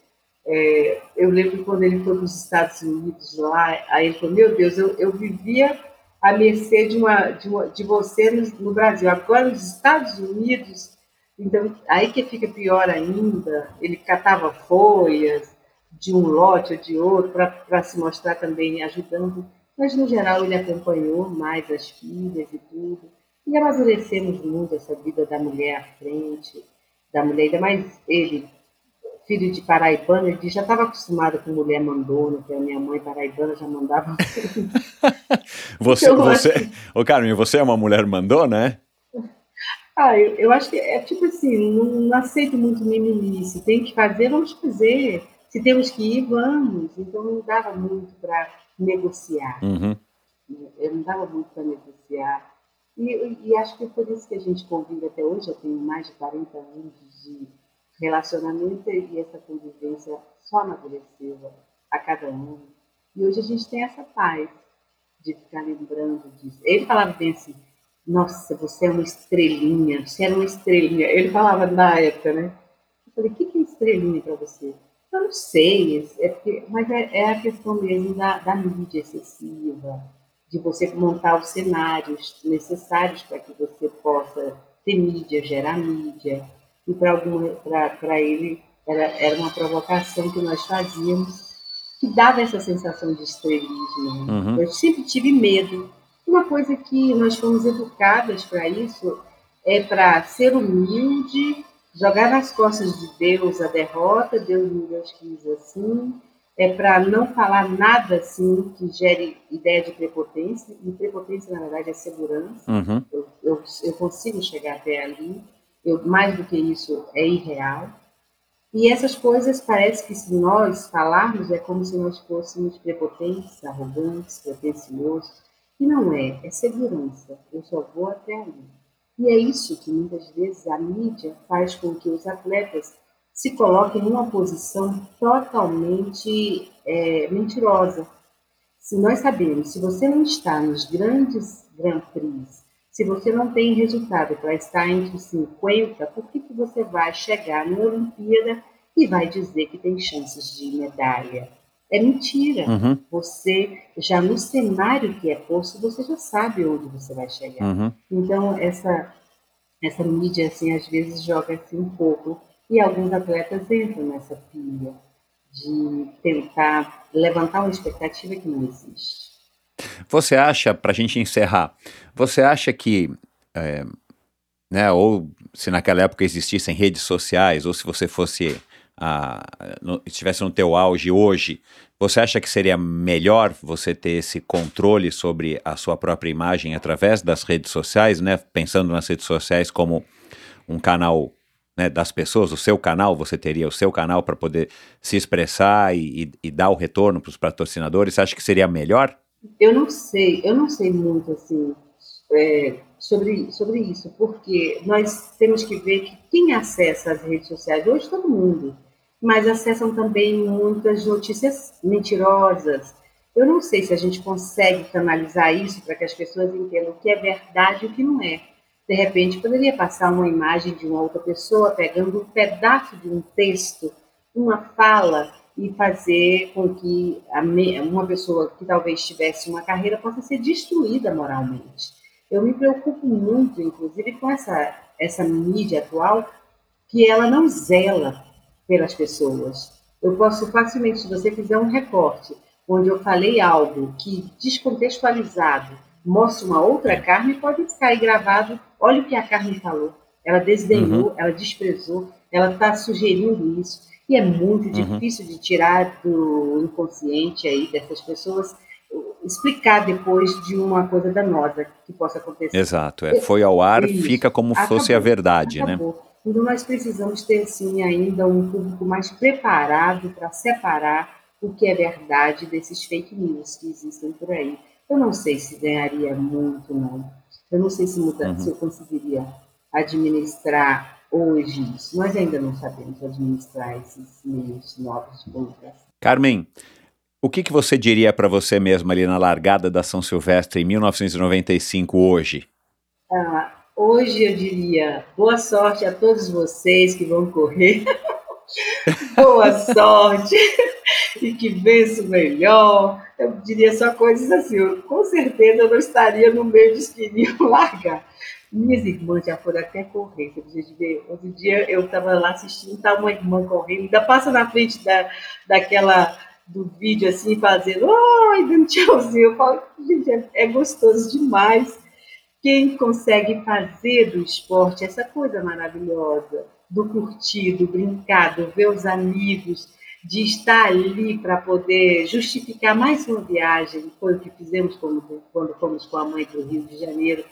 É, eu lembro quando ele foi para os Estados Unidos lá, aí ele falou, meu Deus, eu, eu vivia à mercê de, uma, de, uma, de você no, no, Brasil. Agora, nos Estados Unidos, então, aí que fica pior ainda, ele catava folhas de um lote ou de outro para se mostrar também ajudando, mas, no geral, ele acompanhou mais as filhas e tudo. E amadurecemos muito essa vida da mulher à frente, da mulher, ainda mais ele, filho de paraibano, ele já estava acostumado com mulher mandona, que a minha mãe paraibana já mandava. (laughs) você, então, você, ô Carmen, você é uma mulher mandona, é? Ah, eu, eu acho que é tipo assim, não, não aceito muito mimimi. Se tem que fazer, vamos fazer. Se temos que ir, vamos. Então não dava muito para negociar. Uhum. Eu não dava muito para negociar. E, e, acho que é por isso que a gente convive até hoje. Eu tenho mais de 40 anos de relacionamento e essa convivência só amadureceu a cada ano. E hoje a gente tem essa paz de ficar lembrando disso. Ele falava bem assim, nossa, você é uma estrelinha, você era uma estrelinha. Ele falava na época, né? Eu falei, o que é estrelinha para você? Eu não sei, é porque, mas é, é a questão mesmo da, da mídia excessiva, de você montar os cenários necessários para que você possa ter mídia, gerar mídia e para ele era, era uma provocação que nós fazíamos que dava essa sensação de estrelismo. Uhum. Eu sempre tive medo. Uma coisa que nós fomos educadas para isso é para ser humilde, jogar nas costas de Deus a derrota, Deus me Deus quis assim, é para não falar nada assim que gere ideia de prepotência, e prepotência na verdade é segurança, uhum. eu, eu, eu consigo chegar até ali, eu, mais do que isso, é irreal. E essas coisas parece que se nós falarmos é como se nós fôssemos prepotentes, arrogantes, pretensiosos. E não é, é segurança. Eu só vou até ali. E é isso que muitas vezes a mídia faz com que os atletas se coloquem numa posição totalmente é, mentirosa. Se nós sabemos, se você não está nos grandes Grand Prix se você não tem resultado para estar entre os 50, por que, que você vai chegar na Olimpíada e vai dizer que tem chances de medalha? É mentira. Uhum. Você, já no cenário que é posto, você já sabe onde você vai chegar. Uhum. Então, essa, essa mídia, assim, às vezes joga assim um pouco. E alguns atletas entram nessa pilha de tentar levantar uma expectativa que não existe. Você acha, para a gente encerrar, você acha que é, né? Ou se naquela época existissem redes sociais, ou se você fosse a, no, estivesse no teu auge hoje, você acha que seria melhor você ter esse controle sobre a sua própria imagem através das redes sociais, né? Pensando nas redes sociais como um canal né, das pessoas, o seu canal, você teria o seu canal para poder se expressar e, e, e dar o retorno para os patrocinadores. Você acha que seria melhor? Eu não sei, eu não sei muito assim é, sobre, sobre isso, porque nós temos que ver que quem acessa as redes sociais hoje todo mundo mas acessam também muitas notícias mentirosas. Eu não sei se a gente consegue canalizar isso para que as pessoas entendam o que é verdade e o que não é. De repente, poderia passar uma imagem de uma outra pessoa pegando um pedaço de um texto, uma fala, e fazer com que uma pessoa que talvez tivesse uma carreira possa ser destruída moralmente. Eu me preocupo muito, inclusive, com essa, essa mídia atual, que ela não zela pelas pessoas. Eu posso facilmente, se você fizer um recorte, onde eu falei algo que descontextualizado mostra uma outra carne, pode cair gravado. Olha o que a carne falou. Ela desdenhou, uhum. ela desprezou, ela está sugerindo isso. E é muito uhum. difícil de tirar do inconsciente aí dessas pessoas explicar depois de uma coisa danosa que possa acontecer. Exato, é, foi ao ar, isso. fica como acabou, fosse a verdade, né? acabou. né? Então, nós precisamos ter, sim, ainda um público mais preparado para separar o que é verdade desses fake news que existem por aí. Eu não sei se ganharia muito, não. Eu não sei se, muda, uhum. se eu conseguiria administrar hoje. Nós ainda não sabemos administrar esses meios novos de comunicação. Carmen, o que, que você diria para você mesma ali na largada da São Silvestre em 1995 hoje? Ah, Hoje eu diria boa sorte a todos vocês que vão correr. (laughs) boa sorte (laughs) e que vença o melhor. Eu diria só coisas assim. Eu, com certeza eu não estaria no meio que iriam (laughs) largar. Minhas irmãs já foram até correr. Outro dia eu estava lá assistindo, tá uma irmã correndo, ainda passa na frente da, daquela do vídeo assim, fazendo, oi, dando tchauzinho. Eu falo, gente, é, é gostoso demais quem consegue fazer do esporte essa coisa maravilhosa, do curtir, do brincar, do ver os amigos, de estar ali para poder justificar mais uma viagem, foi o que fizemos quando, quando fomos com a mãe para o Rio de Janeiro.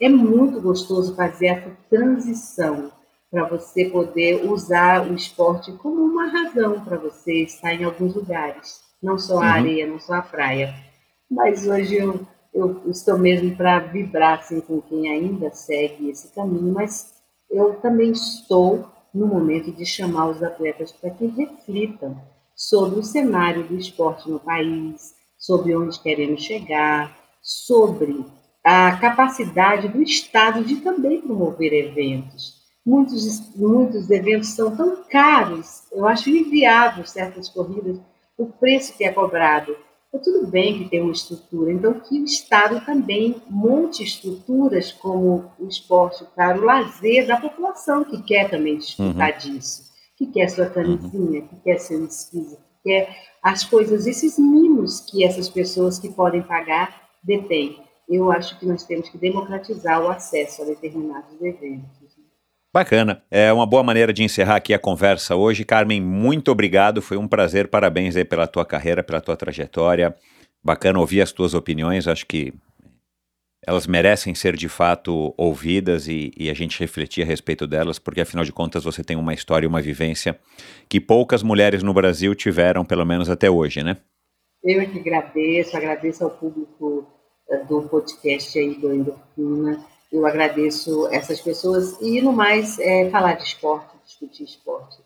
É muito gostoso fazer essa transição para você poder usar o esporte como uma razão para você estar em alguns lugares, não só a uhum. areia, não só a praia. Mas hoje eu eu estou mesmo para vibrar assim, com quem ainda segue esse caminho, mas eu também estou no momento de chamar os atletas para que reflitam sobre o cenário do esporte no país, sobre onde queremos chegar, sobre a capacidade do Estado de também promover eventos. Muitos, muitos eventos são tão caros, eu acho inviável certas corridas, o preço que é cobrado. Então, tudo bem que tem uma estrutura, então que o Estado também monte estruturas como o esporte para o lazer da população que quer também desfrutar uhum. disso, que quer sua camisinha, uhum. que quer seu esquizo, que quer as coisas, esses mimos que essas pessoas que podem pagar detêm. Eu acho que nós temos que democratizar o acesso a determinados eventos. Bacana. É uma boa maneira de encerrar aqui a conversa hoje. Carmen, muito obrigado. Foi um prazer. Parabéns aí pela tua carreira, pela tua trajetória. Bacana ouvir as tuas opiniões. Acho que elas merecem ser de fato ouvidas e, e, a gente refletir a respeito delas, porque afinal de contas você tem uma história e uma vivência que poucas mulheres no Brasil tiveram, pelo menos até hoje, né? Eu é que agradeço, agradeço ao público do podcast aí do Endorfina eu agradeço essas pessoas e, no mais, é, falar de esporte, discutir esporte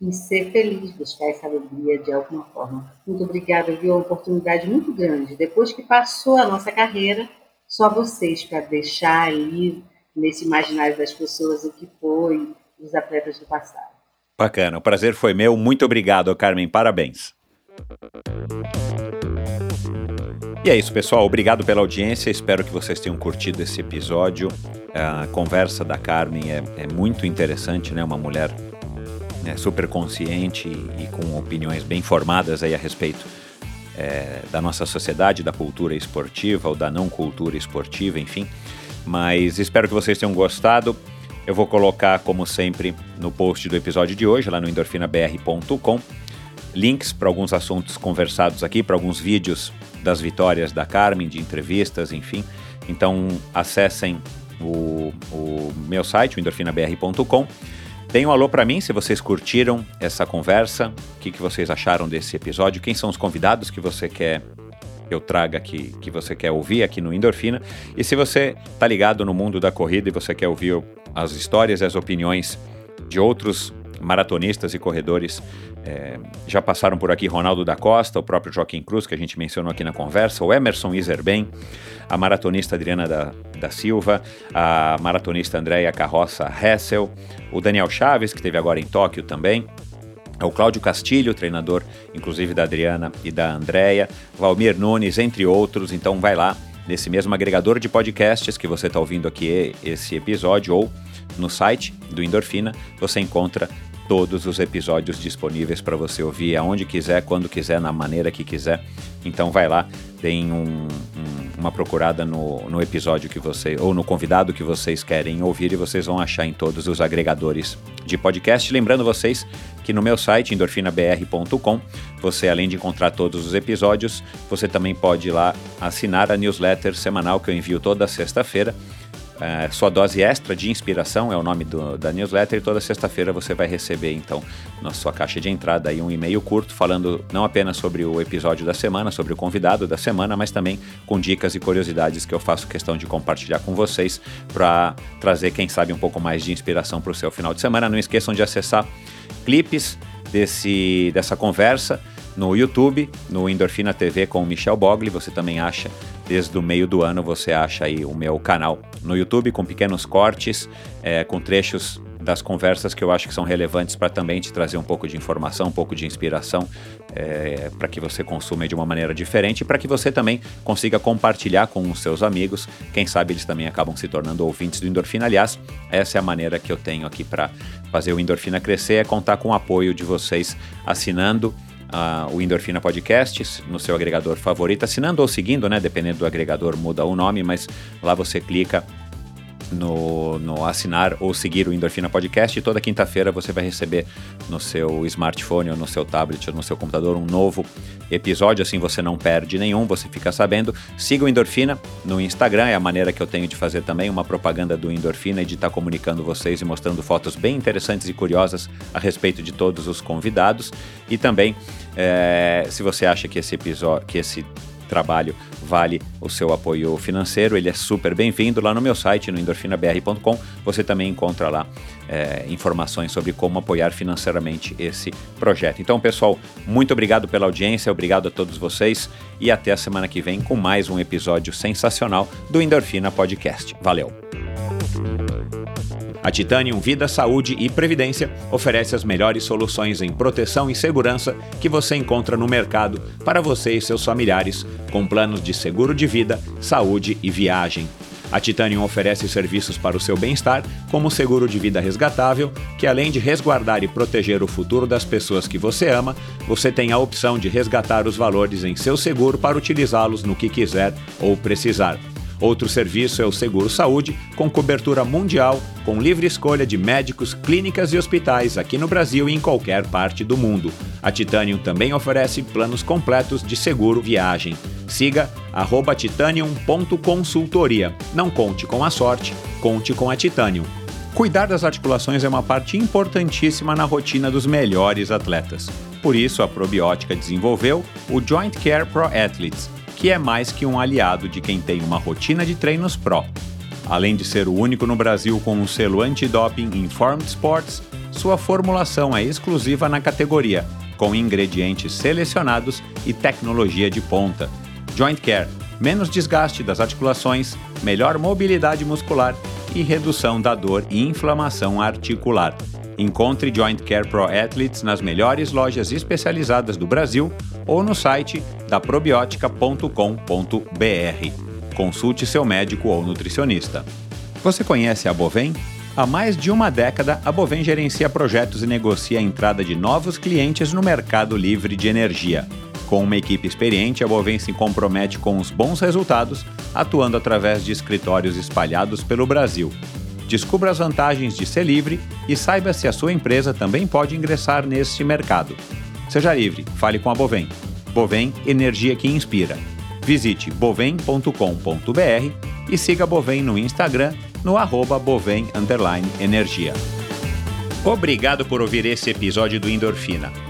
e ser feliz, buscar essa alegria de alguma forma. Muito obrigada, viu? Uma oportunidade muito grande. Depois que passou a nossa carreira, só vocês para deixar ali nesse imaginário das pessoas o que foi os atletas do passado. Bacana, o prazer foi meu. Muito obrigado, Carmen. Parabéns. E é isso, pessoal. Obrigado pela audiência. Espero que vocês tenham curtido esse episódio. A conversa da Carmen é, é muito interessante, né? Uma mulher né, super consciente e, com opiniões bem formadas aí a respeito é, da nossa sociedade, da cultura esportiva ou da não cultura esportiva, enfim. Mas espero que vocês tenham gostado. Eu vou colocar, como sempre, no post do episódio de hoje, lá no endorfinabr.com, links para alguns assuntos conversados aqui, para alguns vídeos das vitórias da Carmen, de entrevistas, enfim. Então acessem o, o meu site, o endorfinabr.com. Deem um alô para mim se vocês curtiram essa conversa, o que, que vocês acharam desse episódio, quem são os convidados que você quer que eu traga aqui, que você quer ouvir aqui no Endorfina. E se você tá ligado no mundo da corrida e você quer ouvir as histórias e as opiniões de outros maratonistas e corredores é, já passaram por aqui Ronaldo da Costa, o próprio Joaquim Cruz, que a gente mencionou aqui na conversa, o Emerson Iserben, a maratonista Adriana da, da Silva, a maratonista Andréia Carroça Hessel, o Daniel Chaves, que teve agora em Tóquio também, o Cláudio Castilho, treinador inclusive da Adriana e da Andréia, Valmir Nunes, entre outros. Então vai lá nesse mesmo agregador de podcasts que você está ouvindo aqui esse episódio ou no site do Endorfina, você encontra todos os episódios disponíveis para você ouvir aonde quiser, quando quiser, na maneira que quiser. Então vai lá, deem um, um, uma procurada no, no episódio que você ou no convidado que vocês querem ouvir e vocês vão achar em todos os agregadores de podcast. Lembrando vocês que no meu site endorfinabr.com, você além de encontrar todos os episódios, você também pode ir lá assinar a newsletter semanal que eu envio toda sexta-feira é, sua dose extra de inspiração é o nome do, da newsletter e toda sexta-feira você vai receber então na sua caixa de entrada aí um e-mail curto falando não apenas sobre o episódio da semana, sobre o convidado da semana, mas também com dicas e curiosidades que eu faço questão de compartilhar com vocês para trazer quem sabe um pouco mais de inspiração para o seu final de semana. Não esqueçam de acessar clipes desse dessa conversa no YouTube, no Endorfina TV com o Michel Bogli. Você também acha, desde o meio do ano, você acha aí o meu canal no YouTube com pequenos cortes, é, com trechos das conversas que eu acho que são relevantes para também te trazer um pouco de informação, um pouco de inspiração, é, para que você consuma de uma maneira diferente e para que você também consiga compartilhar com os seus amigos. Quem sabe eles também acabam se tornando ouvintes do Endorfina. Aliás, essa é a maneira que eu tenho aqui para fazer o Endorfina crescer, é contar com o apoio de vocês assinando o Endorfina Podcast no seu agregador favorito, assinando ou seguindo, né? Dependendo do agregador, muda o nome, mas lá você clica no, no assinar ou seguir o Endorfina Podcast e toda quinta-feira você vai receber no seu smartphone ou no seu tablet ou no seu computador um novo episódio, assim você não perde nenhum, você fica sabendo. Siga o Endorfina no Instagram, é a maneira que eu tenho de fazer também uma propaganda do Endorfina e de estar comunicando vocês e mostrando fotos bem interessantes e curiosas a respeito de todos os convidados. E também, é, se você acha que esse episódio, que esse trabalho vale o seu apoio financeiro, ele é super bem-vindo. Lá no meu site, no endorfinabr.com, você também encontra lá é, informações sobre como apoiar financeiramente esse projeto. Então, pessoal, muito obrigado pela audiência, obrigado a todos vocês e até a semana que vem com mais um episódio sensacional do Endorfina Podcast. Valeu! A Titanium Vida, Saúde e Previdência oferece as melhores soluções em proteção e segurança que você encontra no mercado para você e seus familiares, com planos de seguro de vida, saúde e viagem. A Titanium oferece serviços para o seu bem-estar, como seguro de vida resgatável, que além de resguardar e proteger o futuro das pessoas que você ama, você tem a opção de resgatar os valores em seu seguro para utilizá-los no que quiser ou precisar. Outro serviço é o Seguro Saúde, com cobertura mundial, com livre escolha de médicos, clínicas e hospitais aqui no Brasil e em qualquer parte do mundo. A Titanium também oferece planos completos de seguro viagem. Siga titanium.consultoria. Não conte com a sorte, conte com a Titanium. Cuidar das articulações é uma parte importantíssima na rotina dos melhores atletas. Por isso, a probiótica desenvolveu o Joint Care Pro Athletes que é mais que um aliado de quem tem uma rotina de treinos pró. Além de ser o único no Brasil com um selo antidoping Informed Sports, sua formulação é exclusiva na categoria, com ingredientes selecionados e tecnologia de ponta. Joint Care menos desgaste das articulações, melhor mobilidade muscular e redução da dor e inflamação articular. Encontre Joint Care Pro Athletes nas melhores lojas especializadas do Brasil ou no site da probiotica.com.br. Consulte seu médico ou nutricionista. Você conhece a Bovem? Há mais de uma década, a Bovem gerencia projetos e negocia a entrada de novos clientes no mercado livre de energia. Com uma equipe experiente, a Bovem se compromete com os bons resultados, atuando através de escritórios espalhados pelo Brasil. Descubra as vantagens de ser livre e saiba se a sua empresa também pode ingressar neste mercado. Seja livre, fale com a Bovem. Bovem, energia que inspira. Visite bovem.com.br e siga a Bovem no Instagram no arroba bovem energia. Obrigado por ouvir esse episódio do Endorfina.